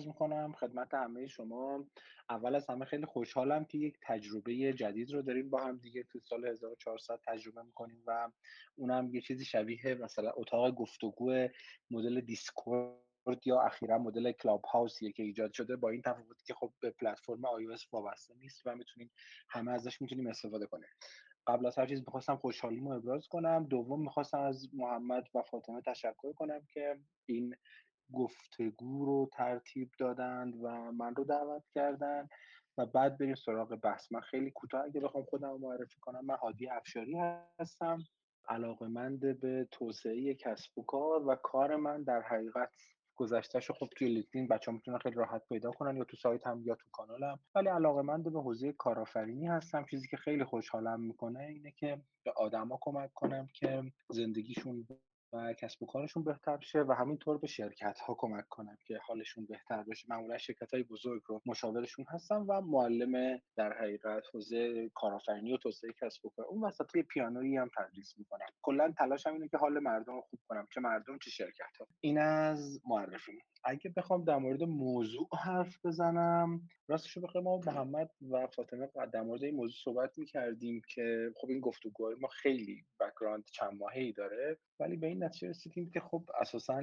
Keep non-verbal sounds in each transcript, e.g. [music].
عرض می‌کنم خدمت همه شما. اول از همه خیلی خوشحالم که یک تجربه جدید رو داریم با هم دیگه. تو سال 1400 تجربه می‌کنیم و اونم یه چیزی شبیه مثلا اتاق گفتگو مدل دیسکورد یا اخیرا مدل کلاب هاوسیه که ایجاد شده با این تفاوتی که خب به پلتفرم iOS وابسته نیست و می‌تونیم همه ازش می‌تونیم استفاده کنیم. قبل از هر چیز می‌خواستم خوشحالیمو ابراز کنم. دوم می‌خواستم از محمد و فاطمه تشکر کنم که این گفتگو رو ترتیب دادند و من رو دعوت کردن و بعد بریم سراغ بحث. من خیلی کوتاه اگه بخوام خودم رو معرفی کنم من هادی افشاری هستم علاقمند به توسعه کسب و کار و کار من در حقیقت گذشتهش خب توی لینکدین بچه‌ها می‌تونن خیلی راحت پیدا کنن یا تو سایت هم یا تو کانالم. ولی علاقمند به حوزه کارآفرینی هستم. چیزی که خیلی خوشحالم می‌کنه اینه که به آدما کمک کنم که زندگیشون و کسب و کارشون بهتر بشه و همینطور به شرکت ها کمک کنم که حالشون بهتر بشه. معمولا شرکت های بزرگ رو مشاورشون هستم و معلم در حقیقت حوزه کارآفرینی و توسعه کسب و کار. اون وسط یه پیانویی هم تدریس می‌کنم کلا تلاشم اینه که حال مردم رو خوب کنم چه مردم چه شرکت ها این از معرفی اگه بخوام در مورد موضوع حرف بزنم راستش رو ما محمد و فاطمه در مورد این موضوع صحبت می‌کردیم که خب این گفتگوهای ما خیلی بک‌گراند چند ماهی داره ولی به این نتیجه رسیدیم که خب اساسا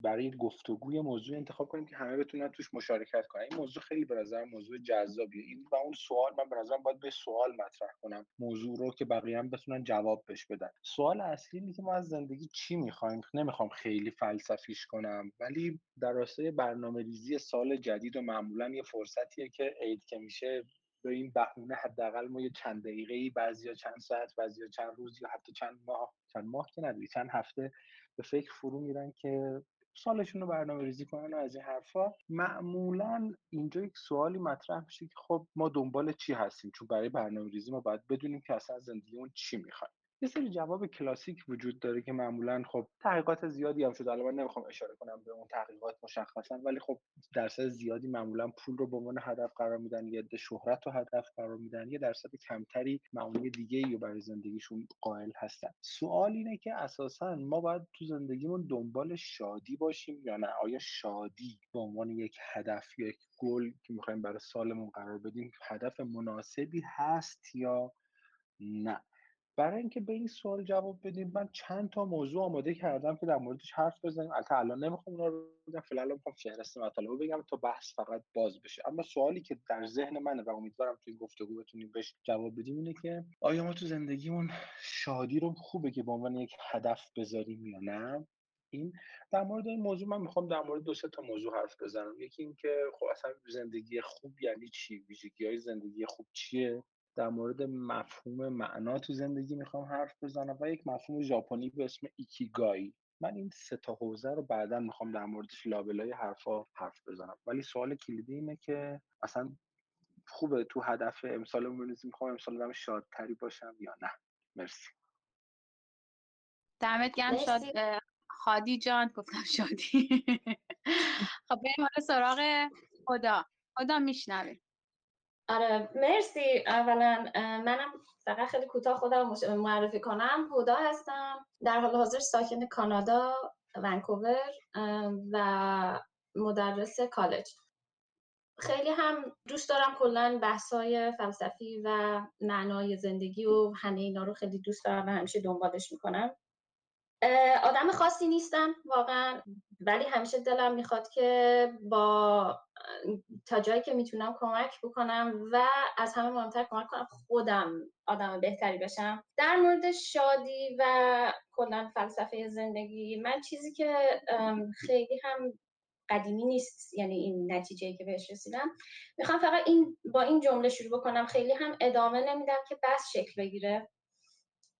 برای گفتگوی موضوع انتخاب کنیم که همه بتونن توش مشارکت کنن. این موضوع خیلی به نظر موضوع جذابیه. این و اون سوال من به نظرم باید به سوال مطرح کنم. موضوع رو که بقیه هم بتونن جواب بهش بدن. سوال اصلی اینه که ما از زندگی چی می‌خوایم؟ نمی‌خوام خیلی فلسفیش کنم ولی در راستای برنامه ریزی سال جدید و معمولا یه فرصتیه که عید که میشه به این بهونه حداقل ما یه چند دقیقه بعضیا چند ساعت بعضیا چند روز یا حتی چند ماه چند ماه که نداری چند هفته به فکر فرو میرن که سالشون رو برنامه ریزی کنن و از این حرفا. معمولا اینجا یک سوالی مطرح میشه که خب ما دنبال چی هستیم؟ چون برای برنامه ریزی ما باید بدونیم که اصلا زندگیمون چی می‌خوایم یه سری جواب کلاسیک وجود داره که معمولا خب تحقیقات زیادی هم شده. الان من نمی‌خوام اشاره کنم به اون تحقیقات مشخصا ولی خب درصد زیادی معمولا پول رو به عنوان هدف قرار میدن یه عده شهرت رو هدف قرار میدن یه درصد کمتری معمولی دیگه ای برای زندگیشون قائل هستن. سوال اینه که اساسا ما باید تو زندگیمون دنبال شادی باشیم یا نه؟ آیا شادی به عنوان یک هدف یا یک گل که می‌خوایم برای سالمون قرار بدیم هدف مناسبی هست یا نه؟ برای اینکه به این سوال جواب بدیم من چند تا موضوع آماده کردم که در موردش حرف بزنیم. البته الان نمی‌خوام اونا رو بگم فعلا می‌خوام فهرست مطالب بگم تا بحث فقط باز بشه. اما سوالی که در ذهن منه و امیدوارم تو این گفتگو بتونیم بهش جواب بدیم اینه که آیا ما تو زندگیمون شادی رو خوبه که به عنوان یک هدف بذاریم یا نه؟ این در مورد این موضوع من می‌خوام در مورد دو سه تا موضوع حرف بزنم. یکی اینکه خب اصلا زندگی خوب یعنی چی؟ ویژگی های زندگی خوب چیه؟ در مورد مفهوم معنا تو زندگی می‌خوام حرف بزنم و یک مفهوم ژاپنی به اسم ایکیگای من این سه تا حوزه رو بعدا می‌خوام در موردش لابلای حرفا حرف بزنم. ولی سوال کلیدی اینه که اصلا خوبه تو هدف امسال بنویسیم می‌خوام امسال آدم شادتری باشم یا نه. مرسی. دمت گرم شاد خادی جان گفتم شادی. [laughs] خب بریم حالا سراغ خدا. خدا میشنویم آره مرسی. اولا منم فقط خیلی کوتاه خودم معرفی کنم. هدا هستم. در حال حاضر ساکن کانادا ونکوور و مدرس کالج. خیلی هم دوست دارم کلا بحثای فلسفی و معنای زندگی و همه اینا رو خیلی دوست دارم و همیشه دنبالش می‌کنم. آدم خاصی نیستم واقعا. ولی همیشه دلم می‌خواد که با تا جایی که می‌تونم کمک بکنم و از همه مهمتر کمک کنم خودم آدم بهتری بشم. در مورد شادی و کلا فلسفه زندگی من چیزی که خیلی هم قدیمی نیست یعنی این نتیجه که بهش رسیدم. می‌خوام فقط این با این جمله شروع بکنم. خیلی هم ادامه نمیدم که بس شکل بگیره.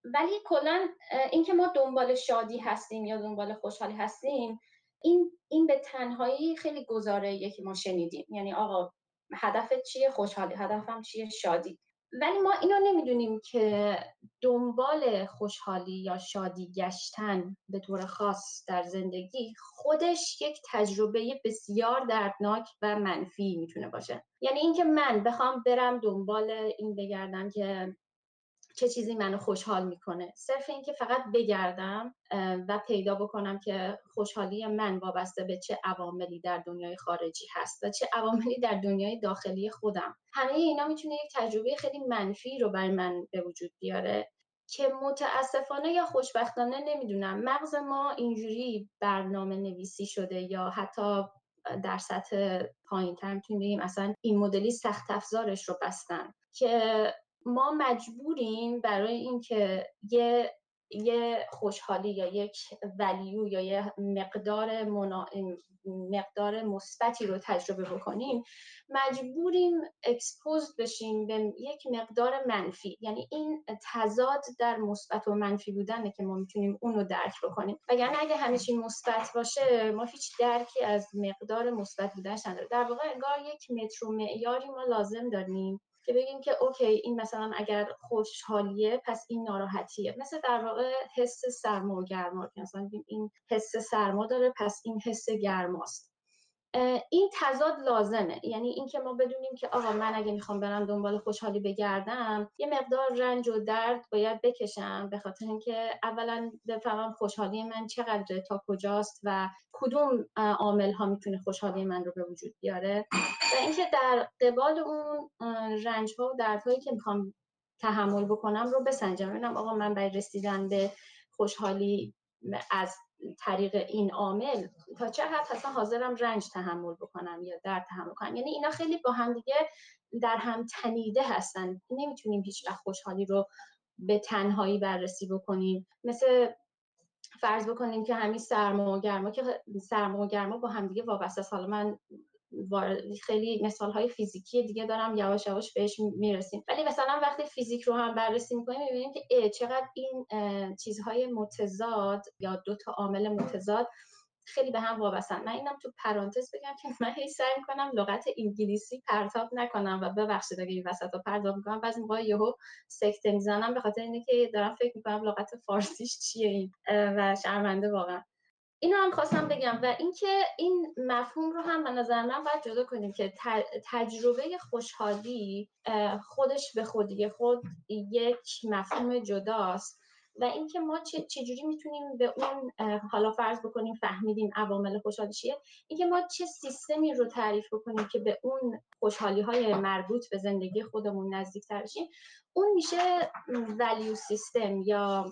ولی کلا اینکه ما دنبال شادی هستیم یا دنبال خوشحالی هستیم این این به تنهایی خیلی گزاره که ما شنیدیم. یعنی آقا هدفت چیه؟ خوشحالی. هدفم چیه؟ شادی. ولی ما اینو نمی‌دونیم که دنبال خوشحالی یا شادی گشتن به طور خاص در زندگی خودش یک تجربه بسیار دردناک و منفی می‌تونه باشه. یعنی اینکه من بخوام برم دنبال این بگردم که چه چیزی منو خوشحال می‌کنه. صرف اینکه فقط بگردم و پیدا بکنم که خوشحالی من وابسته به چه عواملی در دنیای خارجی هست و چه عواملی در دنیای داخلی خودم. همه اینا می‌تونه یک تجربه خیلی منفی رو برای من به وجود بیاره که متاسفانه یا خوشبختانه نمی‌دونم. مغز ما اینجوری برنامه نویسی شده یا حتی در سطح پایین تر می‌تونیم اصلا این مدلی سخت افزارش رو بستن که ما مجبوریم برای اینکه یه یه خوشحالی یا یک value یا یه مقدار منا... مقدار مثبتی رو تجربه بکنیم مجبوریم expose بشیم به یک مقدار منفی. یعنی این تضاد در مثبت و منفی بودنه که ما می‌تونیم اون رو درک بکنیم. وگرنه اگه چی مثبت باشه ما هیچ درکی از مقدار مثبت بودنش نداره در واقع انگار یک متر معیاری ما لازم داریم. که بگیم که OK این مثلا اگر خوشحالیه پس این ناراحتیه. مثل در واقع حس سرما و گرما مثلا این حس سرما داره پس این حس گرماست. این تضاد لازمه. یعنی اینکه ما بدونیم که آقا من اگه می‌خوام برم دنبال خوشحالی بگردم یه مقدار رنج و درد باید بکشم به خاطر اینکه اولا بفهمم خوشحالی من چقدر تا کجاست و کدوم عامل ها می‌تونه خوشحالی من رو به وجود بیاره. و اینکه در قبال اون رنج ها و دردهایی که می‌خوام تحمل بکنم رو بسنجم. ببینم آقا من برای رسیدن به خوشحالی از طریق این عامل تا چه حد اصلا حاضرم رنج تحمل بکنم یا درد تحمل کنم. یعنی اینا خیلی با هم دیگه در هم تنیده هستن. نمی‌تونیم هیچ وقت خوشحالی رو به تنهایی بررسی بکنیم. مثل فرض بکنیم که همین سرما و گرما که سرما و گرما با هم دیگه وابسته. حالا من خیلی مثال های فیزیکی دیگه دارم یواش یواش بهش می‌رسیم. ولی مثلا وقتی فیزیک رو هم بررسی می‌کنیم می‌بینیم که چقدر این چیزهای متضاد یا دو تا عامل متضاد خیلی به هم وابستن. من اینم تو پرانتز بگم که من هی سعی می‌کنم لغت انگلیسی پرتاب نکنم و ببخشید اگه این وسط پرتاب می‌کنم. بعضی موقع یهو سکته می‌زنم به خاطر اینه که دارم فکر می‌کنم لغت فارسیش چیه این و شرمنده واقعا. اینو هم خواستم بگم و اینکه این مفهوم رو هم به نظر من باید جدا کنیم که تجربه خوشحالی خودش به خودی خود یک مفهوم جداست و اینکه ما چجوری می‌تونیم به اون حالا فرض بکنیم فهمیدیم عوامل خوشحالی چیه اینکه ما چه سیستمی رو تعریف بکنیم که به اون خوشحالی های مربوط به زندگی خودمون نزدیک ترشیم اون میشه ولیو سیستم یا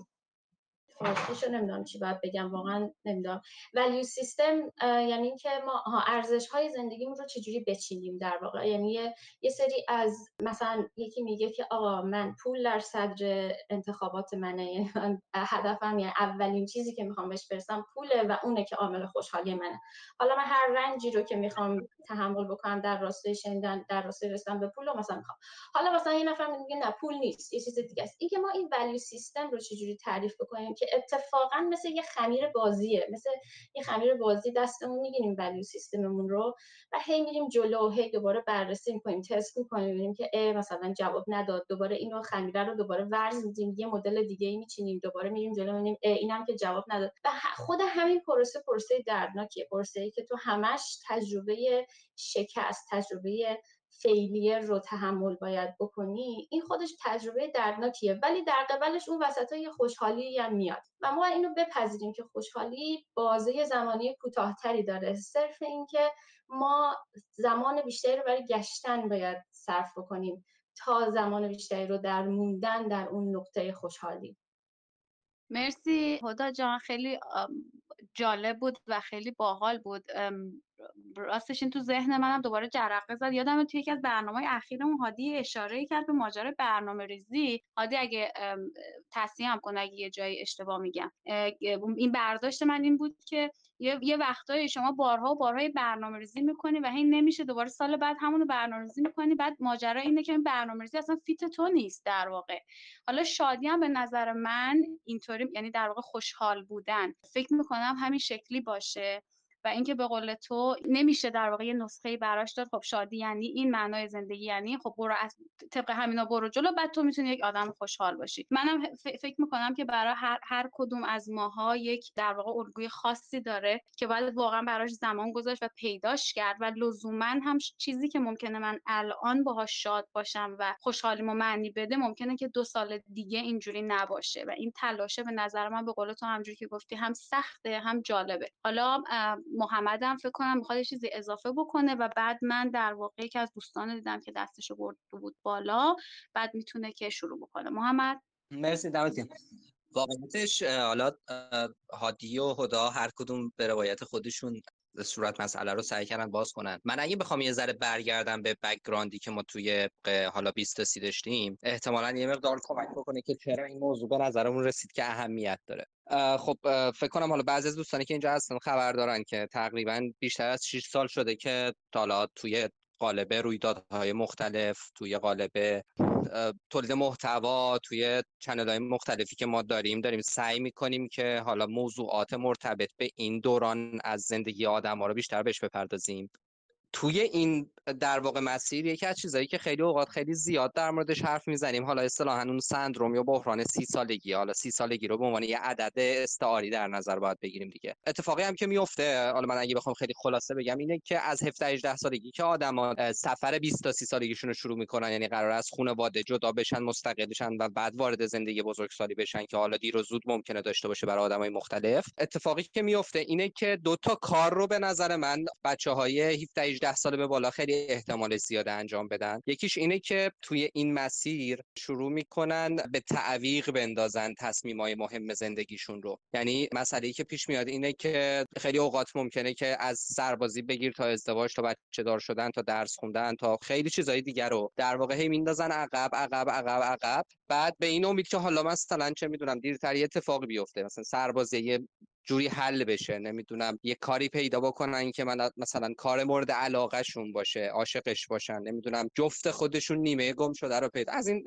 فارسیشو نمی‌دونم چی باید بگم واقعا نمی‌دونم. ولیو سیستم یعنی اینکه ما ارزش های زندگیمون رو چجوری بچینیم در واقع؟ یعنی یه, یه سری از مثلا یکی میگه که آقا من پول در صدر انتخابات منه یعنی هدفم یعنی اولین چیزی که می‌خوام بهش برسم پوله و اونه که عامل خوشحالی منه. حالا من هر رنجی رو که می‌خوام تحمل بکنم در راستای شنیدن در راستای رسیدن به پول رو مثلا می‌خوام. حالا مثلا یه نفر میگه نه پول نیست یه چیز دیگه است. اینکه ما این ولیو سیستم رو چجوری تعریف بکنیم که اتفاقا مثل یه خمیر بازیه. مثل یه خمیر بازی دستمون می‌گیریم ولیو سیستممون رو و هی میریم جلو هی دوباره بررسی می‌کنیم تست می‌کنیم ببینیم که ای مثلا جواب نداد. دوباره اینو خمیره رو دوباره ورز میدیم. یه مدل دیگه ای میچینیم. دوباره میریم جلو می‌بینیم اینم که جواب نداد. و خود همین پروسه پروسه دردناکیه. پروسه ای که تو همش تجربه شکست تجربه فیلیر رو تحمل باید بکنی این خودش تجربه دردناکیه. ولی در قبلش اون وسط های خوشحالی هم میاد. و ما اینو بپذیریم که خوشحالی بازه زمانی کوتاهتری داره. صرف اینکه ما زمان بیشتری رو برای گشتن باید صرف بکنیم تا زمان بیشتری رو در موندن در اون نقطه خوشحالی. مرسی. هدا جان خیلی جالب بود و خیلی باحال بود. راستش این تو ذهن منم دوباره جرقه زد. یادم توی یکی از برنامه اخیرمون هادی اشاره کرد به ماجرای برنامه ریزی هادی اگه تصحیح هم کنه اگه یه جایی اشتباه میگم. این برداشت من این بود که یه, یه وقتایی شما بارها و بارهای برنامه ریزی می‌کنی و هی نمیشه دوباره سال بعد همونو برنامه ریزی می‌کنی. بعد ماجرا اینه که این برنامه ریزی اصلا فیت تو نیست در واقع. حالا شادی هم به نظر من اینطوری یعنی در واقع خوشحال بودن. فکر می‌کنم همین شکلی باشه. و اینکه به قول تو نمیشه در واقع یه نسخه براش داد. خب شادی یعنی این معنای زندگی یعنی. خب برو از طبق همینا برو جلو بعد تو می‌تونی یک آدم خوشحال باشی. منم فکر می‌کنم که برای هر, هر کدوم از ماها یک در واقع الگوی خاصی داره که باید واقعا براش زمان گذاشت و پیداش کرد و لزوما هم چیزی که ممکنه من الان باهاش شاد باشم و خوشحالیمو معنی بده ممکنه که دو سال دیگه اینجوری نباشه. و این تلاشه به نظر من به قول تو همجوری که گفتی هم سخته هم جالبه. حالا محمدم فکر کنم می‌خواد چیزی اضافه بکنه و بعد من در واقع که از دوستان دیدم که دستشو برد بود بالا بعد می‌تونه که شروع بکنه. محمد؟ مرسی دمتون. واقعیتش حالا هادی و هدا هر کدوم به روایت خودشون صورت مسئله رو سعی کردن باز کنن. من اگه بخوام یه ذره برگردم به بکگراندی که ما توی حالا 20 تا سی داشتیم احتمالا یه مقدار کمک بکنه که چرا این موضوع به نظرمون رسید که اهمیت داره. خب فکر کنم حالا بعضی از دوستانی که اینجا هستن خبر دارن که تقریبا بیشتر از 6 سال شده که حالا توی قالب رویدادهای مختلف توی قالب تولید محتوا توی چنل های مختلفی که ما داریم داریم سعی می‌کنیم که حالا موضوعات مرتبط به این دوران از زندگی آدم ها رو بیشتر بهش بپردازیم. توی این در واقع مسیر یکی از چیزایی که خیلی اوقات خیلی زیاد در موردش حرف می‌زنیم. حالا اصطلاحا اون سندروم یا بحران سی سالگی حالا سی سالگی رو به عنوان یه عدد استعاری در نظر باید بگیریم دیگه. اتفاقی هم که میفته حالا من اگه بخوام خیلی خلاصه بگم اینه که از 17 18 سالگی که آدما سفر 20 تا 30 سالگیشون رو شروع می‌کنن یعنی قرار از خانواده جدا بشن مستقل بشن و بعد وارد زندگی بزرگسالی بشن که حالا دیر و زود ممکنه داشته باشه برای آدمای مختلف. اتفاقی که میفته اینه که دو تا کار رو به نظر من بچهای 17 18 ساله به بالا خیلی احتمال زیاد انجام بدن. یکیش اینه که توی این مسیر شروع می‌کنن به تعویق بندازن تصمیمای مهم زندگیشون رو. یعنی مسئله که پیش میاد اینه که خیلی اوقات ممکنه که از سربازی بگیر تا ازدواج تا بچه دار شدن تا درس خوندن تا خیلی چیزهای دیگر رو در واقع هی میندازن. عقب عقب عقب عقب. بعد به این امید که حالا مثلا چه می‌دونم دیرتر یه اتفاقی بیفته. مثلا سربازی جوری حل بشه نمی‌دونم یه کاری پیدا بکنن که من مثلا کار مورد علاقه شون باشه عاشقش باشن نمی‌دونم جفت خودشون نیمه گم شده رو پیدا از این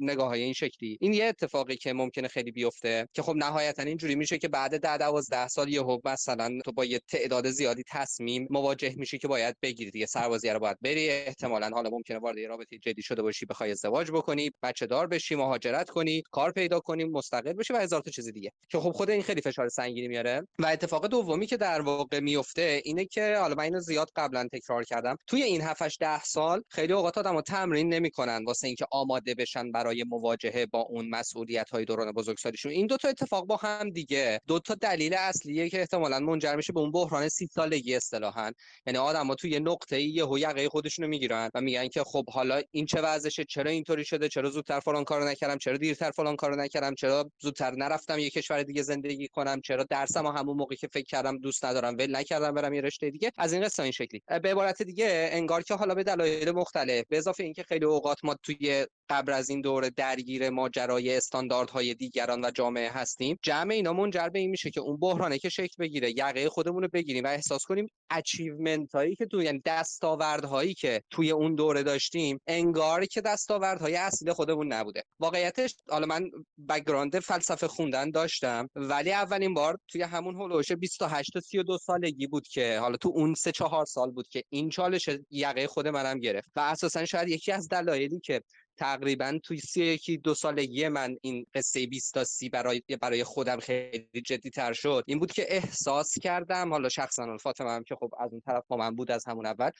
نگاه های این شکلی. این یه اتفاقی که ممکنه خیلی بیفته که خب نهایتا اینجوری میشه که بعد ده دوازده سال یهو مثلا تو با یه تعداد زیادی تصمیم مواجه میشی که باید بگیری دیگه سربازی رو باید بری. احتمالا حالا ممکنه وارد یه رابطه جدی شده باشی بخوای ازدواج بکنی بچه دار بشی مهاجرت کنی کار پیدا کنی مستقل بشی و هزار تا چیز دیگه. که خب خود این خیلی فشار سنگینی میاره. و اتفاق دومی که در واقع میفته اینه که حالا من اینو زیاد قبلا تکرار کردم. توی این 7 ده سال خیلی اوقات آدمو تمرین نمی‌کنن واسه اینکه آماده بشن برای مواجهه با اون مسئولیت های دوران بزرگسالیشون. این دو تا اتفاق با هم دیگه. دو تا دلیل اصلیه که احتمالا منجر میشه به اون بحران سی سالگی اصطلاحا. یعنی آدما توی نقطه ای یهو یقه خودشونو می‌گیرن و میگن که خب حالا این چه وضعشه؟ چرا اینطوری شده؟ چرا زودتر فلان کارو نکردم؟ چرا دیرتر فلان کارو نکردم؟ چرا زودتر نرفتم یه کشور دیگه زندگی کنم؟ چرا درسم و همون موقعی که فکر کردم دوست ندارم ول نکردم برم یه رشته دیگه. از این قصه این شکلی. به عبارت دیگه انگار که حالا به دلایل مختلف به اضافه اینکه خیلی اوقات ما توی قبل از این دوره درگیر ماجرای استانداردهای دیگران و جامعه هستیم. جمع اینا منجر به این میشه که اون بحرانه که شکل بگیره یقه خودمون رو بگیریم و احساس کنیم achievement هایی که تو یعنی دستاوردهایی که توی اون دوره داشتیم انگار که دستاوردهای اصلی خودمون نبوده. واقعیتش حالا من background فلسفه خوندن داشتم ولی اولین بار توی همون حول و حوش 28 تا 32 سالگی بود که حالا تو اون سه چهار سال بود که این چالش یقه خود منم گرفت. و اساسا شاید یکی از دلایلی که تقریبا توی سی یکی دو سالگی من این قصه 20 تا سی برای برای خودم خیلی جدی تر شد. این بود که احساس کردم حالا شخصا فاطمه هم که خب از اون طرف با من بود از همون اول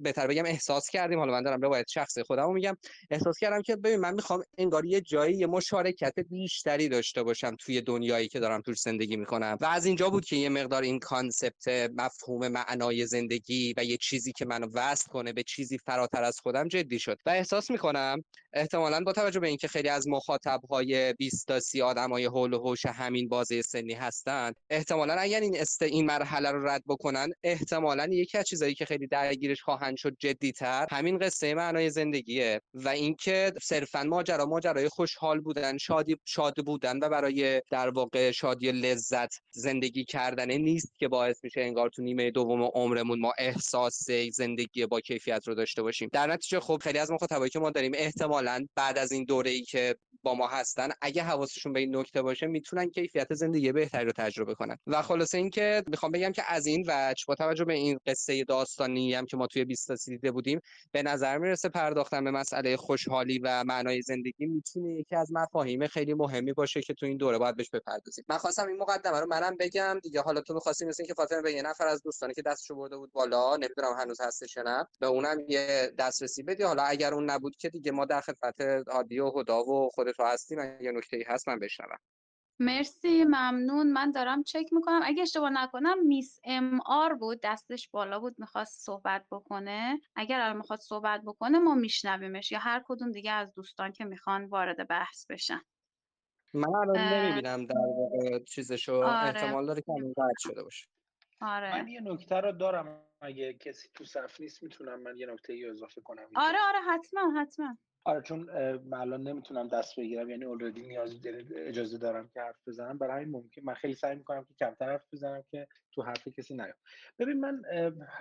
بهتر بگم احساس کردیم. حالا من دارم روایت شخصی خودم میگم. احساس کردم که ببین من می‌خوام انگار یه جایی یه مشارکت بیشتری داشته باشم توی دنیایی که دارم توش زندگی می‌کنم. و از اینجا بود که یه مقدار این concept مفهوم معنای زندگی و یه چیزی که منو وصل کنه به چیزی فراتر از خودم جدی شد. و احساس می‌کنم احتمالا با توجه به اینکه خیلی از مخاطبهای 20 تا 30 آدمای حول و حوش همین بازه سنی هستند احتمالا اگر این است این مرحله رو رد بکنن احتمالا یکی از چیزایی که خیلی درگیرش خواهند شد جدیتر همین قصه معنای زندگیه و اینکه صرفا ماجرا ماجرای خوشحال بودن شادی شاد بودن و برای در واقع شادی لذت زندگی کردن نیست که باعث میشه انگار تو نیمه دوم عمرمون ما احساس زندگی با کیفیت رو داشته باشیم. در نتیجه خب خیلی از مخاطبایی که ما داریم احتمالا بعد از این دوره ای که با ما هستن اگه حواسشون به این نکته باشه می‌تونن کیفیت زندگی بهتری رو تجربه کنن. و خلاصه اینکه می‌خوام بگم که از این وجه با توجه به این قصه داستانی هم که ما توی 20 دیده بودیم به نظر می‌رسه پرداختن به مسئله خوشحالی و معنای زندگی می‌تونه یکی از مفاهیم خیلی مهمی باشه که تو این دوره باید بهش بپردازیم. من خواستم این مقدمه رو منم بگم دیگه. حالا تو می‌خواستی مثل اینکه فاطمه به یه نفر از دوستانی که دستشو برده بود بالا نمی‌دونم هنوز هستش نه به اونم یه دسترسی بدی. حالا اگر اون نبود که دیگه ما در خدمت هادی و هدا و خودت هستیم یه نکته هست من بشنوم. مرسی ممنون. من دارم چک می‌کنم. اگه اشتباه نکنم میس ام آر بود دستش بالا بود می‌خواست صحبت بکنه. اگر الان می‌خواد صحبت بکنه ما میشنویمش یا هر کدوم دیگه از دوستان که می‌خوان وارد بحث بشن. من الان نمی‌بینم در واقع چیزشو. آره. احتمال داره که همین شده باشه. آره. من یه نکته رو دارم. اگه کسی تو صف نیست می‌تونم من یه نکته ای اضافه کنم. آره آره حتما حتما. آره چون من الان نمی‌تونم دست بگیرم یعنی already نیاز اجازه دارم که حرف بزنم. برای همین ممکن من خیلی سعی می‌کنم که کمتر حرف بزنم که تو حرف کسی نیام. ببین من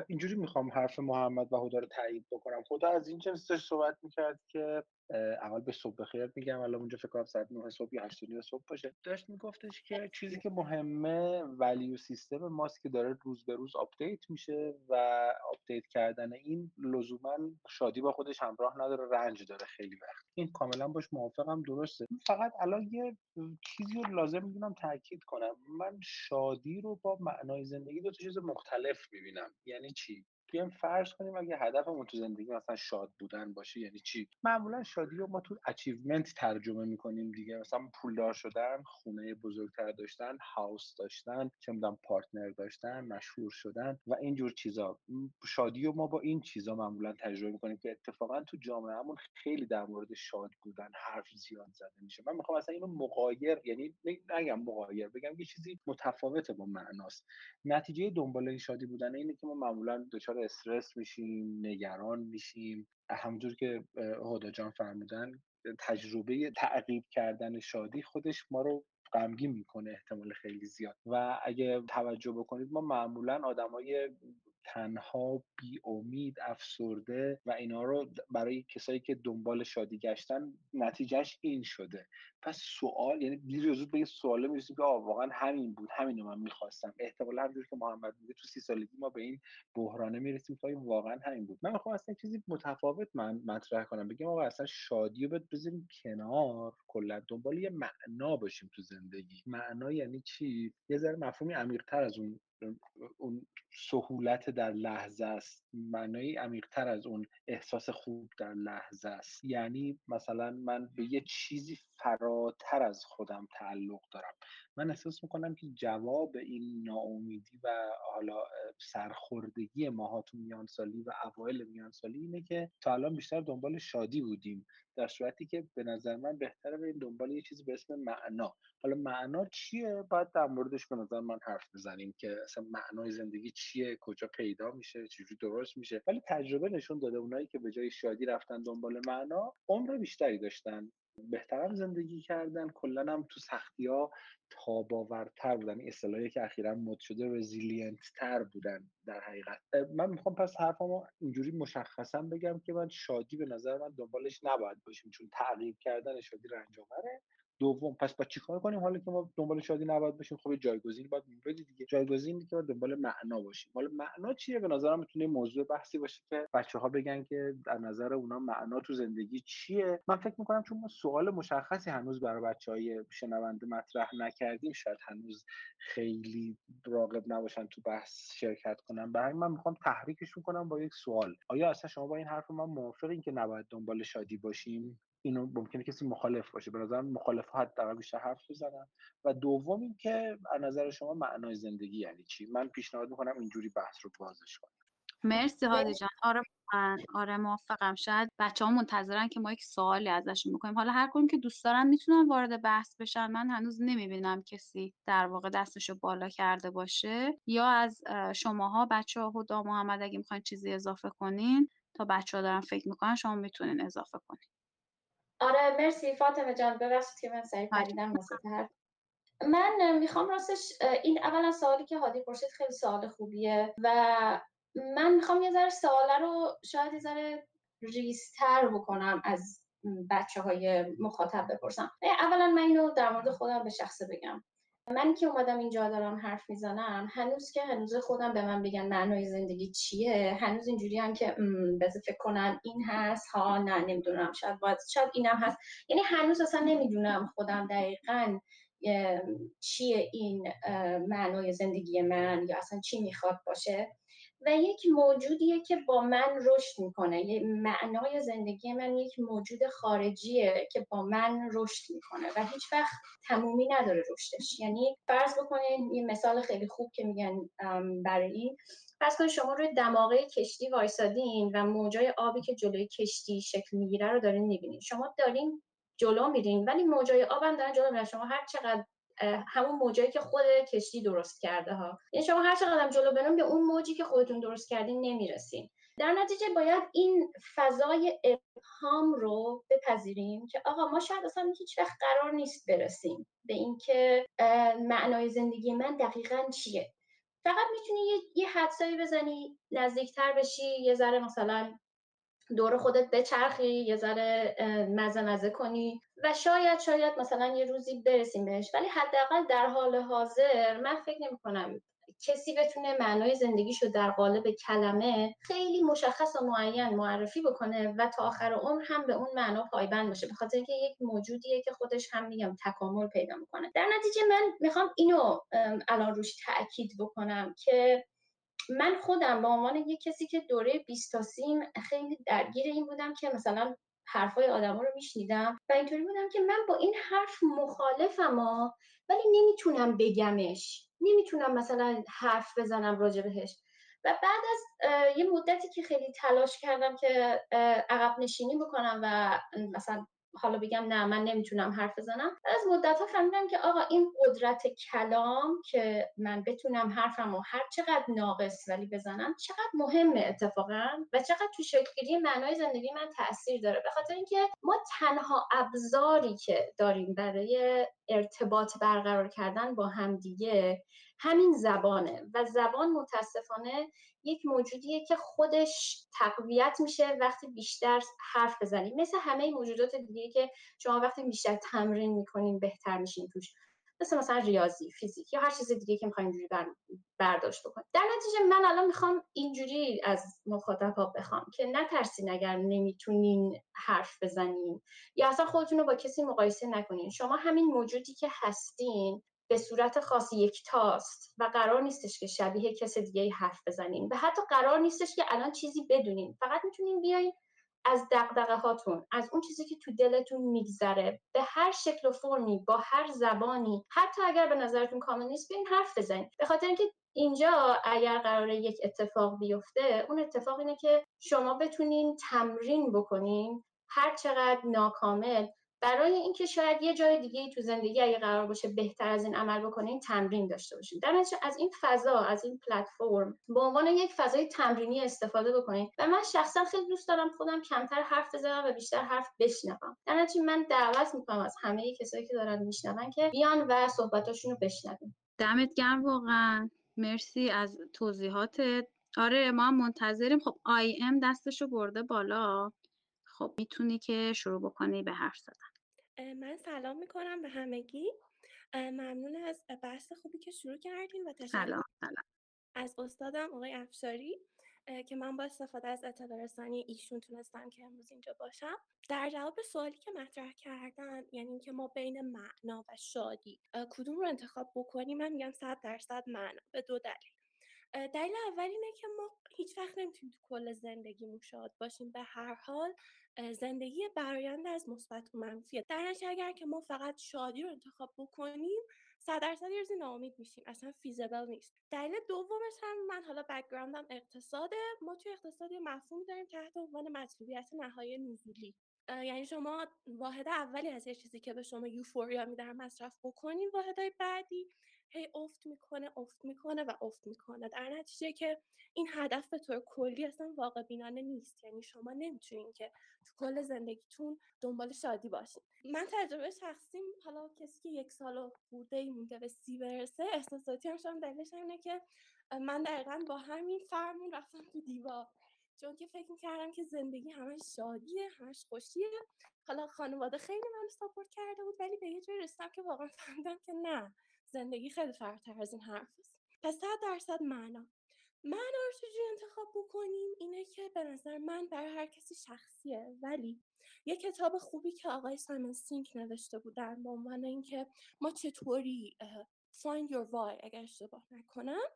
اینجوری می‌خوام حرف محمد و هدا رو تایید بکنم. هدا از این داشت صحبت می‌کرد که اول به صبح بخیر میگم. الان اونجا فکر کنم ساعت 9 صبح یا 8 صبح باشه. داشت میگفتش که چیزی که مهمه value system ماست که داره روز به روز update میشه و update کردن این لزوما شادی با خودش همراه نداره رنج داره خیلی وقت. این کاملا باش موافقم درسته. فقط الان یه چیزی رو لازم می‌دونم تاکید کنم. من شادی رو با معنای زندگی دو تا چیز مختلف می‌بینم. یعنی چی؟ بیایم فرض کنیم اگه هدفمون تو زندگی مثلا شاد بودن باشه یعنی چی؟ معمولا شادی رو ما تو achievement ترجمه می‌کنیم دیگه. مثلا پولدار شدن خونه بزرگتر داشتن house داشتن چه می‌دونم partner داشتن مشهور شدن و اینجور چیزا. شادی رو ما با این چیزا معمولا تجربه می‌کنیم که اتفاقا تو جامعهمون خیلی در مورد شاد بودن حرف زیاد زده میشه. من می‌خوام مثلا اینو مقایر یعنی نگم مقایر بگم یه چیزی متفاوته با معناست. نتیجه دنبال این شادی بودن اینه که ما معمولا دچار استرس میشیم نگران میشیم. همونجور که هدا جان فرمودن تجربه تعقیب کردن شادی خودش ما رو غمگین می‌کنه احتمال خیلی زیاد. و اگه توجه بکنید ما معمولا آدمای تنها بی امید افسرده و اینا رو برای کسایی که دنبال شادی گشتن نتیجهش این شده. پس سوال یعنی دیر زود به یه سواله می‌رسیم که واقعا همین بود همین من می‌خواستم. احتمالا همونجور که محمد میگه تو سی سالگی ما به این بحرانه می‌رسیم که واقعا همین بود. من می‌خوام اصلا چیزی متفاوت من مطرح کنم. بگم آقا اصلا شادی رو بذاریم کنار کلا دنبال یه معنا باشیم تو زندگی. معنا یعنی چی؟ یه ذره مفهومی عمیق‌تر از اون اون سهولت در لحظه است. معنای عمیقتر از اون احساس خوب در لحظه است. یعنی مثلا من به یه چیزی فراتر از خودم تعلق دارم. من احساس می‌کنم که جواب این ناامیدی و حالا سرخوردگی ماها تو میانسالی و اوایل میانسالی اینه که تا الان بیشتر دنبال شادی بودیم. در صورتی که به نظر من بهتره بریم دنبال یه چیزی به اسم معنا. حالا معنا چیه؟ باید در موردش به نظر من حرف بزنیم که اصلا معنای زندگی چیه کجا پیدا میشه چجوری درست میشه. ولی تجربه نشون داده اونایی که به جای شادی رفتن دنبال معنا عمر بیشتری داشتن. بهترم زندگی کردن. کلا هم تو سختی ها تاب‌آورتر بودن اصطلاحی که اخیرا مد شده resilient تر بودن در حقیقت. من می‌خوام پس حرفمو اینجوری مشخصا بگم که من شادی به نظر من دنبالش نباید باشیم چون تعقیب کردن شادی رنج آوره دوم پس با چیکار کنیم؟ حالا که ما دنبال شادی نباید باشیم خب جایگزین باید بدی دیگه. جایگزینی که دنبال معنا باشیم. حالا معنا چیه؟ به نظرم می‌تونه موضوع بحثی باشه که بچه ها بگن که در نظر اونا معنا تو زندگی چیه. من فکر می‌کنم چون ما سوال مشخصی هنوز برای بچه های شنونده مطرح نکردیم شاید هنوز خیلی راقب نباشن تو بحث شرکت کنن. برای من می‌خوام تحریکشون کنم با یک سوال. آیا اصلا شما با این حرف من موافقین که نباید دنبال شادی باشیم؟ اینو ممکنه کسی مخالف باشه. به نظرم مخالف ها حداقل بیشتر حرف بزنن. و دوم اینکه از نظر شما معنای زندگی یعنی چی؟ من پیشنهاد می‌کنم اینجوری بحث رو بازش کنیم. مرسی هادی جان. آره آره موافقم. شاید بچه ها منتظرن که ما یک سوالی ازشون بکنیم. حالا هر کدوم که دوست دارن می‌تونن وارد بحث بشن. من هنوز نمی‌بینم کسی در واقع دستشو بالا کرده باشه. یا از شماها بچه ها هدا محمد اگه می‌خواین چیزی اضافه کنین. تا بچه ها دارن فکر می‌کنن شما می‌تونین اضافه کنین. آره مرسی فاطمه جان ببخشید که من سریع پریدم واسه من می‌خوام راستش این اولا سوالی که هادی پرسید خیلی سوال خوبیه و من می‌خوام یه ذره سواله رو شاید یه ذره ریستر بکنم از بچه های مخاطب بپرسم. اولا من اینو در مورد خودم به شخصه بگم. من که اومدم اینجا دارم حرف می‌زنم هنوز که هنوز خودم به من بگن معنای زندگی چیه هنوز اینجوری هم که بذار فکر کنم این هست ها نه نمی‌دونم شاید باید شاید اینم هست. یعنی هنوز اصلا نمی‌دونم خودم دقیقا چیه این معنای زندگی من یا اصلا چی می‌خواد باشه. و یک موجودیه که با من رشد می‌کنه. یه معنای زندگی من یک موجود خارجیه که با من رشد می‌کنه و هیچ وقت تمومی نداره رشدش. یعنی فرض بکنید یه مثال خیلی خوب که میگن برای این. فرض کنید شما روی دماغه کشتی وایسادین و موجای آبی که جلوی کشتی شکل می‌گیره رو دارین می‌بینین. شما دارین جلو میرین ولی موجای آب هم دارن جلو میرن. شما هر چقدر همون موجایی که خود کشتی درست کرده ها. یعنی شما هر چقدر جلو برون به اون موجی که خودتون درست کردین نمی‌رسین. در نتیجه باید این فضای ابهام رو بپذیریم که آقا ما شاید اصلا هیچ وقت قرار نیست برسیم به اینکه معنای زندگی من دقیقا چیه. فقط می‌تونی یه, یه حدسایی بزنی نزدیکتر بشی یه ذره مثلا دور خودت بچرخی یه ذره مزه مزه کنی و شاید شاید مثلا یه روزی برسیم بهش ولی حداقل در حال حاضر من فکر نمی کنم کسی بتونه معنای زندگیشو در قالب کلمه خیلی مشخص و معین معرفی بکنه و تا آخر عمر هم به اون معنا پایبند باشه. به خاطر اینکه یک موجودیه که خودش هم میگم تکامل پیدا می‌کنه. در نتیجه من می‌خوام اینو الان روش تاکید بکنم که من خودم به عنوان یک کسی که دوره 20 تا خیلی درگیر این بودم که مثلا حرفای آدما رو میشنیدم و اینطوری بودم که من با این حرف مخالفم ها ولی نمی‌تونم بگمش. نمی‌تونم مثلا حرف بزنم راجع بهش. و بعد از یه مدتی که خیلی تلاش کردم که عقب نشینی بکنم و مثلا حالا بگم نه من نمی‌تونم حرف بزنم. از مدت ها فهمیدم که آقا این قدرت کلام که من بتونم حرفم و هر چقدر ناقص ولی بزنم چقدر مهمه اتفاقا و چقدر تو شکلگیری معنای زندگی من تاثیر داره. به خاطر اینکه ما تنها ابزاری که داریم برای ارتباط برقرار کردن با همدیگه همین زبانه. و زبان متاسفانه یک موجودیه که خودش تقویت میشه وقتی بیشتر حرف بزنیم. مثل همه موجودات دیگه که شما وقتی بیشتر تمرین می‌کنین بهتر میشین توش. مثل مثلا ریاضی فیزیک یا هر چیز دیگه که می‌خواین اینجوری برداشت بکنید در نتیجه من الان می‌خوام اینجوری از مخاطبا بخوام که نترسین اگر نمی‌تونین حرف بزنین یا اصلا خودتون رو با کسی مقایسه نکنین. شما همین موجودی که هستین به صورت خاص یکتاست و قرار نیستش که شبیه کس دیگه حرف بزنین و حتی قرار نیستش که الان چیزی بدونین فقط می‌تونین بیاین از دقدقه هاتون از اون چیزی که تو دلتون میگذره به هر شکل و فرمی با هر زبانی. حتی اگر به نظرتون کامل نیست بیاین حرف بزنین به خاطر اینکه اینجا اگر قراره یک اتفاق بیفته اون اتفاق اینه که شما بتونین تمرین بکنین هر چقدر ناکامل برای اینکه شاید یه جای دیگه تو زندگی اگه قرار باشه بهتر از این عمل بکنین تمرین داشته باشین. در نتیجه از این فضا از این پلتفرم به عنوان یک فضای تمرینی استفاده بکنین و من شخصا خیلی دوست دارم خودم کمتر حرف بزنم و بیشتر حرف بشنوم. در نتیجه من دعوت می‌کنم از همه کسایی که دارن میشنون که بیان و صحبتاشون رو بشنویم. دمت گرم واقعا. مرسی از توضیحاتت. آره ما منتظریم. خب آی ام دستشو برده بالا. خب می‌تونی که شروع بکنی به حرف زدن. من سلام می‌کنم به همگی. ممنون از بحث خوبی که شروع کردین و تشکر از استادم آقای افشاری که من با استفاده از اطلاع رسانی ایشون تونستم که امروز اینجا باشم. در جواب سوالی که مطرح کردن یعنی اینکه ما بین معنا و شادی کدوم رو انتخاب بکنیم؟ من میگم صد درصد معنا به دو دلیل. دلیل اول اینه که ما هیچ وقت نمی‌تونیم تو کل زندگیمون شاد باشیم. به هر حال زندگی برآینده از مثبت و منفیه. در اگر که ما فقط شادی رو انتخاب بکنیم صد درصد یه ناامید میشیم. اصلا فیزبل نیست. دلیل دومش هم من حالا بکگراندم اقتصاده. ما توی اقتصاد مفهومی داریم تحت عنوان مطلوبیت نهایی نزولی. یعنی شما واحد اولی از یه چیزی که به شما یوفوریا میدن مصرف بکنین واحدهای بعدی. هی افت می‌کنه افت می‌کنه و افت می‌کنه در نتیجه که این هدف به طور کلی اصلا واقع بینانه نیست. یعنی شما نمی‌تونین که تو کل زندگیتون دنبال شادی باشین. من تجربه شخصیم حالا کسی که یک سال بوده ای مونده به سی برسه احساساتی هم شدم دلیلش اینه که من دقیقا با همین فرمون رفتم تو دیوار. چون که فکر می‌کردم که زندگی همش شادیه همش خوشیه. حالا خانواده خیلی من ساپورت کرده بود ولی به یه جایی رسیدم که واقعا فهمیدم که نه. زندگی خیلی فراتر از این حرف است. پس صد درصد معنا. معنا رو چجوری انتخاب بکنیم؟ اینه که به نظر من برای هر کسی شخصیه. ولی یه کتاب خوبی که آقای سایمن سینک نوشته بودن به عنوان اینکه ما چطوری find your why اگر اشتباه نکنم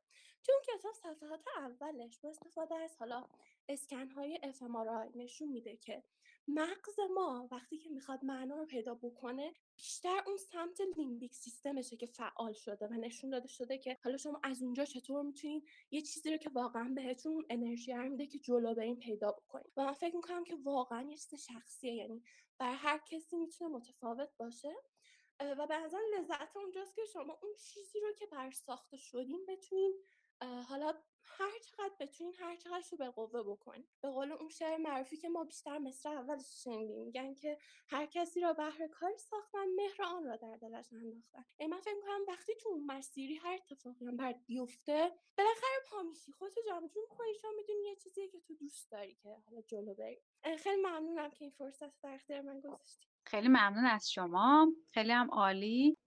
اون کتاب صفحات اولش با استفاده از حالا اسکن های fMRI نشون میده که مغز ما وقتی که می‌خواد معنا رو پیدا بکنه بیشتر اون سمت لیمبیک سیستمشه که فعال شده و نشون داده شده که حالا شما از اونجا چطور می‌تونید یه چیزی رو که واقعا بهتون انرژی رو میده که جلو بریم پیدا بکنید و من فکر می‌کنم که واقعا یه چیز شخصیه یعنی بر هر کسی می‌تونه متفاوت باشه. و به نظر لذت اونجاست که شما اون چیزی رو که بر ساخته شدین بتونین حالا هر چقدر بتونین هر چقدر رو به قوه بکنین به قول اون شعر معروفی که ما بیشتر مثل اولش شنیدیم میگن که هر کسی را بهر کاری ساختن مهر آن را در دلش انداختن. من فکر می‌کنم وقتی تو اون مسیری هر اتفاقی هم برات بیفته بالاخره پا میشی. خودتو جمع جور می‌کنی چون می‌دونی یه چیزیه که تو دوست داری که حالا جلو بری. خیلی ممنونم که این فرصت در اختیار من گذاشتی. خیلی ممنون از شما. خیلی هم عالی.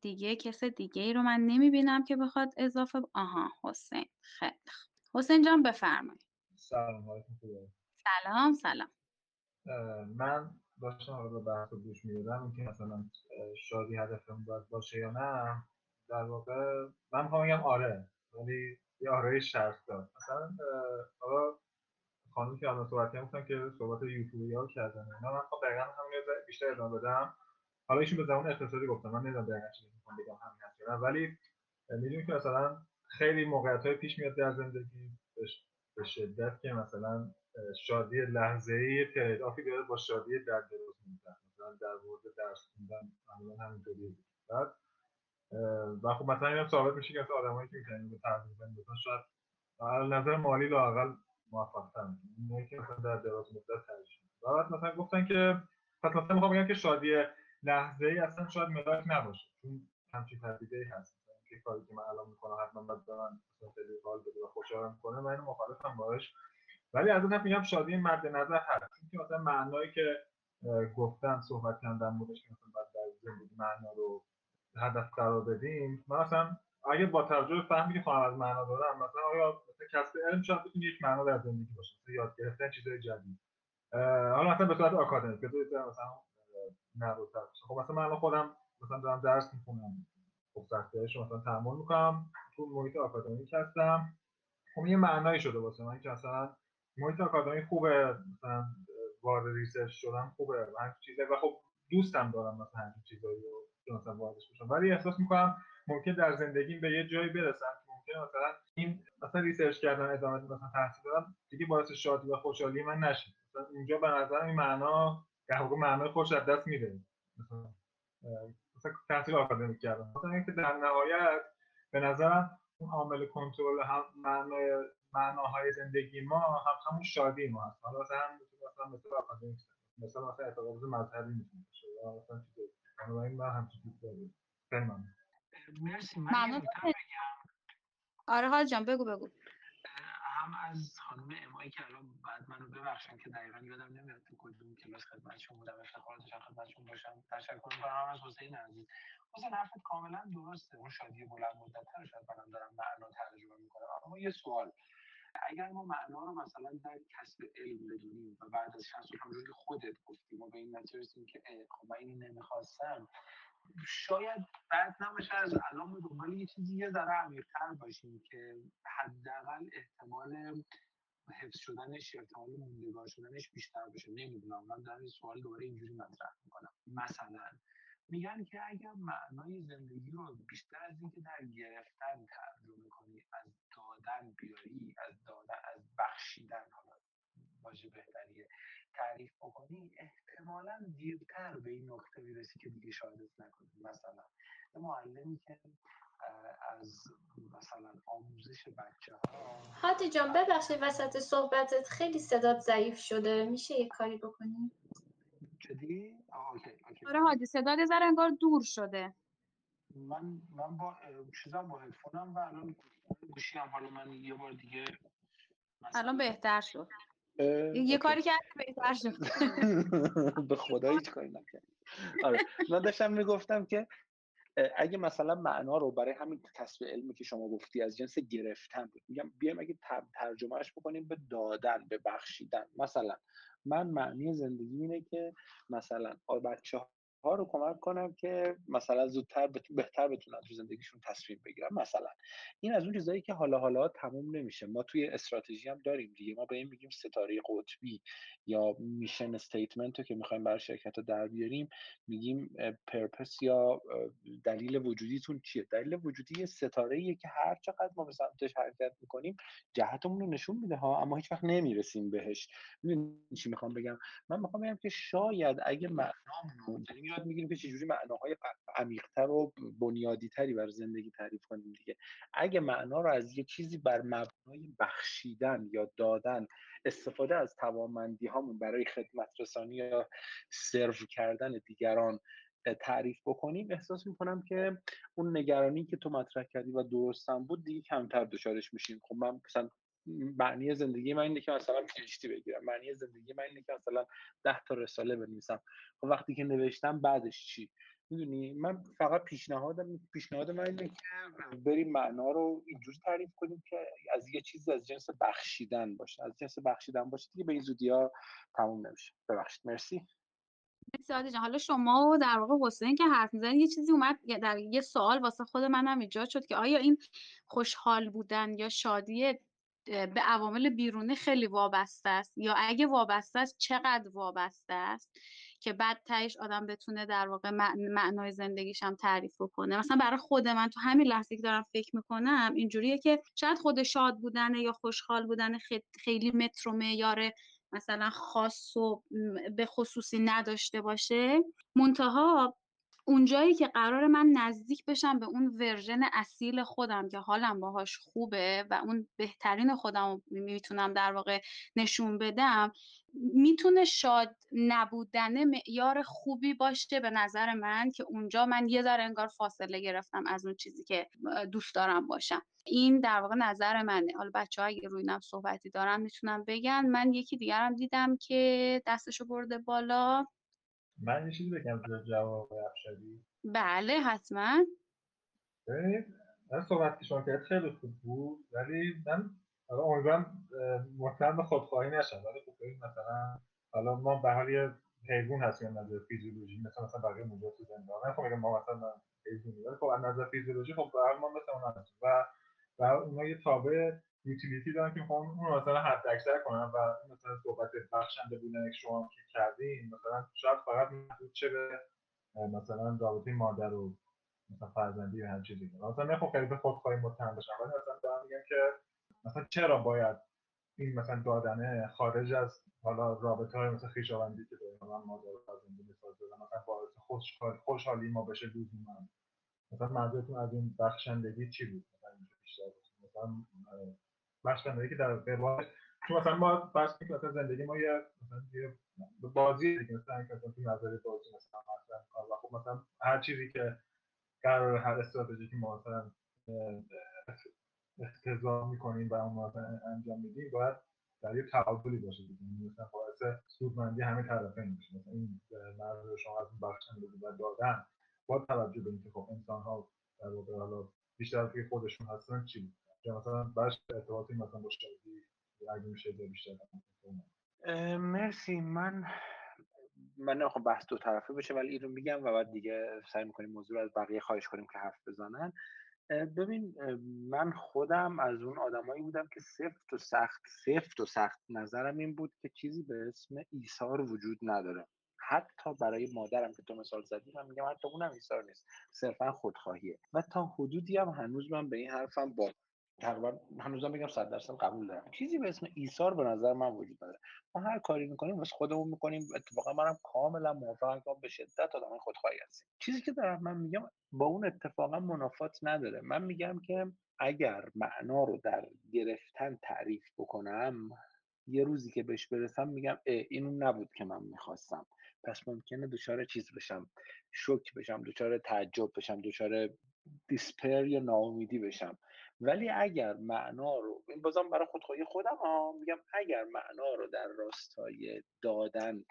دیگه کس دیگه ای رو من نمی‌بینم که بخواد اضافه. آها حسین. خیلی حسین جان بفرمایید. سلام سلام سلام. من داشتم رو بحث رو گوش می‌دادم اینکه مثلا شادی هدفم باید باشه یا نه. در واقع من می‌خوام بگم آره ولی یه آره شرط دار مثلا حالا خانمی که الان صحبت کردن که صحبت یوتیوبی ها کردن اینا. من خب دقیقا همین بیشتر ادامه بدم. حالا ایشون به زبان اقتصادی گفتم من نمی‌دونم دقیقا چی می‌خوام بگم همین هست ولی می‌دونیم که مثلا خیلی موقعیت های پیش میاد در زندگی به شدت که مثلا شادی لحظه ای ترید آفی داره با شادی در دراز مدت مثلا در مورد درس خوندن معمولا همینطوری بعد و خب مثلا اینم ثابت میشه که آدمایی که می‌تونن به تعریف مثلا شاید از نظر مالی لاقل موفق تر اینه که مثلا در دراز مدت ترجیح بعد مثلا گفتن که پس مثلا می‌خوام بگم که شادی لحظه ای اصلا شاید ملاک نباشه چون همچین پدیده هست. که کاری که من الان می‌کنم حتما باید به من مثلا خیلی حال بده و خوشحالم کنه من اینو مخالفم باش ولی از اون میگم شادی مد نظر هست. چون که مثلا معنایی که گفتن صحبت کردن موردش که مثلا باید در زندگی معنا رو هدف قرار بدیم من مثلا اگه با توجه فهمی که خواهم از معنا دارم مثلا آیا مثلا کسب علم شاید بتونه یک معنا در زندگی باشه مثلا یاد گرفتن چیزهای جدید. حالا مثلا به صورت آکادمیک به مثلا narrow تر خب مثلا من خودم مثلا دارم درس می‌خونم. خب سختیش مثلا تحمل می‌کنم. تو محیط آکادمیک هستم. خب یه معنایی شده واسه من که مثلا محیط آکادمیک خوبه مثلا وارد research شدم خوبه من چیزا و خب دوستم دارم مثلا همین چیزایی رو که مثلا واردش بشم. ولی احساس می‌کنم ممکن در زندگیم به یه جایی برسم که ممکن مثلا این مثلا research کردن ادامه مثلا تحصیل دارم دیگه باعث شادی و خوشحالی من نشه. مثلا اینجا به نظر این معنا در واقع معنای خوش از دست میده. مثلا مثلا تحصیل آکادمیک کردم مثلا اینکه در نهایت به نظرم اون عامل کنترل هم معنای معناهای زندگی ما هم همون شادی ما هست. حالا مثلا مثلا مثل آکادمیک مثلا مثلا اعتقاد مذهبی می‌تونه باشه. یا مثلا چیزی. بنابراین من همچین چیز دارم. خیلی ممنون. مرسی من آره حال جان بگو بگو. هم از خانم امایی که الان بعد منو ببخشن که دقیقا یادم نمیاد تو کدوم کلاس خدمتشون بودم افتخار داشتم خدمتشون باشم تشکر می‌کنم هم از حسین عزیز. حسین حرفت کاملا درسته. اون شادی بلند مدت تر شاید منم دارم معنا ترجمه می‌کنم. اما یه سوال. اگر ما معنا رو مثلا در کسب علم بدونیم و بعد از 60 سال خودت گفتی ما به این نتیجه که خب من اینو نمی‌خواستم شاید بعد نباشه از الان به دنبال یه چیزی یه ذره عمیق‌تر باشیم که حداقل احتمال حفظ شدنش احتمال موندگار شدنش بیشتر بشه نمی‌دونم. من دارم این سوال دوباره اینجوری مطرح می‌کنم. مثلا میگن که اگر معنای زندگی رو بیشتر از اینکه در گرفتن ترجمه کنی از دادن بیاری از دادن از بخشیدن حالا واژه بهتریه. تعریف بکنی احتمالا دیرتر به این نقطه می‌رسی که دیگه شادت نکنه. مثلا معلمی که از مثلا آموزش بچه ها هادی جان ببخشید وسط صحبتت خیلی صدات ضعیف شده. میشه یه کاری بکنی؟ جدی؟ okay okay. آره هادی صدات ذره انگار دور شده. من من با چیزم با هدفونم و الان گوشی هم حالا من یه بار دیگه الان بهتر شد. یه کاری کرد بهتر شد. [laughs] به خدا هیچ کاری نکرد آره. من داشتم می‌گفتم که اگه مثلا معنا رو برای همین کسب علمی که شما گفتی از جنس گرفتن بود میگم بیایم اگه ترجمهش بکنیم به دادن به بخشیدن. مثلا من معنی زندگی اینه که مثلا بچه رو کمک کنم که مثلا زودتر بهتر بتونن تو زندگیشون تصمیم بگیرن مثلا این از اون چیزایی که حالا حالا تموم نمیشه. ما توی استراتژی هم داریم دیگه. ما به این میگیم ستاره قطبی یا میشن استیتمنت رو که می‌خوایم برای شرکت رو در بیاریم میگیم پرپس یا دلیل وجودیتون چیه؟ دلیل وجودی ستاره ایه که هر چقدر ما به سمتش حرکت می‌کنیم جهتمون رو نشون میده ها. اما هیچ وقت نمی‌رسیم بهش. می‌دونی چی می‌خوام بگم؟ من می‌خوام بگم که شاید اگه معنامون یاد می‌گیریم که چجوری معناهای عمیقتر و بنیادی تری بر زندگی تعریف کنیم دیگه. اگه معنا رو از یه چیزی بر مبنای بخشیدن یا دادن استفاده از توانمندی هامون برای خدمت رسانی یا سرو کردن دیگران تعریف بکنیم احساس می‌کنم که اون نگرانی که تو مطرح کردی و درستم بود دیگه کمتر دچارش میشیم. خب من مثلا معنی زندگی من اینه که مثلا پیشتی بگیرم. معنی زندگی من اینه که مثلا ده تا رساله بنویسم. خب وقتی که نوشتم بعدش چی؟ می‌دونی؟ من فقط پیشنهادم پیشنهاد من اینه که بریم معنا رو اینجور تعریف کنیم که از یه چیزی از جنس بخشیدن باشه. از جنس بخشیدن باشه دیگه به این زودی ها تموم نمیشه. ببخشید. مرسی. مرسی حالا شما و در واقع حسین که حرف می‌زنید یه چیزی اومد در یه سوال واسه خود منم ایجاد شد که آیا این خوشحال بودن یا شادی به عوامل بیرونی خیلی وابسته است. یا اگه وابسته است چقدر وابسته است که بعد تهش آدم بتونه در واقع معنای زندگیش هم تعریف کنه مثلا برای خود من تو همین لحظه که دارم فکر می‌کنم اینجوریه که شاید خود شاد بودن یا خوشحال بودن خیلی متر و معیار مثلا خاص و به خصوصی نداشته باشه. منتها اونجایی که قرار من نزدیک بشم به اون ورژن اصیل خودم که حالم باهاش خوبه و اون بهترین خودم می‌تونم در واقع نشون بدم می‌تونه شاد نبودن معیار خوبی باشه به نظر من که اونجا من یه ذره انگار فاصله گرفتم از اون چیزی که دوست دارم باشم. این در واقع نظر منه. حالا بچه ها اگه روی نم صحبتی دارن می‌تونم بگن. من یکی دیگرم دیدم که دستشو برده بالا. من یه چیزی بگم تو جواب افشاری؟ بله حتما. ببینید من صحبت که شما کرد خیلی خوب بود ولی من حالا امیدوارم مطمئن به خودخواهی نشم ولی خب مثلا حالا ما به حال یه حیوان هستیم از نظر فیزیولوژی مثلا مثلا بقیه موجودات تو زندان من خب ما مثلا حیوانی ولی خب از نظر فیزیولوژی خب به حال ما مثل اونها هستیم. و و اونا یه تابع یوتیلیتی دارن که می‌خوام اون مثلا حد اکثر کنم و مثلا صحبت بخشنده بودن شما که کردین مثلا شاید فقط محدود چه به مثلا رابطه مادر و مثلا فرزندی یا هر چیزی مثلا نمی‌خوام خیلی به خودخواهی متهم بشم ولی مثلا دارم میگم که مثلا چرا باید این مثلا دادنه خارج از حالا رابطه های مثلا خویشاوندی که داریم من مادر و فرزندی مثال بزنم مثلا باعث خوشحالی ما بشه لزوما مثلا منظورتون از این بخشندگی چی بود؟ مثلا بیشتر مثلا بخشندگی که در قبال چون مثلا ما فرض کنیم مثلا زندگی ما یه مثلا یه بازی دیگه مثلا که مثلا تو نظر بازی مثلا مثلا و خب مثلا هر چیزی که قرار هر استراتژی که ما مثلا اختزا می‌کنیم و اون انجام میدیم باید در یه تعادلی باشه دیگه. یعنی مثلا باعث سودمندی همه طرفین میشه. مثلا این مرز شما از بخشندگی و دادن با توجه به اینکه خب انسان ها در واقع حالا بیشتر که خودشون هستن چی؟ که مثلا بخش ارتباطی مثلا با شادی اگه میشه بیشتر مرسی. من من نمی‌خوام بحث دو طرفه بشه ولی اینو میگم و بعد دیگه سعی می‌کنیم موضوع از بقیه خواهش کنیم که حرف بزنن. ببین من خودم از اون آدمایی بودم که سفت و سخت سفت و سخت نظرم این بود که چیزی به اسم ایثار وجود نداره. حتی برای مادرم که تو مثال زدی من میگم حتی اونم ایثار نیست. صرفا خودخواهیه. و تا حدودی هم هنوز من به این حرفم با تقریبا هنوزم بگم 100 درصد قبول دارم. چیزی به اسم ایثار به نظر من وجود نداره. ما هر کاری می‌کنیم واسه خودمون می‌کنیم. اتفاقا منم کاملا موافقم که به شدت آدم خودخواهی هستیم. چیزی که دارم من میگم با اون اتفاقا منافات نداره. من میگم که اگر معنا رو در گرفتن تعریف بکنم یه روزی که بهش برسم میگم این اون نبود که من می‌خواستم. پس ممکنه دچار چیز بشم شوک بشم دچار تعجب بشم دچار دیسپر یا ناامیدی بشم. ولی اگر معنا رو این بازم برای خودخواهی خودم ها میگم اگر معنا رو در راستای دادن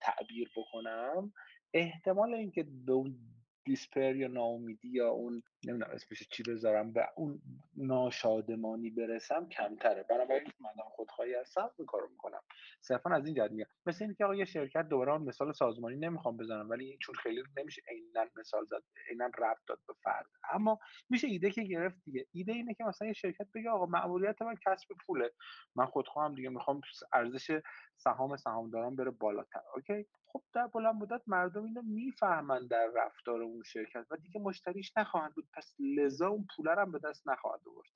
تعبیر بکنم احتمال اینکه به اون دیسپر یا ناامیدی یا اون نمی‌دونم اسمش چی بذارم به اون ناشادمانی برسم کمتره. بنابراین من خودخواهی هستم این کارو می‌کنم. صرفا از این جهت میگم مثل اینکه آقا یه شرکت دوباره مثال سازمانی نمی‌خوام بزنم ولی چون خیلی نمیشه عینا مثال زد عینا ربط داد به فرد. اما میشه ایده که گرفت دیگه. ایده اینه که مثلا یه شرکت بگه آقا مأموریت من کسب پوله. من خودخواهم دیگه می‌خوام ارزش سهام سهامداران بره بالاتر. اوکی؟ خب در بلند مدت مردم اینو می‌فهمن در رفتار اون شرکت و دیگه مشتریش نخواهند بود. پس لذا اون پول هم به دست نخواهد آورد.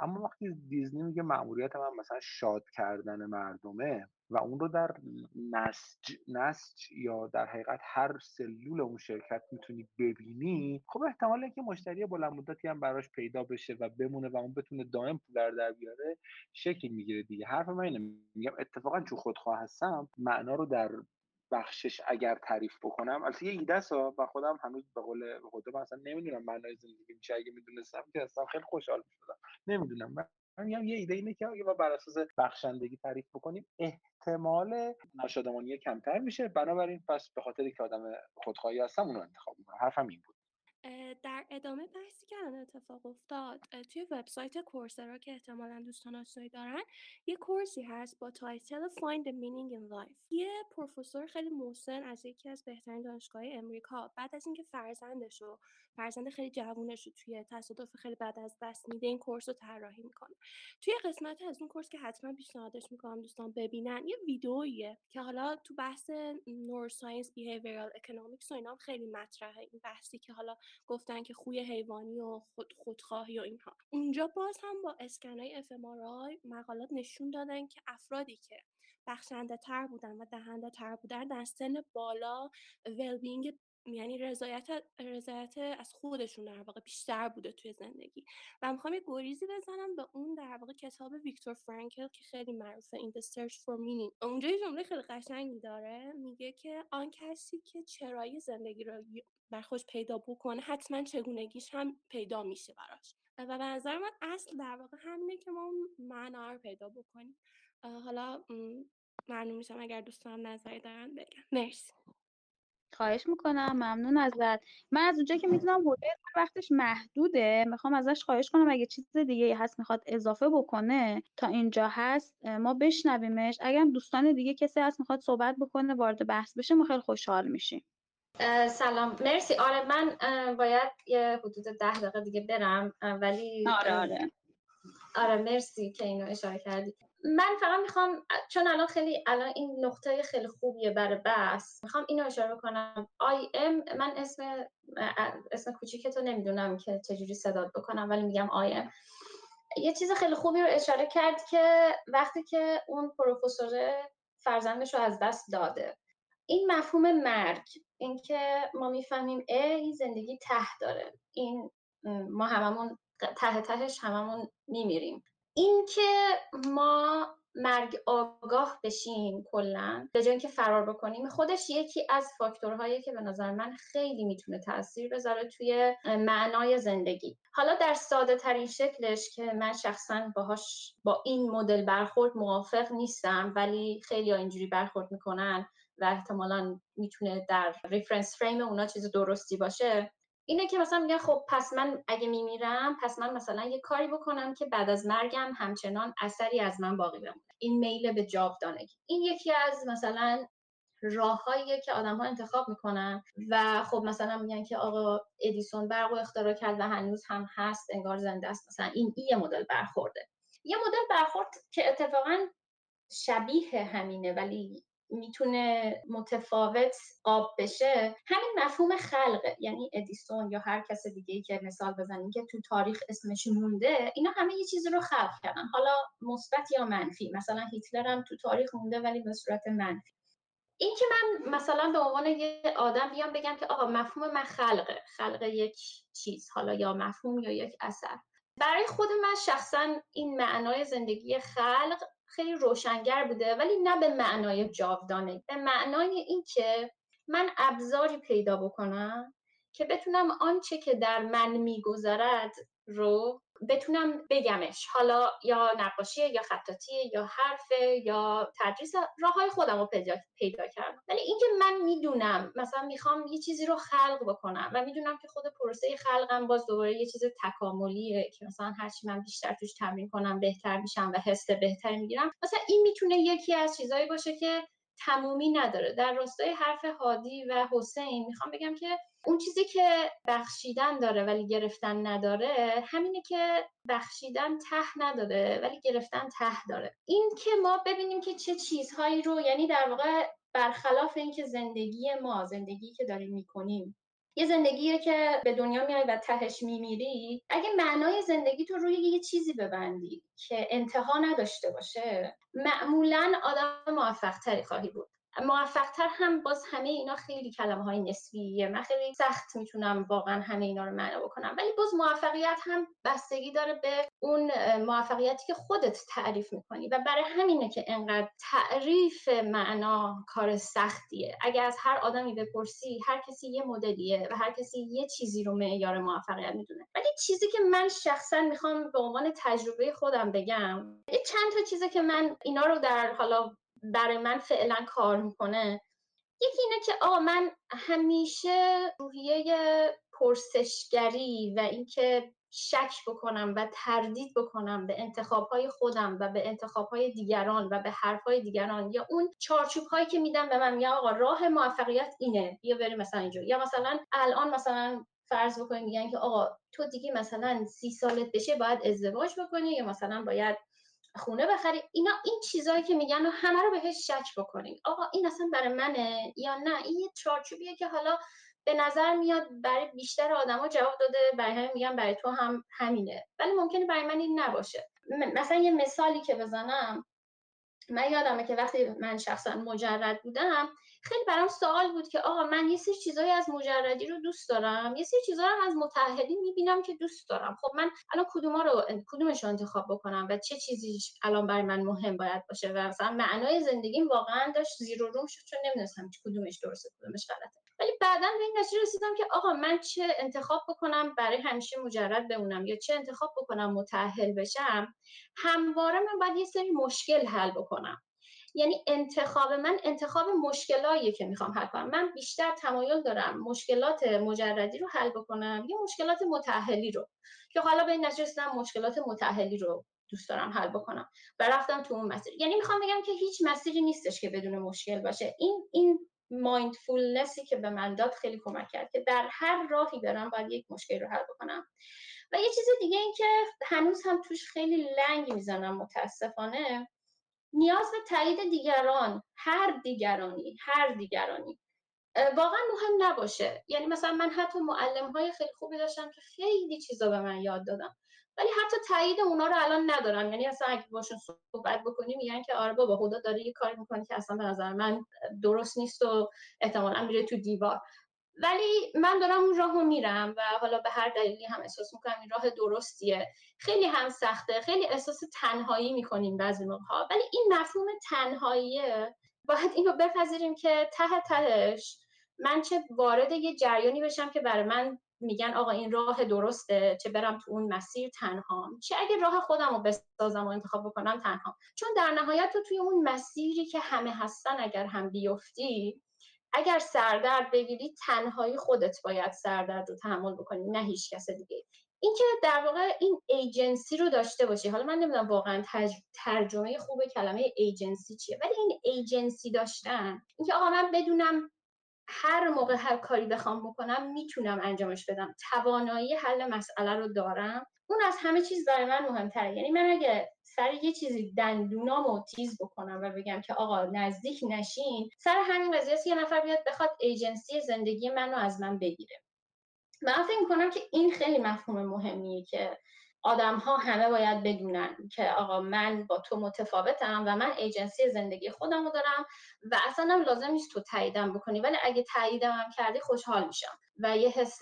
اما وقتی دیزنی میگه مأموریت من مثلا شاد کردن مردمه و اون رو در نسج, نسج یا در حقیقت هر سلول اون شرکت می‌تونی ببینی خب احتماله که مشتری بلند مدتی هم براش پیدا بشه و بمونه و اون بتونه دائم پول در بیاره شکل می‌گیره دیگه. حرف من اینه میگم اتفاقا چون خودخواه هستم معنا رو در بخشش اگر تعریف بکنم البته یه ایده و خودم هنوز به قول خودم اصلا نمی‌دونم معنای زندگی میشه اگه می‌دونستم که اصلا خیلی خوشحال می‌شدم. نمی‌دونم. من میگم یه ایده اینه که اگه ما بر اساس بخشندگی تعریف بکنیم احتمال ناشادمانی کمتر میشه. بنابراین پس به خاطر که آدم خودخواهی هستم اونو انتخاب می‌کنم. حرفم این بود. در ادامه بحثی که الان اتفاق افتاد توی وبسایت کورسرا که احتمالا دوستان آشنایی دارن یه course ی هست با title Find the Meaning in Life. یه پروفسور خیلی مسن از یکی از بهترین دانشگاه امریکا. بعد از اینکه فرزندش رو فرزند خیلی جوونش رو توی تصادف خیلی بد از دست میده این course رو طراحی می‌کنه. توی قسمت از اون course که حتما پیشنهادش می‌کنم دوستان ببینن یه ویدئوییه که حالا تو بحث neuroscience behavioral economics و اینا خیلی مطرحه. این بحثی که حالا گفتن که خوی حیوانی و خود خودخواهی و اینها. اونجا باز هم با اسکنای اف مقالات نشون دادن که افرادی که بخشنده تر بودن و دهنده تر بودن در سن بالا ولبینگ یعنی رضایت رضایت از خودشون در واقع بیشتر بوده توی زندگی. و می‌خوام یه گریزی بزنم به اون در واقع کتاب ویکتور فرانکل که خیلی معروفه این The Search for Meaning. اونجا یه جمله خیلی قشنگی داره. میگه که آن کسی که چرایی زندگی رو بر خودش پیدا بکنه حتما چگونگیش هم پیدا میشه براش. و به نظر من اصل در واقع همینه که ما معنا رو پیدا بکنیم. حالا ممنون میشم اگر دوستان نظری دارن بگم مرسی. خواهش می‌کنم ممنون ازت. من از اونجا که می‌دونم حوزه وقتش محدوده می‌خوام ازش خواهش کنم اگه چیز دیگه هست می‌خواد اضافه بکنه تا اینجا هست ما بشنویمش. اگر دوستان دیگه کسی هست می‌خواد صحبت بکنه وارد بحث بشه ما خیلی خوشحال میشیم. سلام. مرسی. آره من باید یه حدود ده دقیقه دیگه برم ولی آره آره. آره مرسی که اینو اشاره کردی. من فقط می‌خوام چون الان خیلی الان این نقطه خیلی خوبیه برای بحث می‌خوام اینو اشاره کنم. آی ام من اسم اسم کوچیکتو نمی‌دونم که چجوری صداد بکنم ولی میگم آی ام. یه چیز خیلی خوبی رو اشاره کرد که وقتی که اون پروفسور فرزندش رو از دست داده. این مفهوم مرگ اینکه ما می‌فهمیم ای زندگی ته داره. این ما هممون ته تهش هممون میمیریم. اینکه ما مرگ آگاه بشیم کلا به جای اینکه فرار بکنیم خودش یکی از فاکتورهایی که به نظر من خیلی می‌تونه تاثیر بذاره توی معنای زندگی. حالا در ساده ترین شکلش که من شخصا باهاش با این مدل برخورد موافق نیستم ولی خیلی ها اینجوری برخورد می‌کنن و احتمالا می‌تونه در ریفرنس فریم اونا چیز درستی باشه. اینه که مثلا میگن خب پس من اگه میمیرم پس من مثلا یه کاری بکنم که بعد از مرگم همچنان اثری از من باقی بمونه. این میل به جاودانگی. این یکی از مثلا راههاییه که آدم ها انتخاب می‌کنن و خب مثلا میگن که آقا ادیسون برق اختراع کرد و هنوز هم هست انگار زنده است. مثلا این یه مدل برخورده. یه مدل برخورد که اتفاقا شبیه همینه ولی می‌تونه متفاوت قاب بشه. همین مفهوم خلقه یعنی ادیسون یا هر کس دیگه ای که مثال بزنیم که تو تاریخ اسمش مونده اینا همه یه چیزی رو خلق کردن. حالا مثبت یا منفی؟ مثلا هیتلر هم تو تاریخ مونده ولی به صورت منفی. این که من مثلا به عنوان یه آدم بیام بگم که آقا مفهوم من خلقه. خلق یک چیز حالا یا مفهوم یا یک اثر. برای خود من شخصا این معنای زندگی خلق خیلی روشنگر بوده ولی نه به معنای جاودانه. به معنای اینکه من ابزاری پیدا بکنم که بتونم آنچه که در من میگذرد رو بتونم بگمش. حالا یا نقاشی یا خطاطی یا حرف یا تدریس راه های خودم رو پیدا, پیدا کردم. ولی اینکه من می‌دونم مثلا می‌خوام یه چیزی رو خلق بکنم و می‌دونم که خود پروسه خلقم باز دوباره یه چیز تکاملیه که مثلا هرچی من بیشتر توش تمرین کنم بهتر میشم و حس بهتری می‌گیرم مثلا این می‌تونه یکی از چیزهایی باشه که تمومی نداره. در راستای حرف هادی و حسین می‌خوام بگم که اون چیزی که بخشیدن داره ولی گرفتن نداره همینه که بخشیدن ته نداره ولی گرفتن ته داره. این که ما ببینیم که چه چیزهایی رو یعنی در واقع برخلاف اینکه زندگی ما زندگی که داریم می‌کنیم یه زندگیه که به دنیا میای و تهش میمیری. اگه معنای زندگی تو روی یه چیزی ببندی که انتها نداشته باشه معمولا آدم موفق تری خواهی بود. موفقتر هم باز همه اینا خیلی کلمه های نسبیه. من خیلی سخت می‌تونم واقعا همه اینا رو معنا بکنم. ولی باز موفقیت هم بستگی داره به اون موفقیتی که خودت تعریف می‌کنی و برای همینه که انقدر تعریف معنا کار سختیه. اگر از هر آدمی بپرسی هر کسی یه مدلیه و هر کسی یه چیزی رو معیار موفقیت می‌دونه. ولی چیزی که من شخصا می‌خوام به عنوان تجربه خودم بگم یه چند تا چیزی که من اینا رو در حالا برای من فعلا کار می‌کنه. یکی اینه که آقا من همیشه روحیه پرسشگری و اینکه شک بکنم و تردید بکنم به انتخابهای خودم و به انتخابهای دیگران و به حرفهای دیگران یا اون چارچوب هایی که میدم به من یا آقا راه موفقیت اینه یا بریم مثلا اینجا. یا مثلا الان مثلا فرض بکنیم میگن که آقا تو دیگه مثلا سی سالت بشه باید ازدواج بکنی یا مثلا باید خونه بخری. اینا این چیزهایی که میگن و همه رو بهش شک بکنید آقا این اصلا برای منه یا نه؟ این یه چارچوبیه که حالا به نظر میاد برای بیشتر آدما جواب داده برای همین میگن برای تو هم همینه. ولی ممکنه برای من این نباشه. مثلا یه مثالی که بزنم. من یادمه که وقتی من شخصا مجرد بودم خیلی برام سوال بود که آقا من یه سری چیزایی از مجردی رو دوست دارم یه سری چیزا رو از متحدی می‌بینم که دوست دارم. خب من الان کدوما رو کدومش رو انتخاب بکنم و چه چیزی الان برای من مهم باید باشه؟ و مثلا معنای زندگیم واقعا داشت زیر و روم شد چون نمی‌دونستم کدومش درسته کدومش غلطه. ولی بعدا به این نتیجه رسیدم که آقا من چه انتخاب بکنم برای همیشه مجرد بمونم یا چه انتخاب بکنم متأهل بشم همواره من باید یه سری مشکل حل بکنم. یعنی انتخاب من انتخاب مشکلایی که می‌خوام حل کنم. من بیشتر تمایل دارم مشکلات مجردی رو حل بکنم یا مشکلات متأهلی رو. که حالا به این نتیجه رسیدم مشکلات متأهلی رو دوست دارم حل بکنم. و رفتم تو اون مسیر. یعنی می‌خوام بگم که هیچ مسیری نیستش که بدون مشکل باشه. این این مایندفولنسی که به من داد خیلی کمک کرد که در هر راهی برم باید یک مشکل رو حل بکنم. و یه چیز دیگه این که هنوز هم توش خیلی لنگ می‌زنم متاسفانه. نیاز به تایید دیگران هر دیگرانی هر دیگرانی واقعا مهم نباشه. یعنی مثلا من حتی معلم های خیلی خوبی داشتم که خیلی چیزا به من یاد دادم ولی حتی تایید اونا رو الان ندارم. یعنی اصلا اگه باشون صحبت بکنیم میگن که آره بابا خدا داره یه کاری می‌کنه که اصلا به نظر من درست نیست و احتمالا میره تو دیوار. ولی من دارم اون راهو میرم و حالا به هر دلیلی هم احساس می‌کنم این راه درستیه. خیلی هم سخته. خیلی احساس تنهایی می‌کنیم بعضی موقع ولی این مفهوم تنهاییه. باید اینو بپذیریم که ته تهش من چه وارد یه جریانی بشم که برای من میگن آقا این راه درسته چه برم تو اون مسیر تنها. چه اگه راه خودم رو بسازم و انتخاب بکنم تنها. چون در نهایت تو توی اون مسیری که همه هستن اگر هم بیفتی اگر سردرد بگیری تنهایی خودت باید سردرد رو تحمل بکنی نه هیچ کس دیگه. اینکه در واقع این ایجنسی رو داشته باشی. حالا من نمی‌دونم واقعا ترجمه خوب کلمه ایجنسی چیه ولی این ایجنسی داشتن. اینکه آقا من بدونم هر موقع هر کاری بخوام بکنم می‌تونم انجامش بدم. توانایی حل مسئله رو دارم. اون از همه چیز برای من مهمتره. یعنی من اگه سر یه چیزی دندونامو تیز بکنم و بگم که آقا نزدیک نشین سر همین قضیه یه نفر بیاد بخواد ایجنسی زندگی منو از من بگیره. من فکر می‌کنم که این خیلی مفهوم مهمیه که آدم ها همه باید بدونن که آقا من با تو متفاوتم و من ایجنسی زندگی خودم رو دارم و اصلا هم لازم نیست تو تاییدم بکنی ولی اگه تاییدم هم کردی خوشحال میشم. و یه حس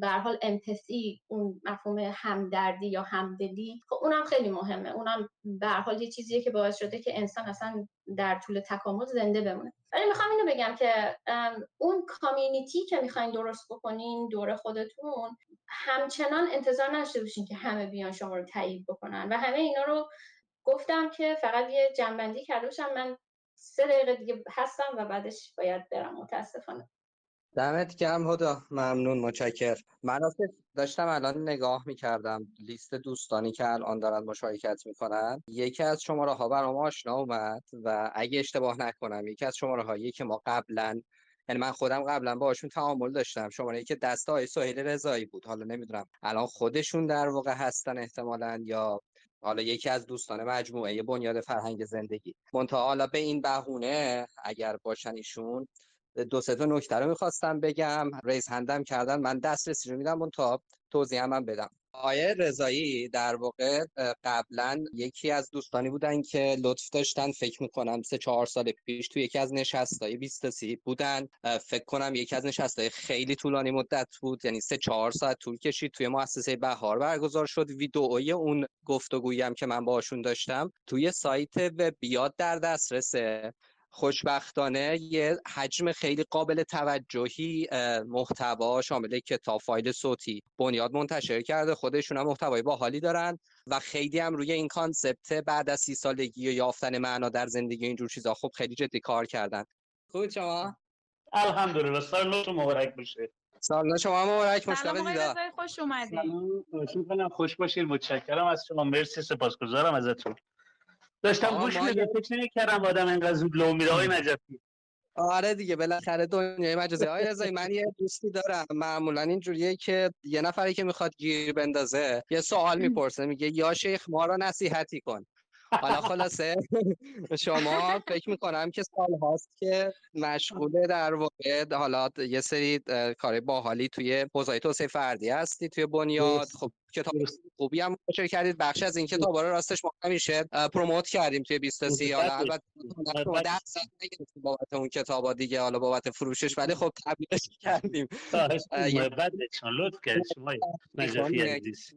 به حال امپاتی اون مفهوم همدردی یا همدلی. خب اونم خیلی مهمه. اونم به حال یه چیزیه که باعث شده که انسان اصلا در طول تکامل زنده بمونه. ولی می‌خوام اینو بگم که اون کامیونیتی که می‌خواین درست بکنین دور خودتون همچنان انتظار نشده باشین که همه بیان شما رو تایید بکنن. و همه اینا رو گفتم که فقط یه جنبندی کرده باشم. من سه دقیقه دیگه هستم و بعدش باید برم متاسفانه. دمت گرم هدا. ممنون متشکر من داشتم الان نگاه می‌کردم. لیست دوستانی که الان دارن مشارکت می‌کنن. یکی از شماره ها برام آشنا اومد و اگه اشتباه نکنم یکی از شماره هایی که ما قبلا یعنی من خودم قبلا باشون تعامل داشتم شماره که دست های سهیل رضایی بود. حالا نمی‌دونم الان خودشون در واقع هستن احتمالا یا حالا یکی از دوستان مجموعه بنیاد فرهنگ زندگی. منتها حالا به این بهونه اگر باشن ایشون دو سه تا نکته رو می‌خواستم بگم. ریز هندم کردن. من دسترسی رو میدم. تا توضیح هم, هم بدم. آیه رضایی در واقع قبلا یکی از دوستانی بودن که لطف داشتن. فکر می‌کنم سه چهار سال پیش توی یکی از نشستهای 20 سی بودن. فکر کنم یکی از نشستهای خیلی طولانی مدت بود. یعنی سه چهار ساعت طول کشید. توی مؤسسه بهار برگزار شد. ویدئوی اون گفتگویی هم که من باشون داشتم. توی سایت وب بنیاد در دسترسه. خوشبختانه یه حجم خیلی قابل توجهی محتوا شامل کتاب فایل صوتی بنیاد منتشر کرده. خودشون هم محتوای باحالی دارن و خیلی هم روی این concept بعد از سی سالگی و یافتن معنا در زندگی اینجور چیزا خب خیلی جدی کار کردن. خوب شما؟ الحمدلله. سال نو مبارک بشه سال شما مبارک مشتاق دیدار خوش اومدید خوش باشید متشکرم. از شما. مرسی. سپاسگزارم ازتون. داشتم گوش میدم فکر نمی‌کردم آدم اینقدر زود لو میره. آقای نجفی. آره دیگه بالاخره دنیای مجازی. های رضایی من یه دوستی دارم. معمولا اینجوریه که یه نفری که می‌خواد گیر بندازه یه سوال می‌پرسه میگه یا شیخ ما رو نصیحتی کن. حالا خلاصه شما فکر می‌کنم که سال هاست که مشغول در واقع حالا یه سری کار باحالی توی حوزه توسعه فردی هستی توی بنیاد. خب کتاب خوبی هم منتشر کردید. بخش از این کتاب رو راستش ما همیشه پروموت کردیم توی 20 سی. حالا البته بابت اون کتابا دیگه حالا بابت فروشش ولی خب تبلیغش کردیم. لطف کردید شما نجفی عزیز.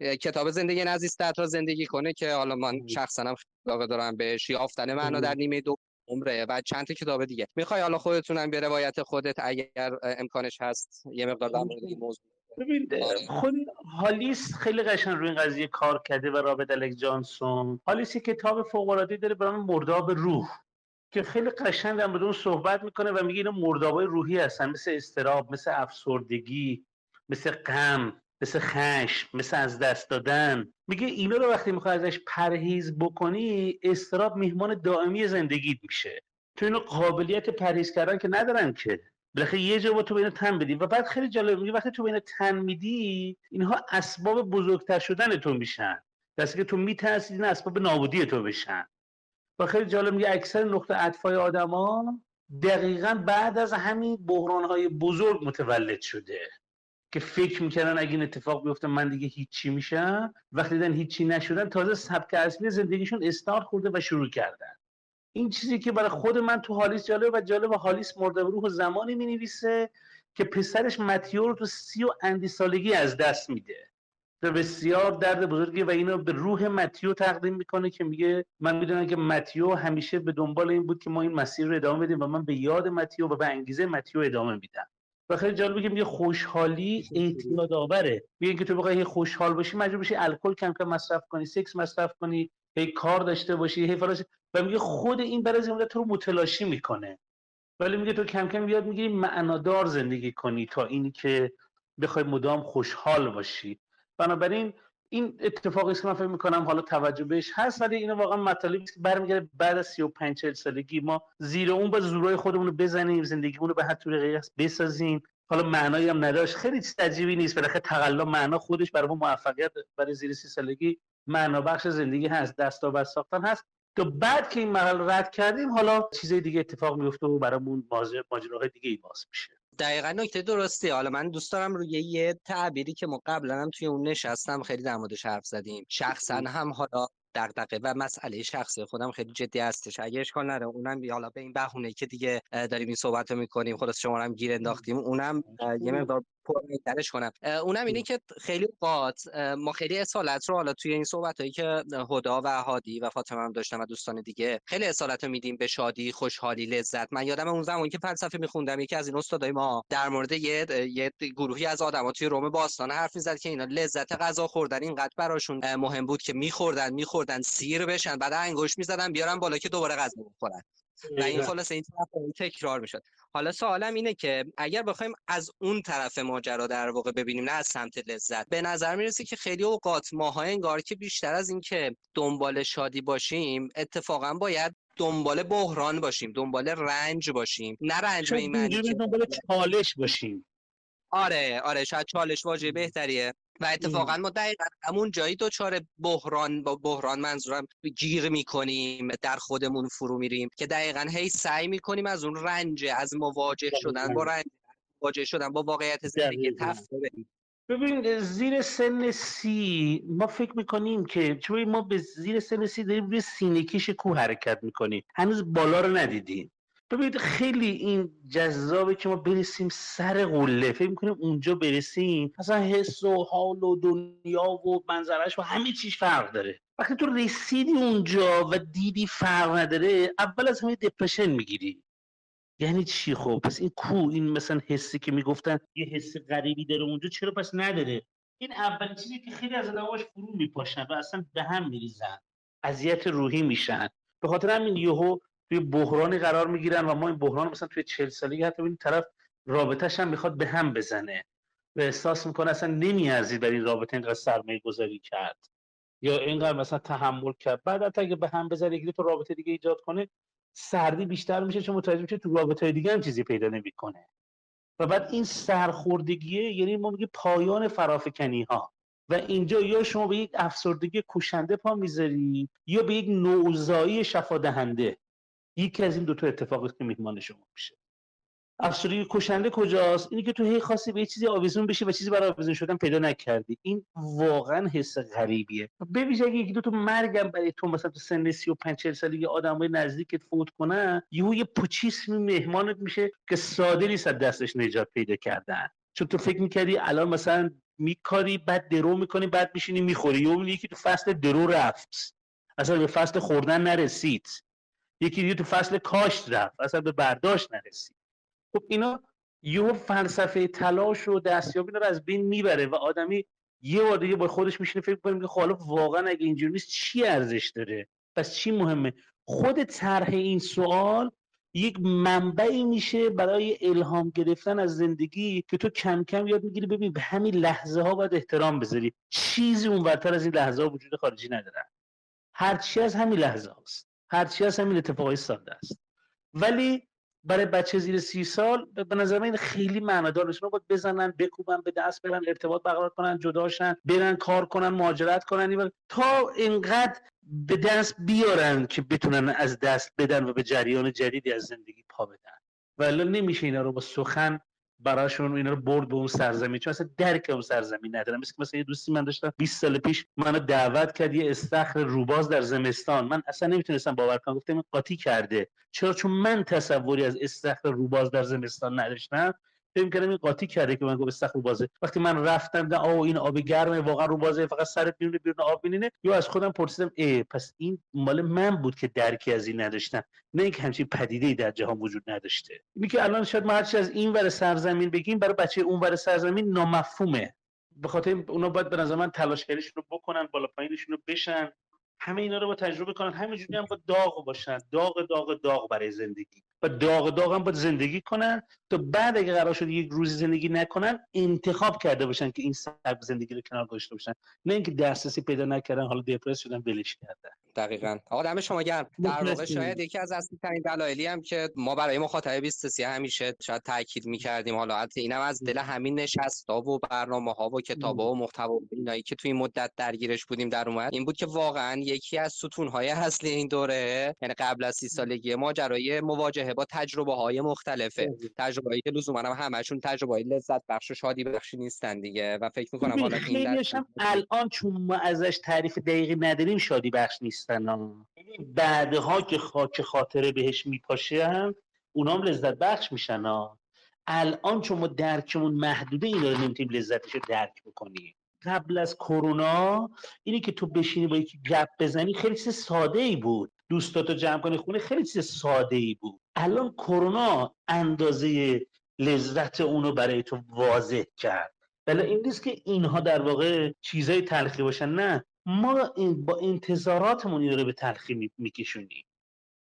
کتاب زندگی نزدیک را زندگی کنه که حالا من شخصا هم خیلی دارم بهش. یافتن معنا در نیمه دو عمره و چند تا کتاب دیگه. می‌خوای حالا خودتونم به روایت خودت اگر امکانش هست یه مقدار در مورد این موضوع. ببین خود هالیس خیلی قشنگ روی این قضیه کار کرده و رابط الک جانسون. هالیس یه کتاب فوق العاده داره به نام مرداب روح که خیلی قشنگ در مورد اون صحبت می‌کنه و میگه اینا مردابای روحی هستن مثل استراب مثل افسردگی مثل غم. مثل خشم مثل از دست دادن. میگه اینا رو وقتی می‌خوای ازش پرهیز بکنی استراب میهمان دائمی زندگیت میشه. تو اینو قابلیت پرهیز کردن که ندارن که. بالاخره یه جا با تو بین تن بدی. و بعد خیلی جالب میگه وقتی تو بین تن میدی اینها اسباب بزرگتر شدن تو میشن. دستی که تو میترسی این اسباب نابودی تو بشن. و خیلی جالب میگه اکثر نقطه عطفای آدما دقیقا بعد از همین بحرانهای بزرگ متولد شده. که فکر می‌کردن اگه این اتفاق بیفته من دیگه هیچی میشم. وقتی دیدن هیچی نشدن تازه سبک اصلی زندگیشون استارت خورده و شروع کردن. این چیزی که برای خود من تو حالیس جالب و جالب حالیس مرده روح و زمانی می نویسه که پسرش متیو رو تو سی و اندی سالگی از دست میده. و بسیار درد بزرگی و اینو به روح متیو تقدیم می‌کنه که میگه من می‌دونم که متیو همیشه به دنبال این بود که ما این مسیر رو ادامه بدیم و من به یاد متیو و به انگیزه متیو ادامه میدم. و خیلی جالبه که میگه خوشحالی اعتیاد آوره میگه که تو بخوای خوشحال باشی مجبور بشی الکل کم کم مصرف کنی سکس مصرف کنی هی کار داشته باشی هی فلاش و میگه خود این برای زمینه تو رو متلاشی می‌کنه. ولی میگه تو کم کم بیاد میگه معنادار زندگی کنی تا اینی که بخوای مدام خوشحال باشی. بنابراین این اتفاقی است که من فکر می‌کنم حالا توجه بهش هست ولی اینو واقعا مطالبی است که برمیگرده بعد از 35 40 سالگی. ما زیر اون با زورای خودمون رو بزنیم زندگیمون رو به هر طریقی بسازیم. حالا معنایی هم نداشت. خیلی چیز عجیبی نیست. بالاخره تقلا معنا خودش برای ما موفقیت برای زیر سی سالگی معنا بخش زندگی هست دستاورد ساختن هست. تو بعد که این مرحله رد کردیم حالا چیزای دیگه اتفاق میفته و برامون ماجراهای دیگه ای باز میشه. دقیقا نکته درستی حالا من دوست دارم روی یه تعبیری که ما قبلا هم توی اون نشستم خیلی در موردش حرف زدیم. شخصا هم حالا دغدغه و مسئله شخصی خودم خیلی جدی هستش. اگه اشکال نره اونم حالا به این بهونه که دیگه داریم این صحبت رو می‌کنیم. خلاص شما هم گیر انداختیم. اونم یه مقدار درش کنم. اونم اینه که خیلی اوقات ما خیلی اصالت رو حالا توی این صحبت هایی که هدا و هادی و فاطمه هم داشتم و دوستان دیگه خیلی اصالت رو میدیم به شادی خوشحالی لذت. من یادم اون زمانی که فلسفه میخوندم یکی از این استادای ما در مورد یه, یه گروهی از آدما توی روم باستان حرف می‌زد که اینا لذت غذا خوردن اینقدر براشون مهم بود که میخوردن میخوردن سیر بشن بعد انگشت می‌زدن بیارن بالا که دوباره غذا بخورن. و این خلاص این تکرار می‌شد. حالا سوالم اینه که اگر بخوایم از اون طرف ماجرا در واقع ببینیم نه از سمت لذت. به نظر می‌رسه که خیلی اوقات ماهای انگار که بیشتر از اینکه دنبال شادی باشیم اتفاقا باید دنبال بحران باشیم دنبال رنج باشیم. نه رنج به این معنی دنبال چالش باشیم. آره آره شاید چالش واژه بهتریه. و اتفاقا ما دقیقا همون جایی دچار بحران با بحران منظورم گیر می‌کنیم در خودمون فرو میریم که دقیقا هی سعی می‌کنیم از اون رنج از مواجه شدن با رنج مواجه شدن با واقعیت زندگی تفته ببین زیر سن سی ما فکر می‌کنیم که چون ما به زیر سن سی داریم روی سینه کش کو حرکت می‌کنیم. هنوز بالا رو ندیدیم. ببینید خیلی این جذابه که ما برسیم سر قله. فکر می‌کنیم اونجا برسیم. اصلا حس و حال و دنیا و منظرش و همه چیز فرق داره. وقتی تو رسیدی اونجا و دیدی فرق نداره اول از همه دپرشن می‌گیری. یعنی چی خب؟ پس این کو این مثلا حسی که می‌گفتن یه حس غریبی داره اونجا چرا پس نداره؟ این اولین چیزی که خیلی از آدماش فرو میپاشن و اصلا به هم میریزن. اذیت روحی میشن. به خاطر همین یهو توی بحرانی قرار می‌گیرن و ما این بحران مثلا توی چهل سالگی حتی این طرف رابطهش هم می‌خواد به هم بزنه و احساس می‌کنه اصلا نمیارزید بر این رابطه اینقدر سرمایه گذاری کرد یا اینقدر مثلا تحمل کرد. بعد حتی اگه به هم بزنه یکی تو رابطه دیگه ایجاد کنه سردی بیشتر میشه چون متوجه میشه تو رابطه دیگه هم چیزی پیدا نمی‌کنه. و بعد این سرخوردگیه یعنی ما میگه پایان فرافکنی ها و اینجا یا شما به یک افسردگی کوشنده پا می‌ذاری یا به یک نوزایی شفا دهنده یکی از این دوتا اتفاقی که میهمان شما میشه. افسردگی کشنده کجاست؟ اینی که تو هی خاصی به چیزی آویزون بشی و چیزی برای آویزون شدن پیدا نکردی. این واقعا حس غریبیه. ویژه اگه یکی دو تا مرگم برای تو مثلا تو سن 35 40 سالگی آدمای نزدیکت فوت کنن یهو یه پوچیسمی مهمانت میشه که ساده نیست از دستش نجات پیدا کردن. چون تو فکر می‌کردی الان مثلا میکاری بعد درو می‌کنی بعد میشینی می‌خوری. یا یکی تو فصل درو رفت. اصلا به فصل خوردن نرسید. یکی دیگه تو فصل کاشت رفت اصلا به برداشت نرسید. خب اینا یه فلسفه تلاش و دستیابی رو از بین می‌بره و آدمی یه بار دیگه با خودش میشینه فکر کنه که خب حالا واقعا اگه اینجوری نیست چی ارزش داره؟ پس چی مهمه؟ خود طرح این سوال یک منبعی میشه برای الهام گرفتن از زندگی که تو کم کم یاد می‌گیری ببین به همین لحظه ها باید احترام بذاری. چیزی اونورتر از این لحظه ها وجود خارجی ندارن هرچی از همین لحظه هاست. هرچی از همین اتفاقی ساده است. ولی برای بچه زیر سی سال به نظر من خیلی معنادار نیست. باید بزنن بکوبن به دست برن ارتباط برقرار کنن جداشن برن کار کنن مهاجرت کنن تا اینقدر به دست بیارن که بتونن از دست بدن و به جریان جدیدی از زندگی پا بدن. ولی نمیشه اینا رو با سخن براشون اینا رو برد به اون سرزمین چون اصلا درک اون سرزمین ندارم مثل مثلا یه دوستی من داشتم 20 سال پیش منو دعوت کرد یه استخر روباز در زمستان. من اصلا نمی‌تونستم باور کنم. گفتم قاطی کرده. چرا؟ چون من تصوری از استخر روباز در زمستان نداشتم. فکر کردم این قاطی کرده که من گفت استخر رو بازه. وقتی من رفتم ده آو این آب گرمه واقعا رو بازه فقط سرت بیرون بیرون آب بینینه یا از خودم پرسیدم ای پس این مال من بود که درکی از این نداشتم؟ نه اینکه همچین پدیده ای در جهان وجود نداشته. اینی که الان شاید ما از این ور سرزمین بگیم برای بچه اون ور سرزمین نامفهومه. به خاطر اونا باید به نظر من تلاشگریشون رو بکنن بالا پایینشون رو بشن. همه اینا رو با تجربه کنن. همینجوری هم با داغ باشن. داغ داغ داغ برای زندگی. و داغ داغ هم باید زندگی کنن تا بعد اگه قرار شد یک روزی زندگی نکنن انتخاب کرده باشن که این سبک زندگی رو کنار گذاشته باشن. نه اینکه دسترسی پیدا نکردن حالا دپرس شدن ولش کردن. دقیقا. آقا دم شما گرم. در واقع شاید یکی از اصلی ترین دلایلی هم که ما برای مخاطب 23 همیشه شاید تاکید می‌کردیم حالا حتی اینم از دل همین نشستا و برنامه ها و کتاب ها و محتوا اینایی که توی این مدت درگیرش بودیم در اومد این بود که واقعا یکی از ستون های اصلی این دوره یعنی قبل از سی سالگی ماجرای مواجهه با تجربه های مختلفه تجربه که لزوما هم همشون تجربه های لذت بخش و شادی بخشی نیستن دیگه و فکر می‌کنم حالا این الان چون ما ازش تعریف دقیقی نداریم شادی بخش نیستن. بعدها که خاک خاطره بهش میپاشه اونام لذت بخش میشن. ها الان چون ما درکمون محدوده این رو نمی‌تونیم لذتش رو درک بکنیم. قبل از کرونا اینی که تو بشینی با یکی گپ بزنی خیلی چیز ساده ای بود. دوستاتو جمع کنی خونه خیلی چیز ساده ای بود. الان کرونا اندازه لذت اونو برای تو واضح کرد. ولی این نیست که اینها در واقع چیزای تلخی باشن نه. ما با انتظاراتمون این رو به تلخی میکشونیم.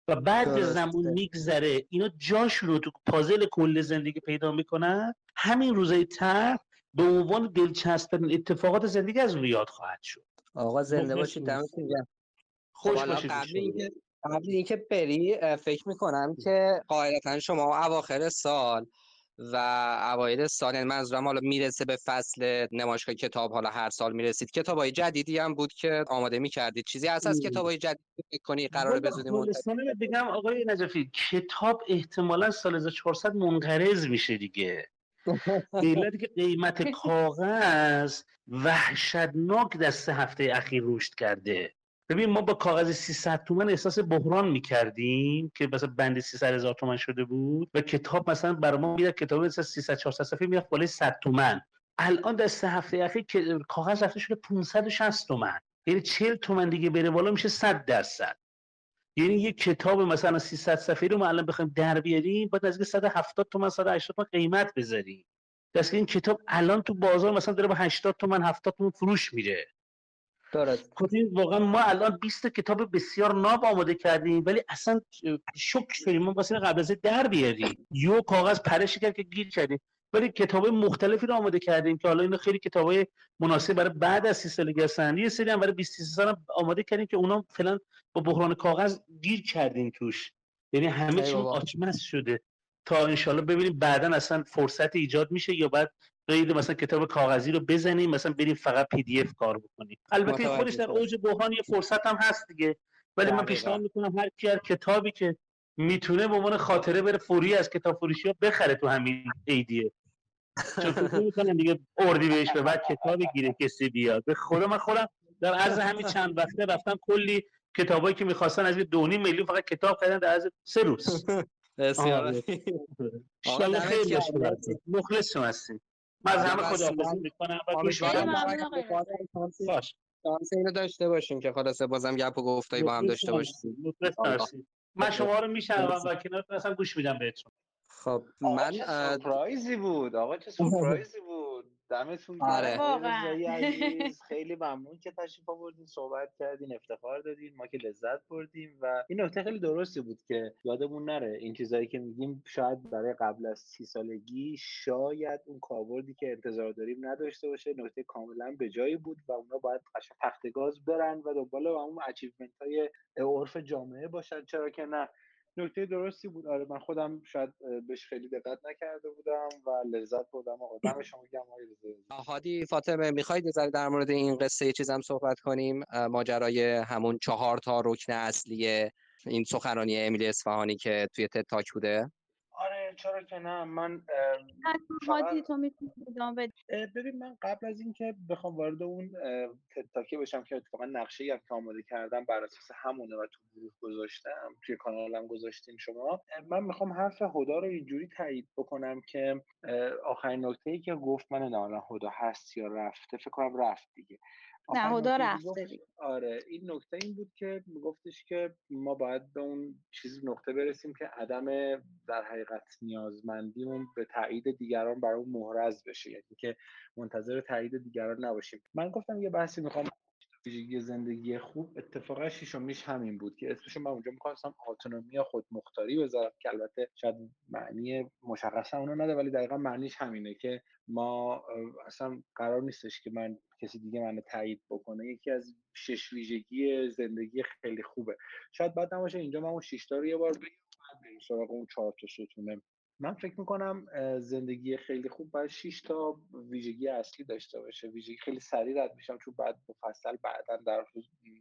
و بعد زمان میگذره اینا جاشون رو تو پازل کل زندگی پیدا می‌کنن. همین روزای تر به عنوان دلچسبترین اتفاقات زندگی از اون یاد خواهد شد. آقا زنده باشید دمتون گرم. خوش خب، باشید قبل اینکه بری فکر می‌کنم که قاعدتا شما اواخر سال و اوایل سال یعنی منظورم حالا می‌رسه به فصل نمایشگاه کتاب حالا هر سال می‌رسید. کتاب های جدیدی هم بود که آماده می‌کردید. چیزی هست از کتاب های جدید کنی قرار بزنیم بگم آقای نجفی کتاب احتمالا سال 1400 منقرض میشه دیگه. به که قیمت [laughs] کاغذ وحشتناک دست هفته اخیر رشد کرده. ببین ما با کاغذ 300 تومن احساس بحران می‌کردیم که مثلا بند 300 هزار تومن شده بود و کتاب مثلا برای ما میاد کتاب مثلا 300 400 صفحه میاد بالای 100 تومن. الان در سه هفته اخیر که کاغذ رفته شده 560 تومن. یعنی 40 تومن دیگه بره بالا میشه 100 درصد. یعنی یه کتاب مثلا 300 صفحه‌ای رو ما الان بخوایم در بیاریم باید نزدیک 170 تومن 180 تومن قیمت بذاریم. دست این کتاب الان تو بازار مثلا داره با 80 تومن 70 تومن فروش میره. درست خب واقعا ما الان 20 کتاب بسیار ناب آماده کردیم ولی اصلا شوک شدیم. ما واسه قبل از در بیاریم. یو کاغذ پرش کرد که گیر کردیم. ولی کتاب مختلفی رو آماده کردیم که حالا اینا خیلی های مناسب برای بعد از 30 سالگی هستن یه سری هم برای 20 سال آماده کردیم که اونا فعلا با بحران کاغذ گیر کردیم توش. یعنی همه چی آچمز شده. تا انشالله ببینیم بعدا اصلا فرصت ایجاد میشه یا بعد غیر مثلا کتاب کاغذی رو بزنیم مثلا بریم فقط پی دی اف کار بکنیم. البته خودش در اوج بحران یه فرصت هم هست دیگه. ولی من پیشنهاد می‌کنم هر کی هر کتابی که می‌تونه به عنوان خاطره بره فوری از کتاب فروشی ها بخره تو همین ایدیه. چون فکر می‌کنم دیگه اردی بهش به بعد کتابی گیره کسی بیاد. به خدا من خودم در عرض همین چند وقته رفتم کلی کتابایی که می‌خواستن از دو میلیون فقط کتاب خریدن در عرض سه روز. بسیار خیلی مخلص شما هستیم من از همه خداحافظی می‌کنم. و گوش باش. اینو داشته باشیم که خلاصه بازم گپ و گفتایی با هم داشته باشیم من شما رو میشنوم و کنارتون اصلا گوش میدم بهتون. خب من سورپرایزی بود. آقا چه [laughs] سورپرایزی بود. دمتون گرم. آره. [laughs] عزیز. خیلی ممنون که تشریف آوردین صحبت کردین افتخار دادین ما که لذت بردیم و این نکته خیلی درستی بود که یادمون نره این چیزایی که میگیم شاید برای قبل از سی سالگی شاید اون کاربردی که انتظار داریم نداشته باشه. نکته کاملا به جایی بود و اونا باید قشنگ تخت گاز برن و دنبال اون achievement های عرف جامعه باشن. چرا که نه؟ نکته درستی بود. آره من خودم شاید بهش خیلی دقت نکرده بودم و لذت بردم. آقا دم شما [laughs] گرم هادی فاطمه می‌خواید یه در مورد این قصه یه چیزم صحبت کنیم؟ ماجرای همون چهار تا رکن اصلی این سخنرانی امیلی اصفهانی که توی تد تاک بوده؟ چرا که نه من تو ببین من قبل از اینکه بخوام وارد اون تتاکی بشم که اتفاقا نقشه هم که آماده کردم بر اساس همونه و تو گروه گذاشتم توی کانالم گذاشتین شما من می‌خوام حرف هدا رو اینجوری تایید بکنم که آخرین نکته ای که گفت من نه هدا هست یا رفته فکر کنم رفت دیگه. نه هدا رفته آره این نکته این بود که میگفتش که ما باید به اون چیز نقطه برسیم که عدم در حقیقت نیازمندیمون به تایید دیگران برای اون محرز بشه. یعنی که منتظر تایید دیگران نباشیم. من گفتم یه بحثی می‌خوام ویژگی زندگی خوب اتفاقا شیشمیش همین بود که اسمشو من اونجا می‌خواستم اتونومی یا خودمختاری بذارم که البته شاید معنی مشخص اونو نده ولی دقیقا معنیش همینه که ما اصلا قرار نیستش که من کسی دیگه منو تایید بکنه. یکی از شش ویژگی زندگی خیلی خوبه. شاید بعد نباشه اینجا من اون شش رو یه بار بگم بعد سراغ اون چهار تا ستونه من فکر می‌کنم زندگی خیلی خوب باید 6 تا ویژگی اصلی داشته باشه. ویژگی خیلی سریع رد میشم چون بعد مفصل بعدا در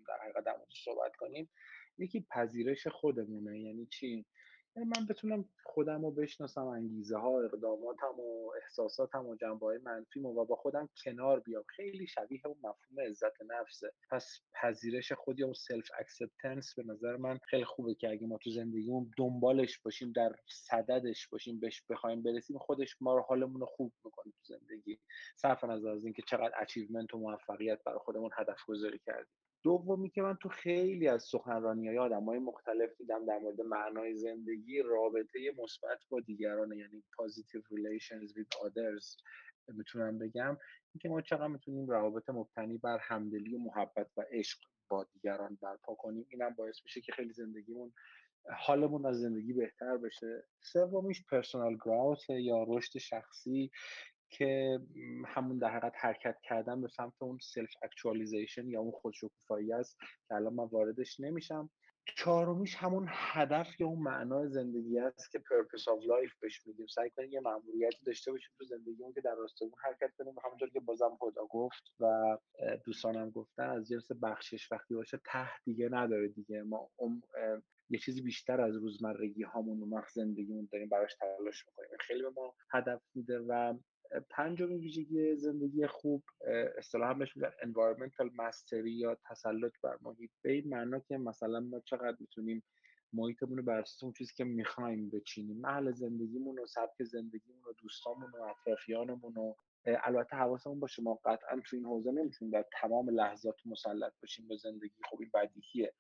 در حقیقت صحبت کنیم. یکی پذیرش خودمونه یعنی چی؟ من بتونم خودم رو بشناسم انگیزه ها اقداماتم و احساساتم و جنبه های منفی و با خودم کنار بیام. خیلی شبیه اون مفهوم عزت نفسه. پس پذیرش خود یا اون self-acceptance به نظر من خیلی خوبه که اگه ما تو زندگیمون دنبالش باشیم در صددش باشیم بهش بخوایم برسیم خودش ما رو حالمون رو خوب می‌کنه تو زندگی. صرف نظر از اینکه چقدر achievement و موفقیت برای خودمون هدف گذاری کردیم. دومی که من تو خیلی از سخنرانی های آدم های مختلف دیدم در مورد معنای زندگی رابطه مثبت با دیگران یعنی positive relations with others می‌تونم بگم. اینکه ما چقدر می‌تونیم روابط مبتنی بر همدلی و محبت و عشق با دیگران برپا کنیم اینم باعث میشه که خیلی زندگیمون حالمون از زندگی بهتر بشه. سومیش personal growth یا رشد شخصی. که همون در حقیقت حرکت کردن به سمت اون self-actualization یا اون خودشکوفایی است که الان من واردش نمیشم. چهارمیش همون هدف یا اون معنای زندگی است که purpose of life بهش میگیم. سعی کنیم یه مأموریتی داشته باشیم تو زندگیمون که در راستای اون حرکت کنیم همونطور که بازم خدا گفت و دوستانم گفتن از جنس بخشش وقتی باشه ته دیگه نداره دیگه. ما یه چیزی بیشتر از روزمرگی هامون و زندگیمون داریم براش تلاش می‌کنیم. خیلی به ما هدف میده و پنجمین ویژگی زندگی خوب اصطلاحا بهش میگن environmental mastery یا تسلط بر محیط. به این معنا که مثلا ما چقدر می‌تونیم محیطمون رو بر اساس اون چیزی که می‌خوایم بچینیم. محل زندگیمون و سبک زندگیمون و دوستامون و اطرافیانمون و البته حواسمون باشه ما قطعا تو این حوزه نمی‌تونیم در تمام لحظات مسلط باشیم به زندگی. خب این بدیهیه.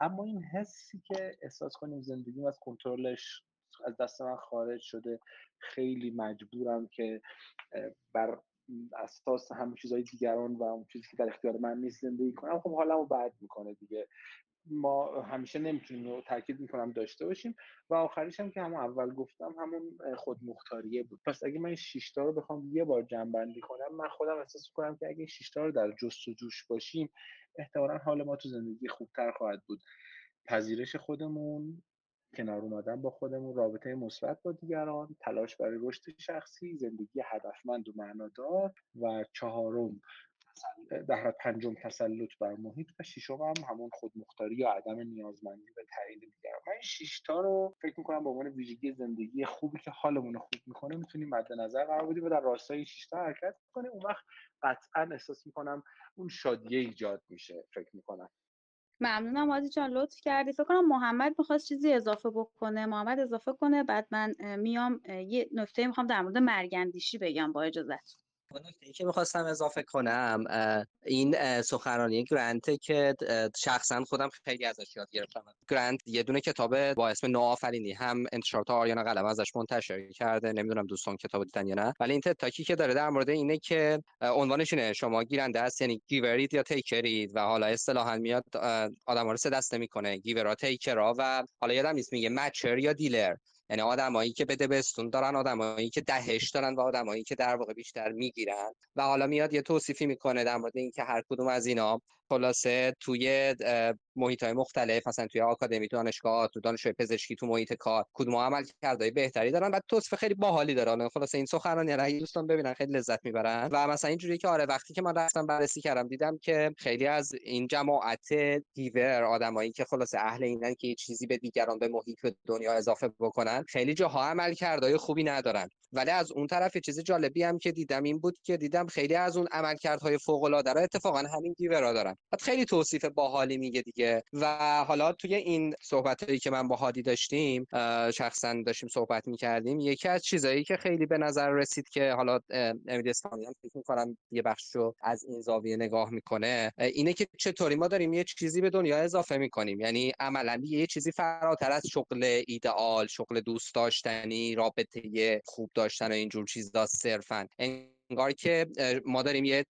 اما این حسی که احساس کنیم زندگی از کنترلش از دست من خارج شده. خیلی مجبورم که بر اساس همه چیزهای دیگران و اون چیزی که در اختیار من نیست زندگی کنم. خب حالمو بد می‌کنه دیگه. ما همیشه نمی‌تونیم رو تاکید می‌کنم داشته باشیم. و آخریش هم که همون اول گفتم همون خودمختاریه بود. پس اگه من شیشتا رو بخوام یه بار جنبندی کنم من خودم احساس کنم که اگه شیشتا رو در جست و جوش باشیم احتمالا حال ما تو زندگی خوبتر خواهد بود. پذیرش خودمون کنار اومدن با خودمون رابطه مثبت با دیگران تلاش برای رشد شخصی زندگی هدفمند و معنادار و چهارم در پنجم تسلط بر محیط و ششم هم همون خودمختاری یا عدم نیازمندی به تایید دیگران. من این شیشتا رو فکر می‌کنم به عنوان ویژگی زندگی خوبی که حالمون خوب می‌کنه می‌تونیم مد نظر قرار بدیم و در راستای شیشتا حرکت کنیم اون وقت قطعا احساس می‌کنم اون شادیه ایجاد میشه فکر می‌کنم. ممنونم عادی جان لطف کردی. فکر کنم محمد می‌خواست چیزی اضافه بکنه. محمد اضافه کنه بعد من میام یه نکته می‌خوام در مورد مرگندیشی بگم با اجازت نکته که می‌خواستم اضافه کنم این سخنرانی گرانته که شخصا خودم خیلی ازش یاد گرفتم. گرانت یه دونه کتاب با اسم نوآفرینی هم انتشارات آریانا قلم ازش منتشر کرده نمی‌دونم دوستان کتاب دیدن یا نه. ولی این تاکی که داره در مورد اینه که عنوانش اینه شما گیرنده است یعنی گیورید یا تیکرید و حالا اصطلاحا میاد آدم رو سه دسته می‌کنه گیورا تیکرا و حالا یادم نیست میگه مچر یا دیلر یعنی آدمایی که بده بستون دارن آدمایی که دهش دارن و آدمایی که در واقع بیشتر می‌گیرن. و حالا میاد یه توصیفی می‌کنه در مورد اینکه هر کدوم از اینا خلاصه توی محیط های مختلف مثلا توی آکادمی دانشگاه تو دانشگاه پزشکی تو محیط کار کدوم عمل کردهای بهتری دارن و توصیف خیلی باحالی دارن. خلاصه این سخنرانی را دوستان ببینن خیلی لذت می‌برن. و مثلا اینجوری که آره وقتی که من رفتم بررسی کردم دیدم که خیلی از این جماعت دیور آدمایی که خلاصه اهل اینن که یه چیزی به دیگران به محیط دنیا اضافه بکنن خیلی جاها عمل کردهای خوبی ندارن. ولی از اون طرف یه چیز جالبی هم که دیدم این بود که دیدم خیلی از اون عملکردهای فوق العاده را اتفاقا همین دیورا دارن. بعد خیلی توصیف باحالی میگه دیگه. و حالا توی این صحبت که من با هادی داشتیم شخصا داشتیم صحبت می‌کردیم یکی از چیزایی که خیلی به نظر رسید که حالا امید هم فکر می‌کنم یه بخشو از این زاویه نگاه می‌کنه اینه که چطوری ما داریم یه چیزی به دنیا اضافه می‌کنیم. یعنی عملا یه چیزی فراتر از شغل ایدئال شغل دوست داشتنی رابطه خوب داشتن اینجور چیزا صرفا. انگار که ما داریم یه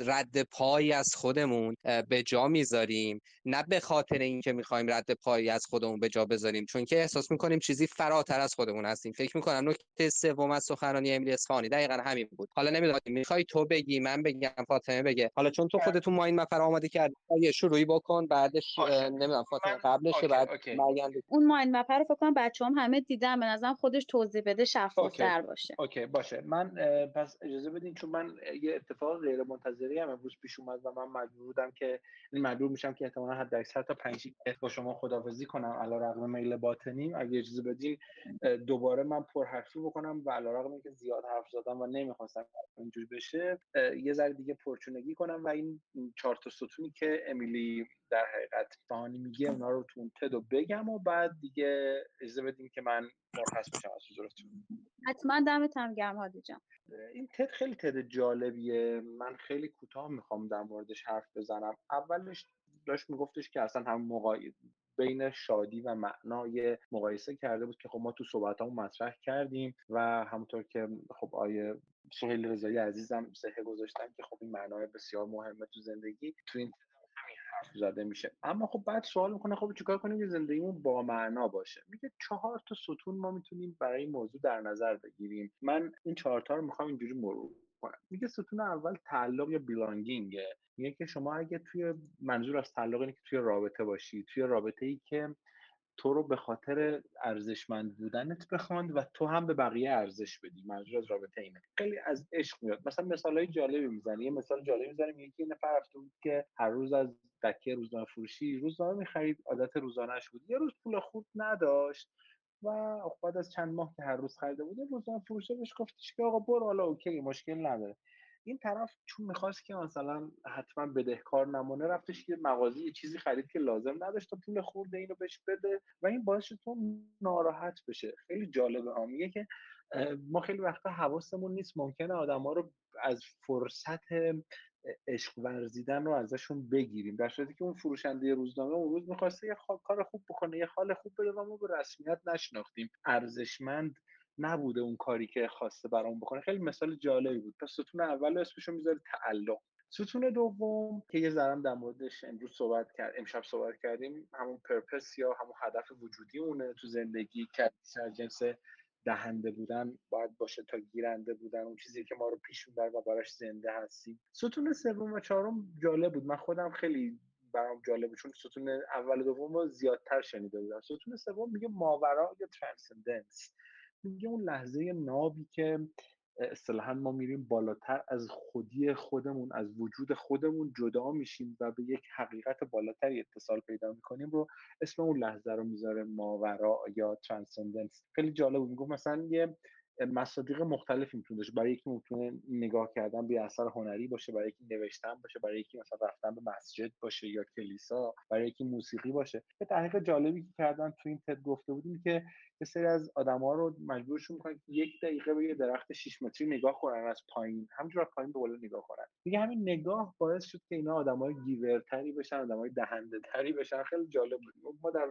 رد پایی از خودمون به جا می‌ذاریم. نه به خاطر اینکه می‌خوایم رد پایی از خودمون به جا بذاریم چون که احساس می‌کنیم چیزی فراتر از خودمون هستیم. فکر می‌کنم نکته سوم از سخنرانی امیلی اصفهانی دقیقا همین بود. حالا نمی‌دونم می‌خوای تو بگی من بگم فاطمه بگه. حالا چون تو خودتون ما این مفر آماده کردی یه شروعی بکن بعدش نمی‌دونم فاطمه قبلش بعد اون ماین مپر رو فکر کنم بچه‌ام همه دیدن به نظرم خودش توضیح بده شفاف‌تر باشه. اوکی باشه. من پس اجازه بدین چون من یه اتفاق غیر منتظری هم امروز پیش اومد و من مجبور بودم که مجبور میشم که احتمالاً حد اکثر تا 5 با شما خدافظی کنم. علیرغم میل باطنیم. اگه اجازه بدین دوباره من پرحرفی بکنم و علیرغم اینکه زیاد حرف زدم و نمی‌خواستم اینجوری بشه یه ذره دیگه پرچونگی کنم و این چهار تا ستونی که امیلی در حقیقت فانی میگه اونا رو تو تدو بگم و بعد دیگه اجازه بدین که من مرخص بشم از حضورتون حتما دمت هم گرم هادی جان. این تد خیلی تد جالبیه. من خیلی کوتاه می‌خوام در موردش حرف بزنم. اولش داشت میگفتش که اصلا هم مقای... بین شادی و معنای مقایسه کرده بود که خب ما تو صحبت مطرح کردیم و همونطور که خب آیه سهیل رضایی عزیزم سهه گذاشتن که خب این معنای بسیار مهمه تو زندگی. تو این حرف زده میشه. اما خب بعد سوال می‌کنه خب چیکار کنیم که زندگیمون با معنا باشه؟ میگه چهار تا ستون ما می‌تونیم برای این موضوع در نظر بگیریم. من این چهار تا رو می‌خوام اینجوری مرور کنم. میگه ستون اول تعلق یا بیلانگینگه میگه که شما اگه توی منظور از تعلق اینه که توی رابطه باشی توی رابطه ای که تو رو به خاطر ارزشمند بودنت بخواند و تو هم به بقیه ارزش بدی. منظور از رابطه اینه. خیلی از عشق میاد. مثلا مثال های جالبی می‌زنی. یه مثال جالبی می‌زنیم. یکی نفر رفته بود که هر روز از دکه روزنامه فروشی روزنامه می‌خرید. عادت روزانهش بود. یه روز پول خوب نداشت و بعد از چند ماه که هر روز خریده بود روزنامه فروشه بهش گفتش که آقا برو حالا اوکی مشکل نداره. این طرف چون می‌خواست که مثلا حتما بدهکار نمونه رفتش که مغازه یه چیزی خرید که لازم نداشت تا پول خورده اینو بهش بده و این باعث تو ناراحت بشه. خیلی جالبه. ها میگه که ما خیلی وقتا حواسمون نیست. ممکنه آدم ها رو از فرصت عشق ورزیدن رو ازشون بگیریم. در صورتی که اون فروشنده روزنامه اون روز می‌خواسته یه کار خوب بکنه یه حال خوب بده و ما به رسمیت نشناختیم. ارزشمند نبوده اون کاری که خواسته برامون بکنه. خیلی مثال جالبی بود. پس ستون اول اسمشو می‌ذاره تعلق. ستون دوم که یه ذرم در موردش امروز صحبت کرد امشب صحبت کردیم همون پرپس یا همون هدف وجودی اونه. تو زندگی که از جنس دهنده بودن باید باشه تا گیرنده بودن. اون چیزی که ما رو پیش می‌بره و براش زنده هستیم. ستون سوم و چهارم جالب بود. من خودم خیلی برام جالبه چون ستون اول و دوم رو زیادتر شنیده بودم. ستون سوم میگه ماورا یا ترانسندنس میگه اون لحظه نابی که اصطلاحا ما میریم بالاتر از خودی خودمون از وجود خودمون جدا میشیم و به یک حقیقت بالاتری اتصال پیدا می‌کنیم رو اسم اون لحظه رو می‌ذاره ماورا یا ترانسندنس خیلی جالب می‌گفت مثلا یه مصادیق مختلفی می‌تونه داشته برای یکی می‌تونه نگاه کردن به اثر هنری باشه برای یکی نوشتن باشه برای یکی مثلا رفتن به مسجد باشه یا کلیسا برای یکی موسیقی باشه. یه تحقیق جالبی که کردن تو این تد گفته بودیم که یه سری از آدما رو مجبورشون می‌کنن یک دقیقه به یه درخت 6 متری نگاه کنن از پایین. همینجور از پایین به بالا نگاه کنن. دیگه همین نگاه باعث شد که اینا آدمای giver تری بشن آدمای دهنده تری بشن. خیلی جالب بود. ما در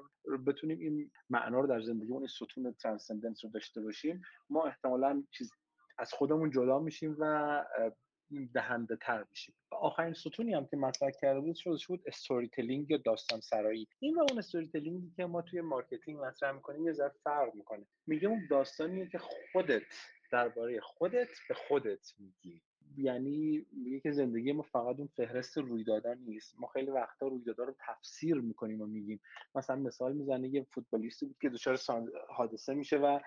بتونیم این معنا رو در زندگی اون ستون transcendence رو داشته باشیم. ما احتمالا چیز از خودمون جدا میشیم و دهنده تر میشیم و آخرین ستونی هم که مطرح کرده بود شد شد storytelling یا داستان سرایی. این و اون storytelling ی که ما توی marketing مطرح می‌کنیم یه ذره فرق می‌کنه. میگه اون داستانیه که خودت درباره خودت به خودت میگی. یعنی میگه که زندگی ما فقط اون فهرست رویدادها نیست. ما خیلی وقتا رویدادها رو تفسیر می‌کنیم و میگیم. مثلا مثال می‌زنه یه فوتبالیستی بود که دچار حادثه میشه و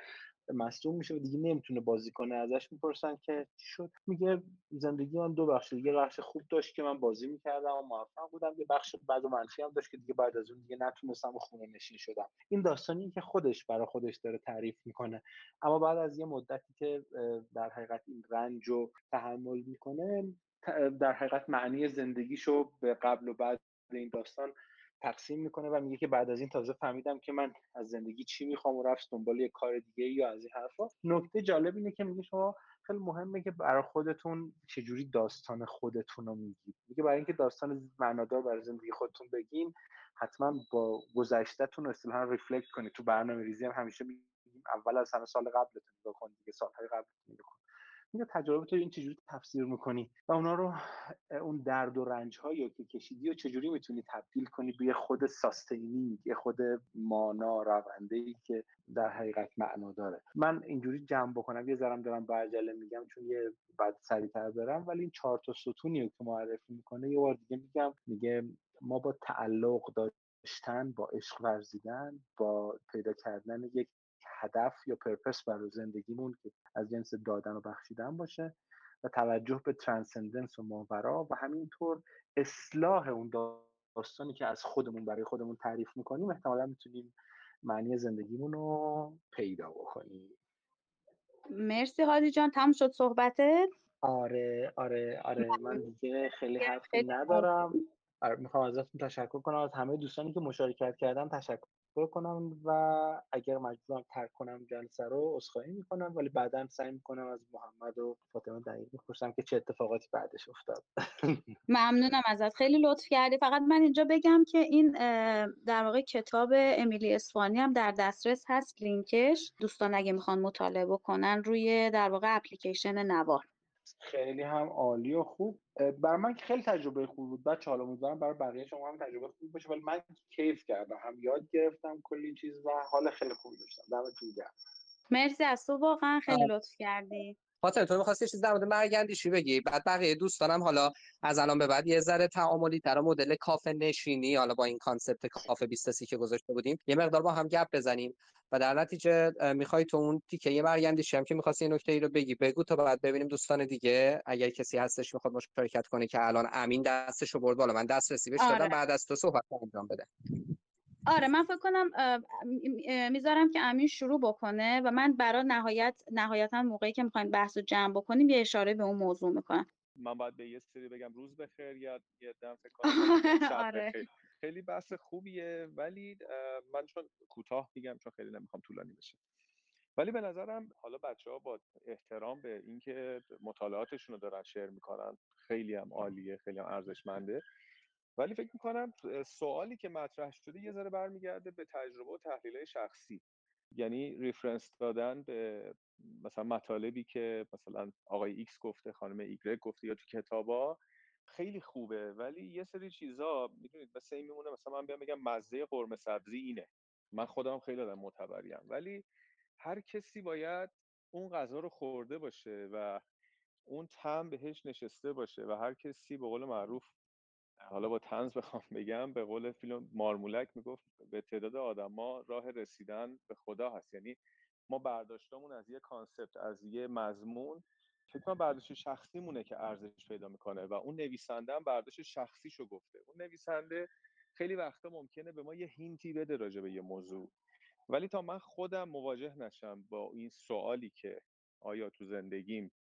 مصدوم میشه و دیگه نمی‌تونه بازی کنه. ازش می‌پرسن که چی شد؟ میگه زندگی من دو بخش یه بخش خوب داشت که من بازی می‌کردم و موفق بودم. یه بخش بد و منفی هم داشت که دیگه بعد از اون دیگه نتونستم و خونه نشین شدم. این داستانی که خودش برای خودش داره تعریف می‌کنه. اما بعد از یه مدتی که در حقیقت این رنج رو تحمل می‌کنه در حقیقت معنی زندگیشو به قبل و بعد این داستان تقسیم می‌کنه و میگه که بعد از این تازه فهمیدم که من از زندگی چی می‌خوام و رفت دنبال یه کار دیگه یا از این حرفا. نکته جالب اینه که میگه شما خیلی مهمه که برای خودتون چجوری داستان خودتون رو میگید میگه برای اینکه داستان معنادار برای زندگی خودتون بگین حتما با گذشتهتون اصطلاحا ریفلکت کنید. تو برنامه ریزی هم همیشه میگیم اول از همه سال قبلتون نگاه کن دیگه سالهای قبلتون نگاه میگه تجربه تو این چجوری تفسیر می‌کنی؟ و اونا رو اون درد و رنج هایی که کشیدی و چجوری می‌تونی تبدیل کنی به خود ساستینینگ یه خود مانا رونده ای که در حقیقت معنا داره؟ من اینجوری جمع بکنم یه ذرم دارم برجله میگم چون یه بعد سریعتر برم ولی این چهار تا ستونی که معرفی می‌کنه یه بار دیگه میگم میگه ما با تعلق داشتن با عشق ورزیدن با پیدا کردن یک هدف یا پرپس برای زندگیمون که از جنس دادن و بخشیدن باشه و توجه به ترانسندنس و ماورا و همینطور اصلاح اون داستانی که از خودمون برای خودمون تعریف می‌کنیم احتمالا می‌تونیم معنی زندگیمون رو پیدا بکنیم. مرسی هادی جان تموم شد صحبتت؟ آره آره آره. من دیگه خیلی حرفی ندارم. آره، می‌خوام ازتون تشکر کنم. از همه دوستانی که مشارکت کردن تشکر کنم و اگر مجبورم ترک کنم جلسه رو عذرخواهی می‌کنم ولی بعدا سعی می‌کنم از محمد و فاطمه دقیق می‌پرسم که چه اتفاقاتی بعدش افتاد. [laughs] ممنونم ازت. خیلی لطف کردی. فقط من اینجا بگم که این در واقع کتاب امیلی اسفانی هم در دسترس هست. لینکش. دوستان اگه می‌خوان مطالعه بکنن روی در واقع اپلیکیشن نوار. خیلی هم عالی و خوب. برای من خیلی تجربه خوب بود. بچه حالا امیدوارم برای بقیه شما هم تجربه خوب باشه ولی من کیف کردم. هم یاد گرفتم کلی چیز و حال خیلی خوبی داشتم. دمتون گرم. مرسی از تو واقعا خیلی لطف کردی. فاطمه تو می‌خواستی چیز در مورد مرگ‌اندیشی بگی؟ بعد بقیه دوستانم حالا از الان به بعد یه ذره تعاملی تر مدل کافه نشینی حالا با این concept کافه 23 که گذاشته بودیم یه مقدار با هم گپ بزنیم. و در نتیجه می‌خوای تو اون تیکه یه مرگ‌اندیشی هم که می‌خواستی این نکته ای رو بگی بگو تا بعد ببینیم دوستان دیگه اگر کسی هستش می‌خواد مشارکت کنه که الان امین دستشو برد بالا من دسترسی بهش آره. دادم بعد از تو صحبت انجام بده. آره من فکر کنم می‌ذارم که امین شروع بکنه و من برای نهایت نهایتا موقعی که می‌خوایم بحث رو جمع بکنیم یه اشاره به اون موضوع می‌کنم. من باید به یه سری بگم روز بخیر یا یه دم فکر کنم [laughs] آره. خیلی بحث خوبیه ولی من چون کوتاه میگم چون خیلی نمی‌خوام طولانی بشه. ولی به نظرم حالا بچه ها با احترام به اینکه مطالعاتشون رو دارن شیر می‌کنن خیلی هم عالیه خیلی هم ارزشمنده. ولی فکر می‌کنم سوالی که مطرح شده یه ذره برمیگرده به تجربه و تحلیل شخصی. یعنی reference دادن به مثلا مطالبی که مثلا آقای ایکس گفته خانم ایگرگ گفته یا تو کتابا خیلی خوبه ولی یه سری چیزا می‌دونید مثل این میمونه مثلا من بیام بگم مزه قرمه سبزی اینه. من خودم خیلی آدم معتبریم. ولی هر کسی باید اون غذا رو خورده باشه و اون تم بهش نشسته باشه و هر کسی به قول معروف حالا با طنز بخوام [laughs] بگم به قول فیلم مارمولک می‌گفت به تعداد آدما راه رسیدن به خدا هست. یعنی ما برداشتمون از یه concept از یه مضمون. فکر کنم برداشت شخصی مونه که ارزش پیدا می‌کنه و اون نویسنده هم برداشت شخصیشو گفته. اون نویسنده خیلی وقتا ممکنه به ما یه hint ی بده راجع به یه موضوع. ولی تا من خودم مواجه نشم با این سوالی که آیا تو زندگیم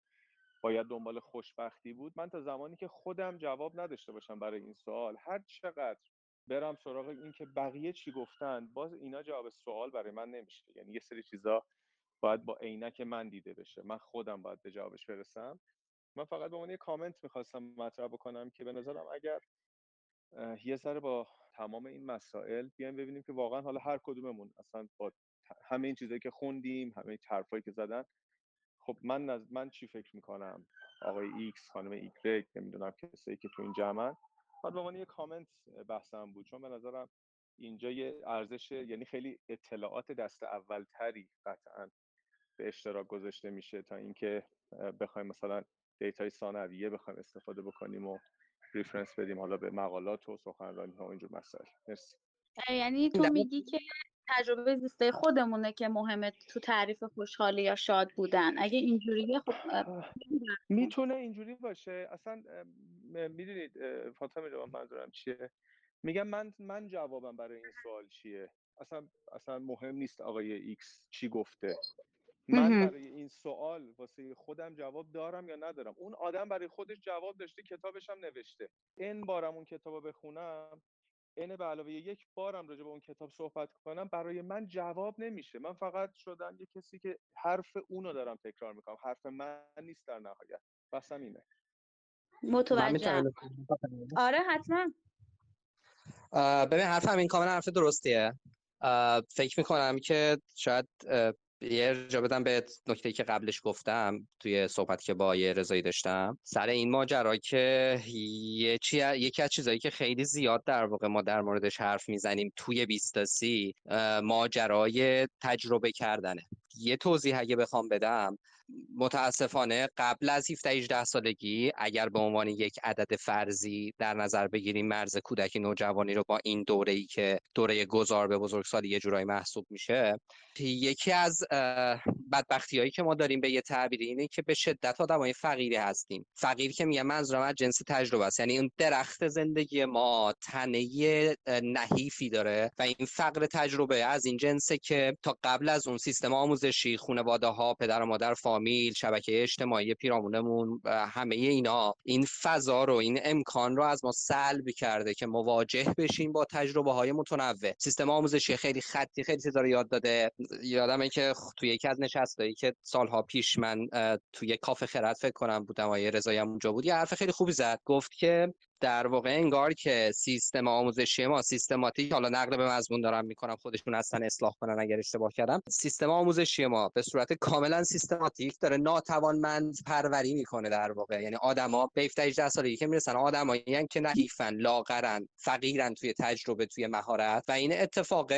باید دنبال خوشبختی بود. من تا زمانی که خودم جواب نداشته باشم برای این سوال هر چقدر برم سراغ این که بقیه چی گفتن باز اینا جواب سوال برای من نمیشه. یعنی یه سری چیزا باید با عینک من دیده بشه. من خودم باید به جوابش برسم. من فقط به عنوان یه کامنت می‌خواستم مطرح بکنم که به نظرم اگر یه ذره با تمام این مسائل بیایم ببینیم که واقعا حالا هر کدوممون اصلا با همه این چیزایی که خوندیم همه این که زدن خب من نز... من چی فکر می‌کنم؟ آقای ایکس خانم ایگرگ نمی‌دونم کسایی که تو این جمعن. بعد به عنوان یه کامنت بحثم بود. چون به نظرم اینجا یه ارزش یعنی خیلی اطلاعات دست اولتری قطعا به اشتراک گذاشته میشه تا اینکه بخوایم مثلا data ی ثانویه بخوایم استفاده بکنیم و reference بدیم حالا به مقالات و سخنرانی ها و اینجور مسائل. مرسی. یعنی تو میگی که تجربه زیسته خودمونه که مهمه تو تعریف خوشحالی یا شاد بودن. اگه اینجوریه خب می‌تونه اینجوری باشه. اصلا می‌دونید فاطمه جان منظورم چیه؟ میگم من من جوابم برای این سوال چیه؟ اصلا اصلا مهم نیست آقای ایکس چی گفته. من برای این سوال واسه خودم جواب دارم یا ندارم؟ اون آدم برای خودش جواب داشته کتابش هم نوشته. این بارم اون کتاب بخونم این به علاوه یک بارم راجع به اون کتاب صحبت کنم برای من جواب نمیشه. من فقط شدم یه کسی که حرف اونو دارم تکرار می‌کنم. حرف من نیست در نهایت. بسم اینه. متوجه. آره حتما. ببین حرف همین کاملا حرف درستیه. فکر می‌کنم که شاید یه ارجا بدم به نکته که قبلش گفتم توی صحبت که با یه رضایی داشتم سر این ماجرا که یه. یکی از چیزایی که خیلی زیاد در واقع ما در موردش حرف می‌زنیم توی بیستاسی ماجرای تجربه کردنه یه توضیح اگه بخوام بدم. متاسفانه قبل از 17 18 سالگی اگر به عنوان یک عدد فرضی در نظر بگیریم مرز کودکی نوجوانی رو با این دوره ای که دوره گذار به بزرگسالی یه جورایی محسوب میشه یکی از بدبختی هایی که ما داریم به یه تعبیری اینه که به شدت آدمای فقیری هستیم. فقیر که میگم منظورم از جنس تجربه است. یعنی اون درخت زندگی ما تنه نحیفی داره و این فقر تجربه از این جنسه که تا قبل از اون سیستم آموزشی خانواده ها پدر و مادر فامیل شبکه اجتماعی پیرامونمون همه اینا. این فضا رو این امکان رو از ما سلب کرده که مواجه بشیم با تجربه های متنوع. سیستم آموزشی خیلی خطی خیلی چیزا رو یاد داده. یادمه که توی یکی از نشستایی که سالها پیش من توی کافه خرد فکر کنم بودم آیه رضایی اونجا بود یه حرف خیلی خوبی زد. گفت که در واقع انگار که سیستم آموزشی ما سیستماتیک حالا نقل به مضمون دارم می‌کنم خودشون اصلا اصلاح کنن اگر اشتباه کردم. سیستم آموزشی ما به صورت کاملا سیستماتیک داره ناتوانمند پروری می‌کنه در واقع. یعنی آدما به 18 سالگی که می‌رسن آدمایی که نحیفن لاغرن فقیرن توی تجربه توی مهارت. و این اتفاق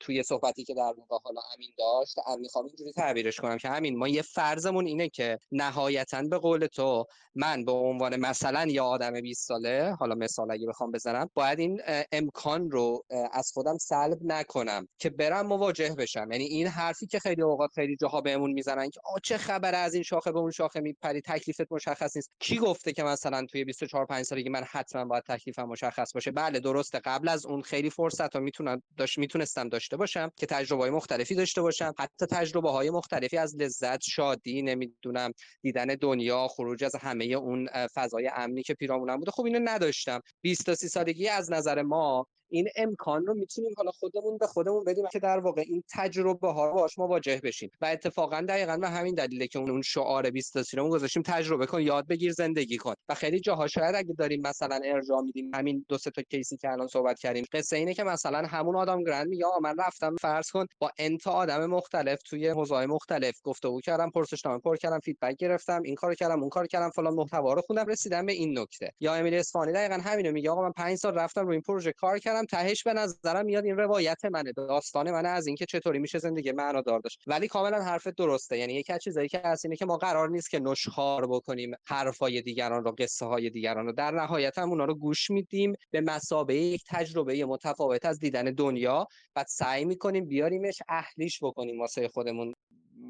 توی صحبتی که در واقع حالا امین داشت امین می‌خوام اینجوری تعبیرش کنم که همین ما یه فرضمون اینه که نهایتا به قول تو من به عنوان مثلا یا آدم 20 ساله حالا مثال اگه بخوام بزنم باید این امکان رو از خودم سلب نکنم که برم مواجه بشم. یعنی این حرفی که خیلی اوقات خیلی جاها بهمون می‌زنن که آ چه خبره از این شاخه به اون شاخه میپری تکلیفت مشخص نیست. کی گفته که مثلا توی 24 5 سالگی من حتما باید تکلیفم مشخص باشه؟ بله درسته. قبل از اون خیلی فرصت ها می‌تونم داشت می‌تونستم داشته باشم که تجربه های مختلفی داشته باشم. حتی تجربه های مختلفی از لذت شادی نمی‌دونم دیدن دنیا خروج از همه اون فضای امنی که پیرامونم بوده. خب اینو نداشتم. 20 تا 30 سالگی از نظر ما این امکان رو می‌تونیم حالا خودمون به خودمون بدیم که در واقع این تجربه ها رو باش مواجه بشیم. و اتفاقا دقیقا به همین دلیله که اون شعار 20 تا رو گذاشتیم تجربه کن یاد بگیر زندگی کن. و خیلی جاها شاید اگه داریم مثلا ارجاع میدیم همین دو سه تا کیسی که الان صحبت کردیم قصه اینه که مثلا همون آدم گرند میگه من رفتم فرض کن با انتا آدم مختلف توی حوزه‌های مختلف گفتگو کردم پرسشنامه پر کردم فیدبک گرفتم این کارو کردم اون کارو کردم فلان محتوا رو خوندم رسیدم به این نکته. یا امیل اصفهانی دقیقا همینو میگه آقا من 5 سال رفتم روی این پروژه کار کردم تهش به نظرم میاد این روایت منه داستان منه از اینکه چطوری میشه زندگی دار داشت. ولی کاملا حرف درسته. یعنی یکی از چیزایی که هست اینه که ما قرار نیست که نشخوار بکنیم حرفای دیگران رو قصه های دیگران رو. در نهایت هم اونا رو گوش میدیم به مثابه یک تجربه متفاوت از دیدن دنیا بعد سعی می‌کنیم بیاریمش اهلیش بکنیم واسه خودمون.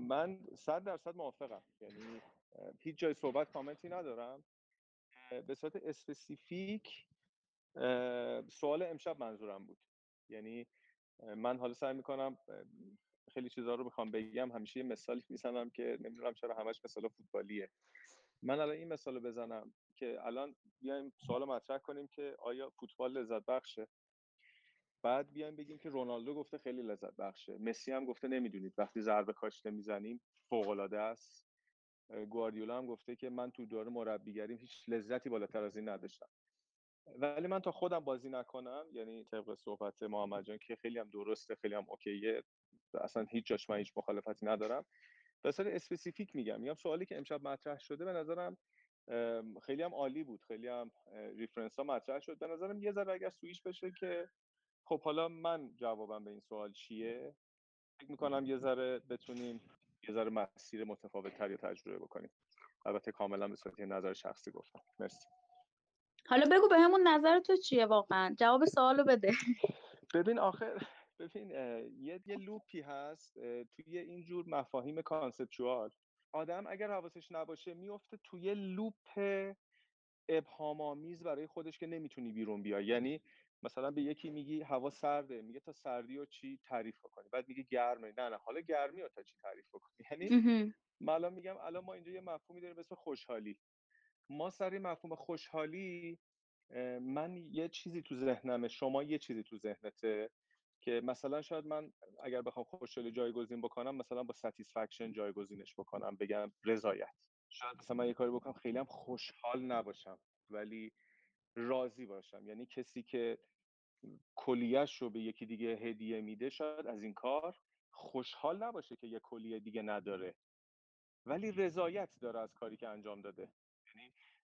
من صد درصد موافقم. یعنی هیچ جای صحبت کامنتی ندارم. به صورت specific سوال امشب منظورم بود. یعنی من حالا سعی می‌کنم خیلی چیزها رو می‌خوام بگم. همیشه یه مثالی [laughs] می‌زنم که نمی‌دونم چرا همش مثال فوتبالیه. من الان این مثال بزنم که الان بیایم سوال مطرح کنیم که آیا فوتبال لذت بخشه؟ بعد بیایم بگیم که رونالدو گفته خیلی لذت بخشه. مسی هم گفته نمی‌دونید. وقتی ضربه کاشته می‌زنیم فوق العاده است گواردیولا هم گفته که من تو دور مربیگریم هیچ لذتی بالاتر از این نداشتم. ولی من تا خودم بازی نکنم یعنی طبق صحبت محمد جان که خیلی هم درسته خیلی هم okay ه اصلا هیچ جاش من هیچ مخالفتی ندارم. به صورت specific میگم میگم سوالی که امشب مطرح شده به نظرم خیلی هم عالی بود خیلی هم reference ها مطرح شد. به نظرم یه ذره اگر سویش بشه که خب حالا من جوابم به این سوال چیه؟ فکر می‌کنم یه ذره بتونیم یه ذره مسیر متفاوت تری تجربه بکنیم. البته کاملا به صورت نظر شخصی گفتم. مرسی. حالا بگو به همون نظر تو چیه واقعا؟ جواب سوالو بده. ببین آخر ببین یه یه loop ی هست توی اینجور مفاهیم conceptual آدم اگر حواسش نباشه میفته توی loop ابهام آمیز برای خودش که نمی‌تونی بیرون بیای. یعنی مثلا به یکی میگی هوا سرده میگه تا سردی رو چی تعریف کنی بعد میگه گرمه. نه نه حالا گرمی رو تا چی تعریف کنی یعنی من میگم الان ما اینجا یه مفهومی داریم به اسم خوشحالی. ما سر مفهوم خوشحالی من یه چیزی تو ذهنمه شما یه چیزی تو ذهنته که مثلا شاید من اگر بخوام خوشحالی جایگزین بکنم مثلا با satisfaction جایگزینش بکنم بگم رضایت. شاید مثلا من یه کاری بکنم خیلی هم خوشحال نباشم ولی راضی باشم. یعنی کسی که کلیه‌ش رو به یکی دیگه هدیه میده شاید از این کار خوشحال نباشه که یه کلیه دیگه نداره. ولی رضایت داره از کاری که انجام داده.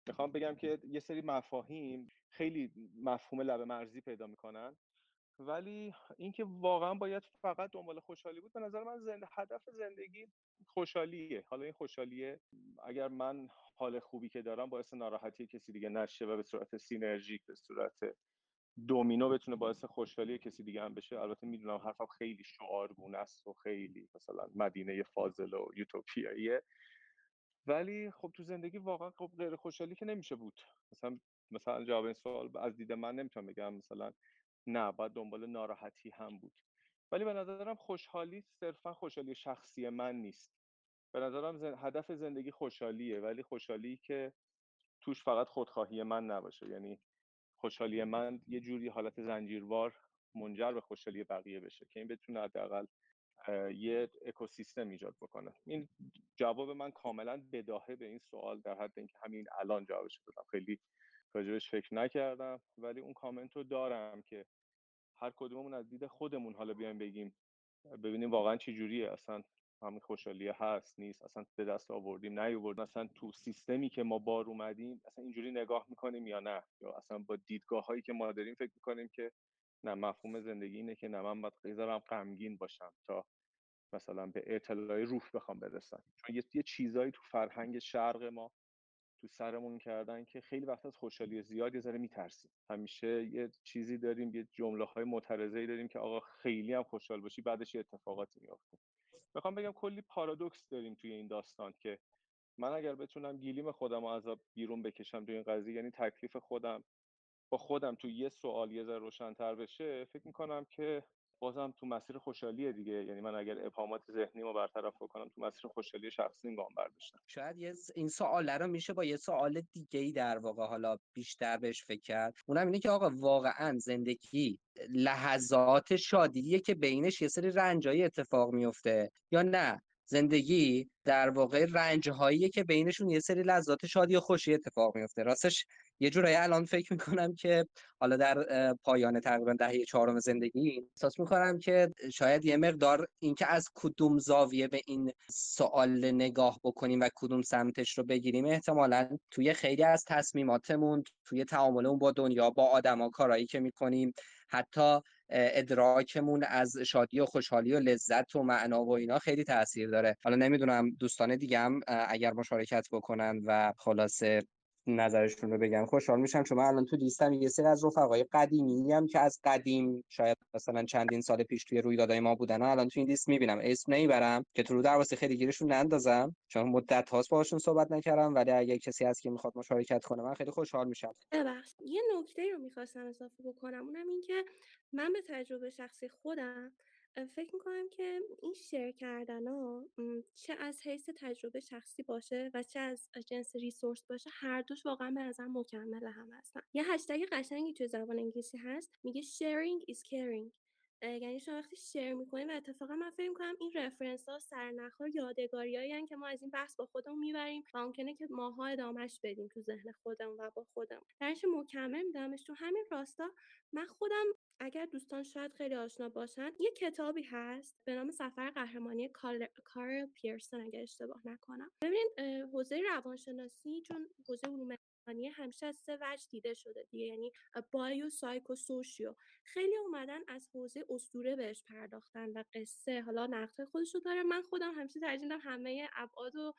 می‌خوام بگم که یه سری مفاهیم خیلی مفهوم لبه مرزی پیدا می‌کنن. ولی اینکه واقعا باید فقط دنبال خوشحالی بود به نظر من زنده هدف زندگی خوشحالیه. حالا این خوشحالیه اگر من حال خوبی که دارم باعث ناراحتی کسی دیگه نشه و به صورت سینرژیک به صورت دومینو بتونه باعث خوشحالی کسی دیگه هم بشه البته می‌دونم حرفم خیلی شعارگونه است و خیلی مثلا مدینه فاضل و یوتوپیاییه. ولی خب تو زندگی واقعا خب غیر خوشحالی که نمیشه بود. مثلا مثلا جواب این سوال از دید من نمی‌تونم بگم مثلا نه باید دنبال ناراحتی هم بود. ولی به نظرم خوشحالی صرفا خوشحالی شخصی من نیست. به نظرم هدف زندگی خوشحالیه ولی خوشحالی که توش فقط خودخواهی من نباشه. یعنی خوشحالی من یه جوری حالت زنجیروار منجر به خوشحالی بقیه بشه که این بتونه حداقل یه اکوسیستم ایجاد بکنه. این جواب من کاملا بداهه به این سوال در حد اینکه همین الان جوابش بدم خیلی راجبش فکر نکردم ولی اون کامنت رو دارم که هر کدوممون از دید خودمون حالا بیایم بگیم ببینیم واقعا چی جوریه. اصلا همین خوشحالیه هست نیست اصلا به دست آوردیم نیاوردیم. اصلا تو سیستمی که ما بار اومدیم اصلا اینجوری نگاه می‌کنیم یا نه؟ یا اصلا با دیدگاه هایی که ما داریم فکر می‌کنیم که نه مفهوم زندگی اینه که نه من باید بذارم غمگین باشم تا مثلا به اطلاع روح بخوام برسم. چون یه, یه چیزایی تو فرهنگ شرق ما تو سرمون کردن که خیلی وقت از خوشحالی زیاد یه ذره میترسیم. همیشه یه چیزی داریم یه جمله های معترضه داریم که آقا خیلی هم خوشحال باشی بعدش یه اتفاقاتی میفته می‌خوام بگم کلی پارادوکس داریم توی این داستان که من اگر بتونم گیلیم خودم رو از بیرون بکشم توی این قضیه یعنی تکلیف خودم با خودم تو یه سوال یه ذره روشنتر بشه فکر می‌کنم که بازم تو مسیر خوشحالیه دیگه. یعنی من اگر ابهامات ذهنی رو برطرف بکنم تو مسیر خوشحالی شخصی گام برداشتم. شاید یه این سوال رو میشه با یه سوال دیگه ای در واقع حالا بیشتر بهش فکر کرد. اونم اینه که آقا واقعا زندگی لحظات شادیه که بینش یه سری رنجایی اتفاق میفته یا نه؟ زندگی در واقع رنج هایی که بینشون یه سری لذات شادی و خوشی اتفاق میفته راستش یه جورایی الان فکر می‌کنم که حالا در پایان تقریبا دهه چهارم زندگی احساس می‌کنم که شاید یه مقدار اینکه از کدوم زاویه به این سوال نگاه بکنیم و کدوم سمتش رو بگیریم احتمالا توی خیلی از تصمیماتمون توی تعاملمون با دنیا با آدما کارایی که می‌کنیم حتی ادراکمون از شادی و خوشحالی و لذت و معنا و اینا خیلی تاثیر داره. حالا نمی‌دونم دوستان دیگه هم اگر مشارکت بکنن و خلاصه نظرشون رو بگم. خوشحال میشم چون من الان تو لیستم یه سری از رفقای قدیمی هم که از قدیم شاید مثلا چندین سال پیش توی رویدادهای ما بودن الان تو این لیست می‌بینم. اسم نمی‌برم که تو رو درواسی خیلی گیرشون نندازم. چون مدت هاست باهاشون صحبت نکردم ولی اگه کسی هست که می‌خواد مشارکت کنه من خیلی خوشحال میشم. ببخش یه نکته رو می‌خواستم اضافه بکنم. اونم این که من به تجربه شخصی خودم فکر می‌کنم که این شیر کردن ها چه از حیث تجربه شخصی باشه و چه از جنس ریسورس باشه هر دوش واقعا به نظر مکمل هم هستن. یه هشتگ قشنگی توی زبان انگلیسی هست میگه sharing is caring یعنی شما وقتی شیر می‌کنیم و اتفاقا من فکر کنم این رفرنس ها سرنخ ها یادگاری که ما از این بحث با خودمون می‌بریم و ممکنه که ماها ادامهش بدیم تو ذهن خودمون و با خودمون. درش مکمل میدمش تو همین راستا. من خودم اگر دوستان شاید خیلی آشنا باشن یه کتابی هست به نام سفر قهرمانی کارول پیرسون اگر اشتباه نکنم. ببینید حوزه روانشناسی چون حوزه علوم همیشه از سه وجه دیده شده دیگه یعنی bio psycho socio. خیلی اومدن از حوزه اسطوره بهش پرداختن و قصه حالا نقطه خودش رو داره. من خودم همیشه ترجیح همه ابعاد رو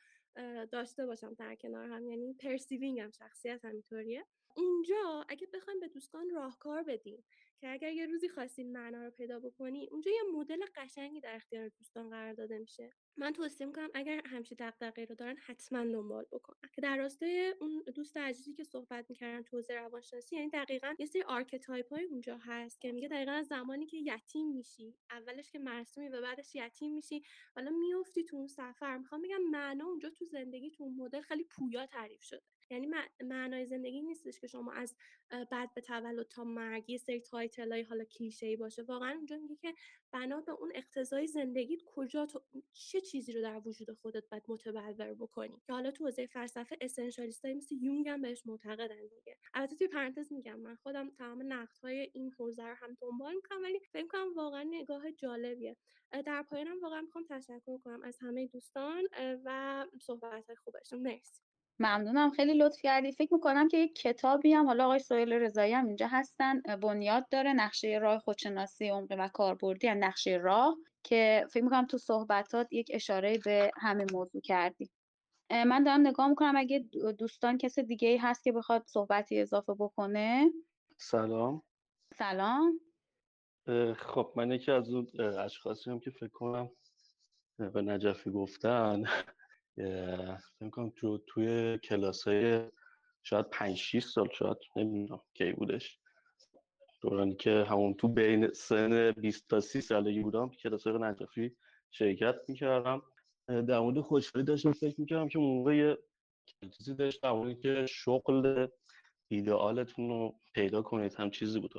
داشته باشم در کنار هم یعنی perceiving هم شخصیت همینطوریه اونجا اگه بخوایم به دوستان راهکار بدیم که اگر یه روزی خواستین معنا رو پیدا بکنی اونجا یه مدل قشنگی در اختیار دوستان قرار داده میشه. من توصیه می‌کنم اگر همچین دغدغه‌ای رو دارن حتما دنبال بکنن. که در راستای اون دوست عزیزی که صحبت می‌کردن تو حوزه روانشناسی یعنی دقیقا یه سری archetype های اونجا هست که میگه دقیقا از زمانی که یتیم میشی اولش که معصومی و بعدش یتیم میشی حالا میفتی تو اون سفر. می‌خوام بگم معنا اونجا تو زندگی تو اون مدل خیلی پویا تعریف شده. یعنی معنای زندگی نیستش که شما از بعد به تولد تا مرگ یه سری title های حالا کلیشه ای باشه. واقعا اونجا میگه که بنا به اون اقتضای زندگی کجا تو چه چیزی رو در وجود خودت باید متبلور بکنی؟ که حالا تو حوزه فلسفه اسنشالیستای مثل یونگ هم بهش معتقدن دیگه. البته توی پرانتز میگم من خودم تمام نقد های این حوزه رو هم دنبال می‌کنم ولی فکر کنم واقعا نگاه جالبیه. در پایانم واقعا می‌خوام تشکر کنم از همه دوستان و صحبت های خوبشون. مرسی. ممنونم خیلی لطف کردی. فکر می‌کنم که یک کتابی هم حالا آقای سویل رضایی هم اینجا هستن بنیاد داره نقشه راه خودشناسی عمقی و کاربردی یا نقشه راه که فکر می‌کنم تو صحبتات یک اشاره به همه موضوع کردی. من دارم نگاه می‌کنم اگه دوستان کس دیگه ای هست که بخواد صحبتی اضافه بکنه. سلام. سلام. خب من یکی از اون اشخاصی هم که فکر کنم به نجفی گفتن. فکر تو توی کلاس های شاید 5 6 سال شاید نمی‌دونم کی بودش. دورانی که همون تو بین سن 20 تا 30 سالگی بودم کلاس های نجفی شرکت می‌کردم. در مورد خوشحالی داشتم فکر می‌کردم که موقع یه چیزی داشتم که شغل ایدئالتون رو پیدا کنید هم چیزی بود.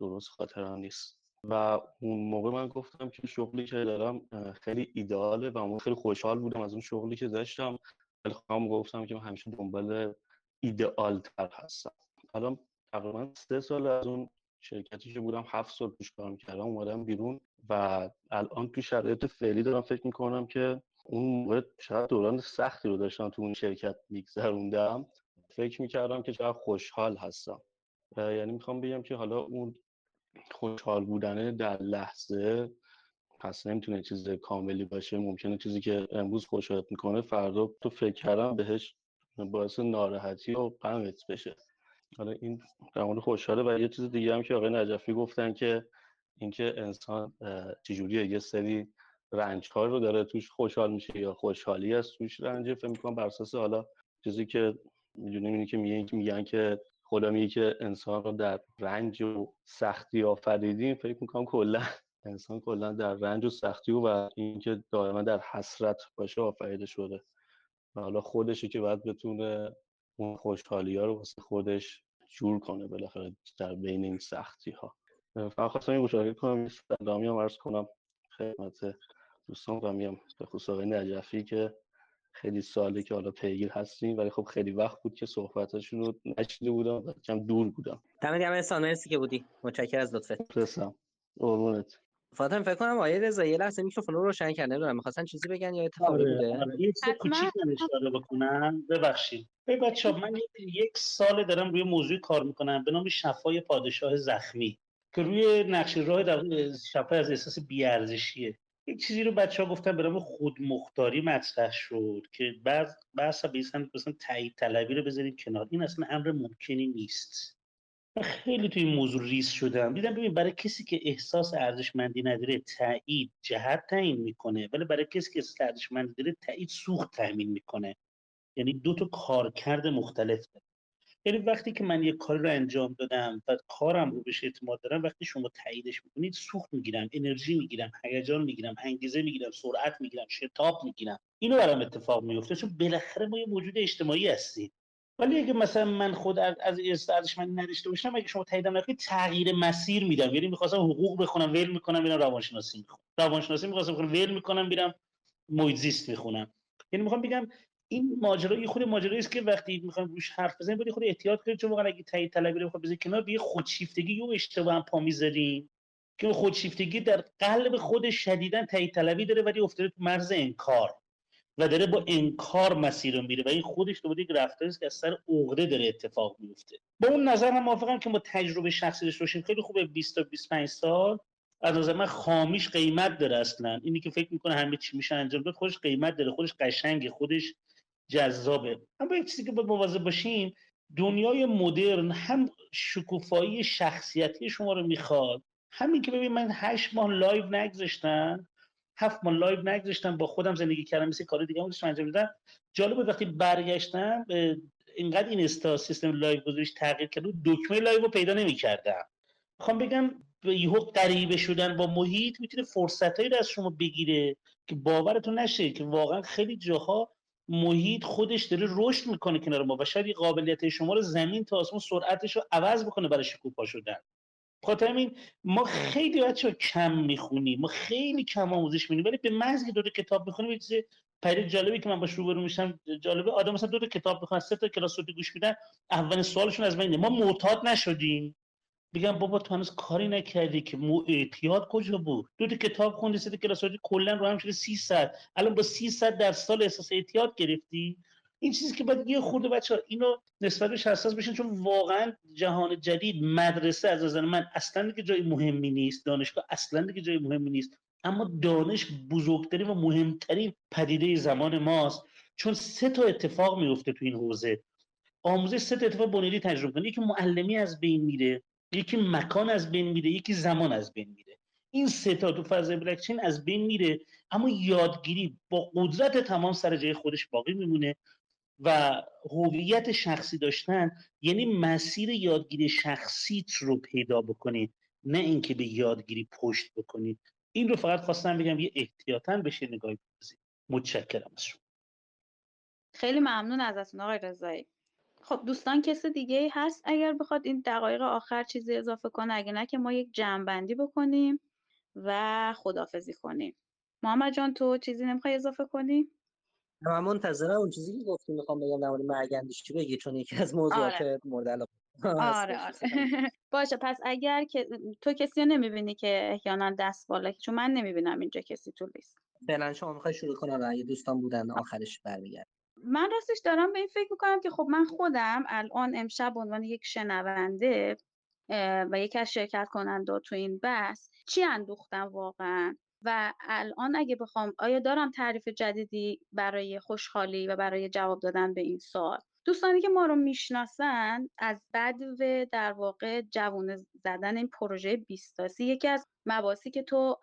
درست خاطرم نیست. و اون موقع من گفتم که شغلی که دارم خیلی ایداله و من خیلی خوشحال بودم از اون شغلی که داشتم. ولی خواهم گفتم که من همیشه دنبال ایدئال تر هستم. حالا تقریبا سه سال از اون شرکتی که بودم هفت سال توش کار کردم اومدم بیرون و الان تو شرایط فعلی دارم فکر می‌کنم که اون موقع شاید دوران سختی رو داشتم تو اون شرکت میگذروندم. فکر می‌کردم که چقدر خوشحال هستم. یعنی می‌خوام بگم که حالا اون خوشحال بودنه در لحظه پس نمی‌تونه چیز کاملی باشه. ممکنه چیزی که امروز خوشحالت می‌کنه فردا تو فکر کردم بهش باعث ناراحتی و غمت بشه. حالا این در مورد خوشحاله و یه چیز دیگه هم که آقای نجفی گفتن که اینکه انسان چجوریه؟ یه سری رنج رو داره توش خوشحال میشه یا خوشحالی است توش رنجه. فکر می‌کنم بر اساس حالا چیزی که می‌دونیم که میگن که خدا که انسان رو در رنج و سختی آفریدیم. فکر می‌کنم کلا انسان کلا در رنج و سختی و اینکه دائما در حسرت باشه آفریده شده. و حالا خودشه که باید بتونه اون خوشحالی ها رو واسه خودش جور کنه بالاخره در بین این سختی ها فقط خواستم این کنم سلامی هم عرض کنم خدمت دوستان و میام به خصوص نجفی که خیلی ساله که حالا پیگیر هستیم ولی خب خیلی وقت بود که صحبتاشون رو نشیده بودم و کم دور بودم. دمت گرم احسان مرسی که بودی. متشکرم از لطفت. رسم قربونت. فاطمه فکر کنم آیه رضا یه لحظه میکروفون رو روشن کرد. نمی‌دونم می‌خواستن چیزی بگن یا اتفاقی آره، بوده؟ آره. یه چیز کوچیک اشاره بکنم. ببخشید. ببین بچه‌ها من یک سال دارم روی موضوع کار می‌کنم. به نام شفای پادشاه زخمی. که روی نقش راه در شفای از احساس بیارزشیه. یک چیزی رو بچه ها گفتن به نام خودمختاری مطرح شد که بعض بحث بیسن مثلا تایید طلبی رو بذارید کنار. این اصلا امر ممکنی نیست. من خیلی توی این موضوع ریس شدم. دیدم ببین برای کسی که احساس ارزشمندی نداره تایید جهت تعیین می‌کنه ولی برای کسی که ارزشمندی داره تایید سوخت تامین می‌کنه. یعنی دو تا کارکرد مختلف داره. یعنی وقتی که من یه کاری رو انجام دادم و کارم رو بهش اعتماد دارم وقتی شما تاییدش می‌کنید سوخت می‌گیرم انرژی می‌گیرم هیجان می‌گیرم انگیزه می‌گیرم سرعت می‌گیرم شتاب می‌گیرم. اینو برام اتفاق میفته چون بالاخره ما یه موجود اجتماعی هستیم. ولی اگه مثلا من خود از از من نداشته باشم اگه شما تاییدم نکنید تغییر مسیر میدم. یعنی می‌خواستم حقوق بخونم ول می‌کنم میرم روانشناسی می‌خونم. روانشناسی می‌خواستم بخونم ول می‌کنم میرم محیط زیست می‌خونم. یعنی می‌خوام بگم این ماجرا یه خود ماجرایی است که وقتی می‌خوایم روش حرف بزنیم باید خود احتیاط کنیم چون واقعا اگه تایید طلبی رو بزنیم کنار به خودشیفتگی و اشتباه هم پا می‌ذاریم. که خودشیفتگی در قلب خودش شدیدا تایید طلبی داره ولی افتاده تو مرز انکار. و داره با انکار مسیر رو میره. و این خودش دوباره یک رفتاری است که از سر عقده داره اتفاق میفته با اون نظر من موافقم که ما تجربه شخصی داشته باشیم. خیلی خوبه 20 تا 25 سال. از نظر من خامیش قیمت داره اصلا. اینی که فکر می‌کنه همه چی میشه انجام داد خودش قیمت داره. خودش قشنگه. خودش جذابه. اما یک چیزی که باید مواظب باشیم دنیای مدرن هم شکوفایی شخصیتی شما رو می‌خواد. همین که ببین من هشت ماه live نگذاشتم هفت ماه live نگذاشتم با خودم زندگی کردم مثل کار دیگه داشتم انجام میدم. جالبه وقتی برگشتم اینقدر این اینستا سیستم live گذاریش تغییر کرد دکمه live رو پیدا نمی‌کردم. می‌خوام بگم یهو غریبه شدن با محیط می‌تونه فرصتایی رو از شما بگیره که باورتون نشه که واقعا خیلی جاها محیط خودش داره رشد می‌کنه کنار ما و شاید قابلیت شما رو زمین تا آسمون سرعتش رو عوض بکنه برای شکوفا شدن. خاطر همین ما خیلی بچه کم می‌خونیم ما خیلی کم آموزش میدیم ولی به محض که دو کتاب می‌خونیم یه چیز پری جالبی که من باش روبرو میشم جالبه آدم مثلا دو تا کتاب بخونن سه تا کلاس رو گوش میدن اولین سوالشون از من ما معتاد نشدیم. بگم بابا تو هنوز کاری نکردی که مو اعتیاد کجا بود؟ دو تا کتاب خوندی سه تا کلاس کلا رو هم شده 300 الان با 300 در سال احساس اعتیاد گرفتی؟ این چیزی که باید یه خورده بچه اینو نسبت بهش حساس بشین چون واقعا جهان جدید مدرسه از نظر من اصلا دیگه جای مهمی نیست. دانشگاه اصلا دیگه جای مهمی نیست. اما دانش بزرگترین و مهمترین پدیده زمان ماست. چون سه تا اتفاق میفته تو این حوزه. آموزش سه تا اتفاق بنیادی تجربه کنه یکی معلمی از بین میره. یکی مکان از بین میره یکی زمان از بین میره. این سه تا تو فضای بلاکچین از بین میره اما یادگیری با قدرت تمام سر جای خودش باقی میمونه و هویت شخصی داشتن یعنی مسیر یادگیری شخصیت رو پیدا بکنید نه اینکه به یادگیری پشت بکنید. این رو فقط خواستم بگم یه احتیاطا بشه نگاهی بکنید متشکرم از شما. خیلی ممنون ازتون آقای رضایی. خب دوستان کسی دیگه هست اگر بخواد این دقایق آخر چیزی اضافه کنه اگه نه که ما یک جمعبندی بکنیم و خدافزی کنیم. محمد جان تو چیزی نمی‌خوای اضافه کنی؟ من منتظرم اون چیزی که گفتی می‌خوام بگم در مورد مرگندیشی بگی چون یکی از موضوعات آره. مورد علاقه. آره آره. [laughs] باشه پس اگر که تو کسی رو نمی‌بینی که احیانا دست بالا چون من نمی‌بینم اینجا کسی تو لیست. فعلا شما می‌خوای شروع کنم اگه دوستان بودن آخرش برمیگرد من راستش دارم به این فکر می‌کنم که خب من خودم الان امشب به عنوان یک شنونده و یکی از شرکت کننده تو این بحث چی اندوختم واقعا؟ و الان اگه بخوام آیا دارم تعریف جدیدی برای خوشحالی و برای جواب دادن به این سوال؟ دوستانی که ما رو می‌شناسن از بد و در واقع جوونه زدن این پروژه بیستاسی یکی از مباحثی که تو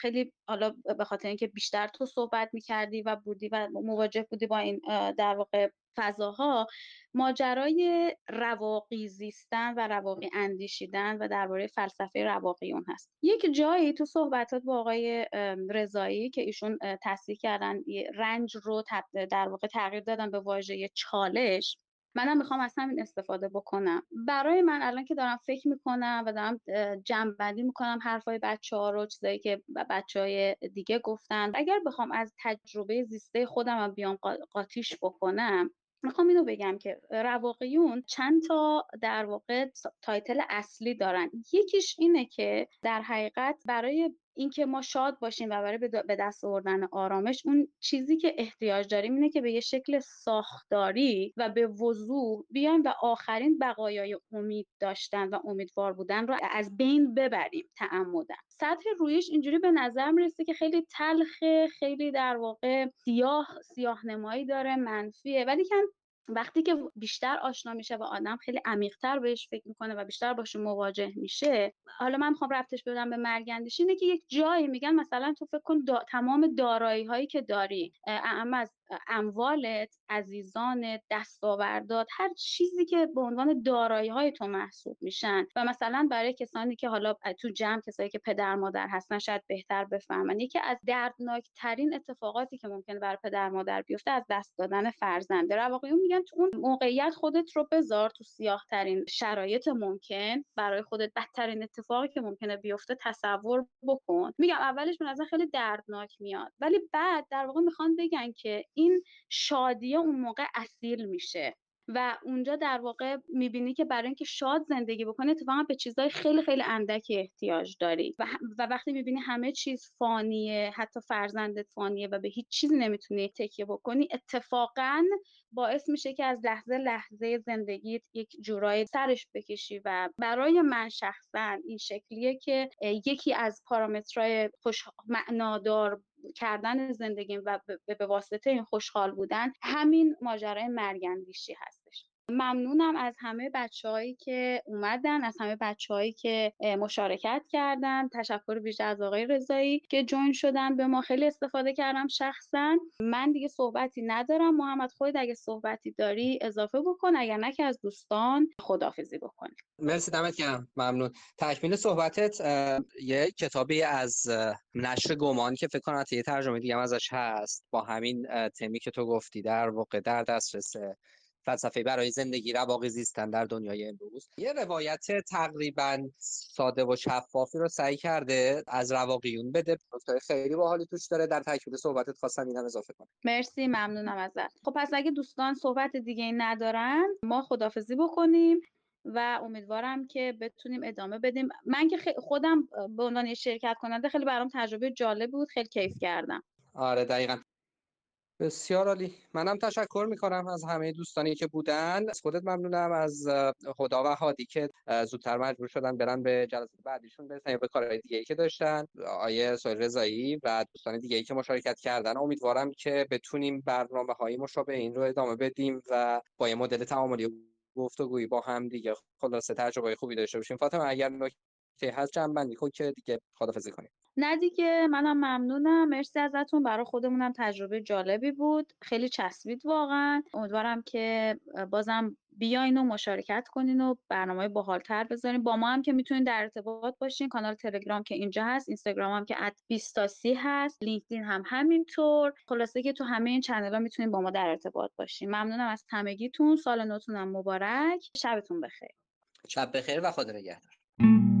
خیلی حالا به خاطر اینکه بیشتر تو صحبت می‌کردی و بودی و مواجه بودی با این در واقع فضاها ماجرای رواقی زیستن و رواقی اندیشیدن و درباره فلسفه رواقی اون هست. یک جایی تو صحبتات با آقای رضایی که ایشون تصدیح کردن رنج رو در واقع تغییر دادن به واژه چالش منم می‌خوام از همین استفاده بکنم. برای من الان که دارم فکر می‌کنم و دارم جمع بندی می‌کنم حرفای بچه ها رو چیزایی که بچه های دیگه گفتن. اگر بخوام از تجربه زیسته خودم هم بیام قاطیش بکنم می‌خوام اینو بگم که رواقیون چند تا در واقع title اصلی دارن. یکیش اینه که در حقیقت برای اینکه ما شاد باشیم و برای به دست آوردن آرامش اون چیزی که احتیاج داریم اینه که به یه شکل ساختاری و به وضوح بیایم و آخرین بقایای امید داشتن و امیدوار بودن رو از بین ببریم تعمداً. سطح رویش اینجوری به نظر می‌رسه که خیلی تلخه خیلی در واقع سیاه سیاه نمایی داره منفیه ولی کن وقتی که بیشتر آشنا میشه و آدم خیلی عمیقتر بهش فکر می‌کنه و بیشتر باشه مواجه میشه حالا من می‌خوام رفتش بدم به مرگندیشی اینه که یک جایی میگن مثلا تو فکر کن تمام دارایی هایی که داری اما از اموالت عزیزانت دستاوردات هر چیزی که به عنوان دارایی های تو محسوب میشن. و مثلا برای کسانی که حالا تو جمع کسایی که پدر مادر هستن شاید بهتر بفهمن. یکی از دردناک ترین اتفاقاتی که ممکنه برای پدر مادر بیفته از دست دادن فرزنده رواقیون میگن تو اون موقعیت خودت رو بذار تو سیاه ترین شرایط ممکن. برای خودت بدترین اتفاقی که ممکنه بیفته تصور بکن. میگم اولش به خیلی دردناک میاد. ولی بعد در واقع می‌خوان بگن که این شادیه اون موقع اصیل میشه. و اونجا در واقع می‌بینی که برای اینکه شاد زندگی بکنه اتفاقا به چیزهای خیلی خیلی اندکی احتیاج داری. و, و وقتی می‌بینی همه چیز فانیه حتی فرزندت فانیه و به هیچ چیزی نمی‌تونی تکیه بکنی اتفاقا باعث میشه که از لحظه لحظه زندگیت یک جورایی سرش بکشی. و برای من شخصا این شکلیه که یکی از پارامترهای خوش معنادار کردن زندگی و به واسطه این خوشحال بودن همین ماجرای مرگندیشی هستش ممنونم از همه بچههایی که اومدن از همه بچههایی که مشارکت کردن. تشکر ویژه از آقای رضایی که جوین شدن به ما. خیلی استفاده کردم شخصا. من دیگه صحبتی ندارم. محمد خود اگه صحبتی داری اضافه بکن. اگر نه که از دوستان خدافزی بکن مرسی دمت گرم. ممنون. تکمیل صحبتت یه کتابی از نشر گمان که فکر کنم یه ترجمه دیگه ازش هست. با همین تمی که تو گفتی در واقع در دسترسه. فلسفه برای زندگی رواقی زیستن در دنیای امروز. یه روایت تقریبا ساده و شفافی رو سعی کرده از رواقیون بده. خیلی باحالی توش داره. در تکمیل صحبتت خواستم اینم اضافه کنم. مرسی ممنونم ازت. خب پس اگه دوستان صحبت دیگه ندارن ما خدافزی بکنیم و امیدوارم که بتونیم ادامه بدیم. من که خودم به عنوان شرکت کننده خیلی برام تجربه جالب بود. خیلی کیف کردم. آره دقیقا. بسیار عالی. منم تشکر می‌کنم از همه دوستانی که بودن. از خودت ممنونم. از خدا و هادی که زودتر مجبور شدن برن به جلسه بعدیشون برسن یا به کارهای دیگه ای که داشتن. آیه سویل رضایی و دوستان دیگه ای که مشارکت کردن. امیدوارم که بتونیم برنامه های مشابه این رو ادامه بدیم و با یه مدل تعاملی گفتگویی با هم دیگه. خلاصه تجربه خوبی داشته باشیم. فاطمه اگر نکته هست جمع بندی. کن که دیگه خدافظی کنیم. نه دیگه منم ممنونم. مرسی ازتون. برای خودمونم تجربه جالبی بود. خیلی چسبید واقعا. امیدوارم که بازم بیاین و مشارکت کنین و برنامه باحالتر بذارین. با ما هم که می‌تونین در ارتباط باشین. کانال تلگرام که اینجا هست اینستاگرام هم که ات 20 هست. لینکدین هم همینطور. خلاصه که تو همه این چنل ها می‌تونین با ما در ارتباط باشین. ممنونم از همگیتون. سال نوتونم مبارک. شبتون بخیر. شب بخیر و خدا نگهدار.